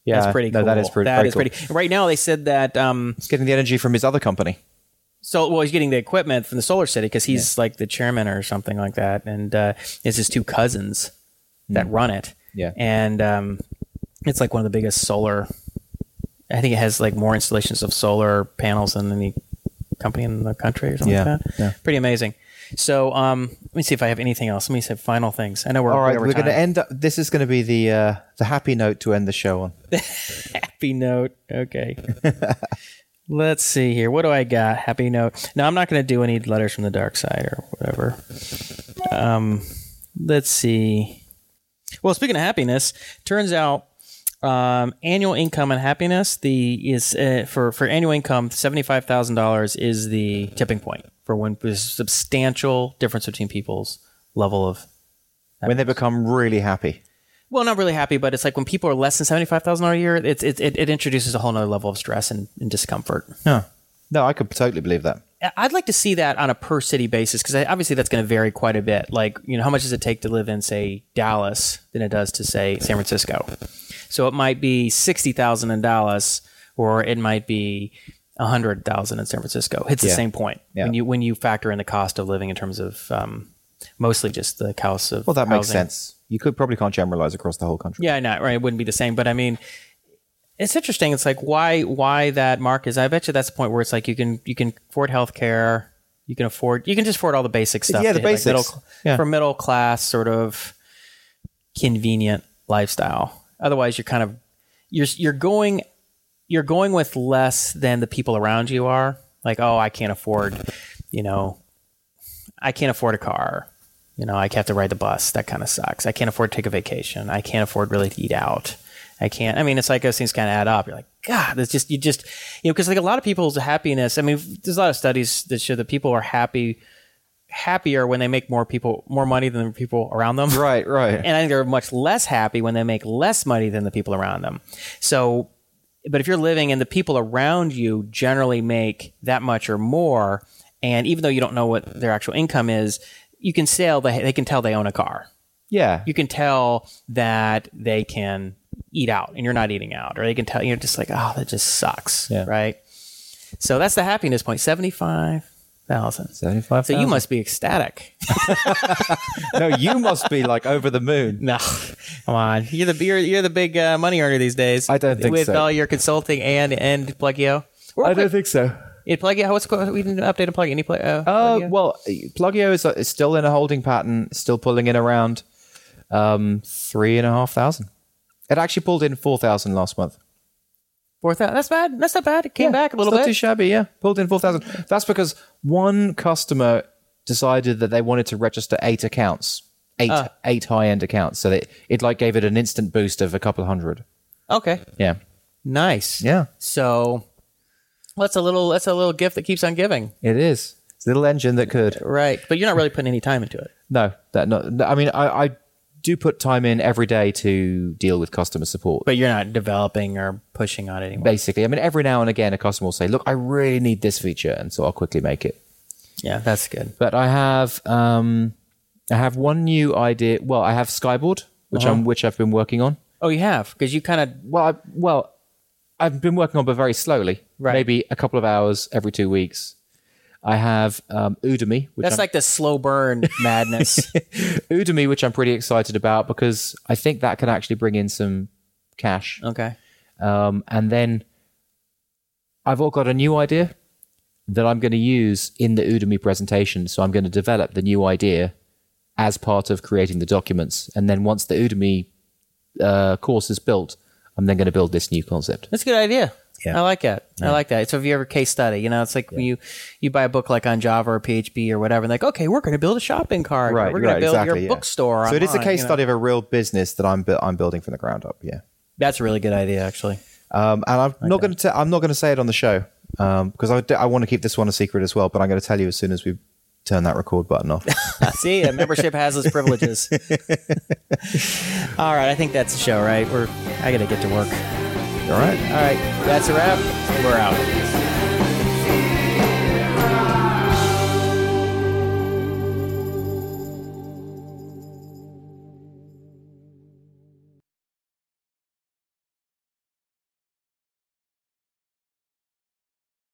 Speaker 2: Yeah,
Speaker 3: That's pretty
Speaker 2: no,
Speaker 3: cool.
Speaker 2: that is pretty.
Speaker 3: That
Speaker 2: very
Speaker 3: is
Speaker 2: cool.
Speaker 3: pretty. Right now, they said that. Um,
Speaker 2: He's getting the energy from his other company.
Speaker 3: So well, he's getting the equipment from the Solar City because he's like the chairman or something like that, and uh, it's his two cousins that run it.
Speaker 2: Yeah.
Speaker 3: and um, it's like one of the biggest solar. I think it has like more installations of solar panels than any company in the country or something
Speaker 2: Yeah,
Speaker 3: like that.
Speaker 2: yeah.
Speaker 3: Pretty amazing. So um, let me see if I have anything else. Let me say final things. I know we're
Speaker 2: All right, we're going to end. Up, this is going to be the uh, the happy note to end the show on.
Speaker 3: happy note. Okay. Let's see here. What do I got? Happy note. No, I'm not going to do any letters from the dark side or whatever. Um, let's see. Well, speaking of happiness, turns out um, annual income and happiness the is uh, for for annual income seventy five thousand dollars is the tipping point for when there's substantial difference between people's level of
Speaker 2: when they become really happy.
Speaker 3: Well, not really happy, but it's like when people are less than seventy five thousand dollars a year, it's it, it it introduces a whole nother level of stress and, and discomfort.
Speaker 2: No, no, I could totally believe that.
Speaker 3: I'd like to see that on a per city basis because obviously that's going to vary quite a bit. Like, you know, how much does it take to live in, say, Dallas than it does to say San Francisco? So it might be sixty thousand in Dallas, or it might be a hundred thousand in San Francisco. It's the
Speaker 2: Yeah.
Speaker 3: same point
Speaker 2: Yeah.
Speaker 3: when you when you factor in the cost of living in terms of um, mostly just the cost of
Speaker 2: Well, that makes sense. You could probably can't generalize across the whole country.
Speaker 3: Yeah, no, right. It wouldn't be the same, but I mean, it's interesting. It's like why why that mark is. I bet you that's the point where it's like you can you can afford health care, you can afford you can just afford all the basic stuff.
Speaker 2: Yeah, the
Speaker 3: that, like,
Speaker 2: basics.
Speaker 3: middle,
Speaker 2: Yeah.
Speaker 3: for middle class sort of convenient lifestyle. Otherwise, you're kind of you're you're going you're going with less than the people around you are. Like, oh, I can't afford, you know, I can't afford a car. You know, I have to ride the bus. That kind of sucks. I can't afford to take a vacation. I can't afford really to eat out. I can't. I mean, it's like those things kind of add up. You're like, God, it's just you just you know because like a lot of people's happiness. I mean, there's a lot of studies that show that people are happy happier when they make more people more money than the people around them.
Speaker 2: Right, right.
Speaker 3: And I think they're much less happy when they make less money than the people around them. So, but if you're living and the people around you generally make that much or more, and even though you don't know what their actual income is, you can sell. They, they can tell they own a car.
Speaker 2: yeah.
Speaker 3: You can tell that they can eat out and you're not eating out, or they can tell you're just like, oh, that just sucks,
Speaker 2: Yeah.
Speaker 3: right? So that's the happiness point. Seventy-five thousand.
Speaker 2: 75
Speaker 3: So you must be ecstatic.
Speaker 2: No, you must be like over the moon.
Speaker 3: No, come on. You're the you're, you're the big uh, money earner these days.
Speaker 2: I don't think
Speaker 3: with
Speaker 2: so.
Speaker 3: all your consulting and and Pluggio.
Speaker 2: I don't think so.
Speaker 3: In Pluggio, what's called? we didn't update a Pluggio? Any plug? Uh,
Speaker 2: Uh, well, Pluggio is, is still in a holding pattern, still pulling in around um, three and a half thousand. It actually pulled in four thousand last month.
Speaker 3: four thousand. That's bad. That's not bad. It came back a little
Speaker 2: not
Speaker 3: bit.
Speaker 2: too shabby. Yeah, pulled in four thousand. That's because one customer decided that they wanted to register eight accounts, eight
Speaker 3: Ah.
Speaker 2: eight high end accounts. So that it like gave it an instant boost of a couple hundred.
Speaker 3: okay,
Speaker 2: Yeah,
Speaker 3: nice.
Speaker 2: yeah,
Speaker 3: So that's a little that's a little gift that keeps on giving,
Speaker 2: it is. It's a little engine that could.
Speaker 3: right? But you're not really putting any time into it.
Speaker 2: No, that not. I mean, I, I do put time in every day to deal with customer support.
Speaker 3: But you're not developing or pushing on it anymore.
Speaker 2: basically. I mean, every now and again, a customer will say, "Look, I really need this feature," and so I'll quickly make it.
Speaker 3: Yeah, that's good.
Speaker 2: But I have, um, I have one new idea. Well, I have Skyboard, which
Speaker 3: Uh-huh.
Speaker 2: I'm, which I've been working on.
Speaker 3: Oh, you have because you kind of
Speaker 2: Well, I, well, I've been working on, but very slowly.
Speaker 3: Right.
Speaker 2: Maybe a couple of hours every two weeks. I have um, Udemy, which
Speaker 3: that's
Speaker 2: I'm,
Speaker 3: like the slow burn madness.
Speaker 2: Udemy, which I'm pretty excited about because I think that can actually bring in some cash.
Speaker 3: okay.
Speaker 2: Um, and then I've all got a new idea that I'm going to use in the Udemy presentation. So I'm going to develop the new idea as part of creating the documents. And then once the Udemy uh, course is built, I'm then going to build this new concept.
Speaker 3: That's a good idea.
Speaker 2: Yeah.
Speaker 3: I like it. I like that. So if you ever case study, you know, it's like when you you buy a book like on Java or PHP or whatever, and like, okay, we're going to build a shopping cart. Right. we're going to build your bookstore.
Speaker 2: So it is a case
Speaker 3: you know.
Speaker 2: study of a real business that I'm I'm building from the ground up. Yeah.
Speaker 3: That's a really good idea, actually.
Speaker 2: Um, and I'm not going to I'm not going to say it on the show um, because I, d- I want to keep this one a secret as well. But I'm going to tell you as soon as we turn that record button off.
Speaker 3: See, a membership has its privileges. All right, I think that's the show, right? We're I got to get to work.
Speaker 2: All right.
Speaker 3: All right, that's a wrap. We're out.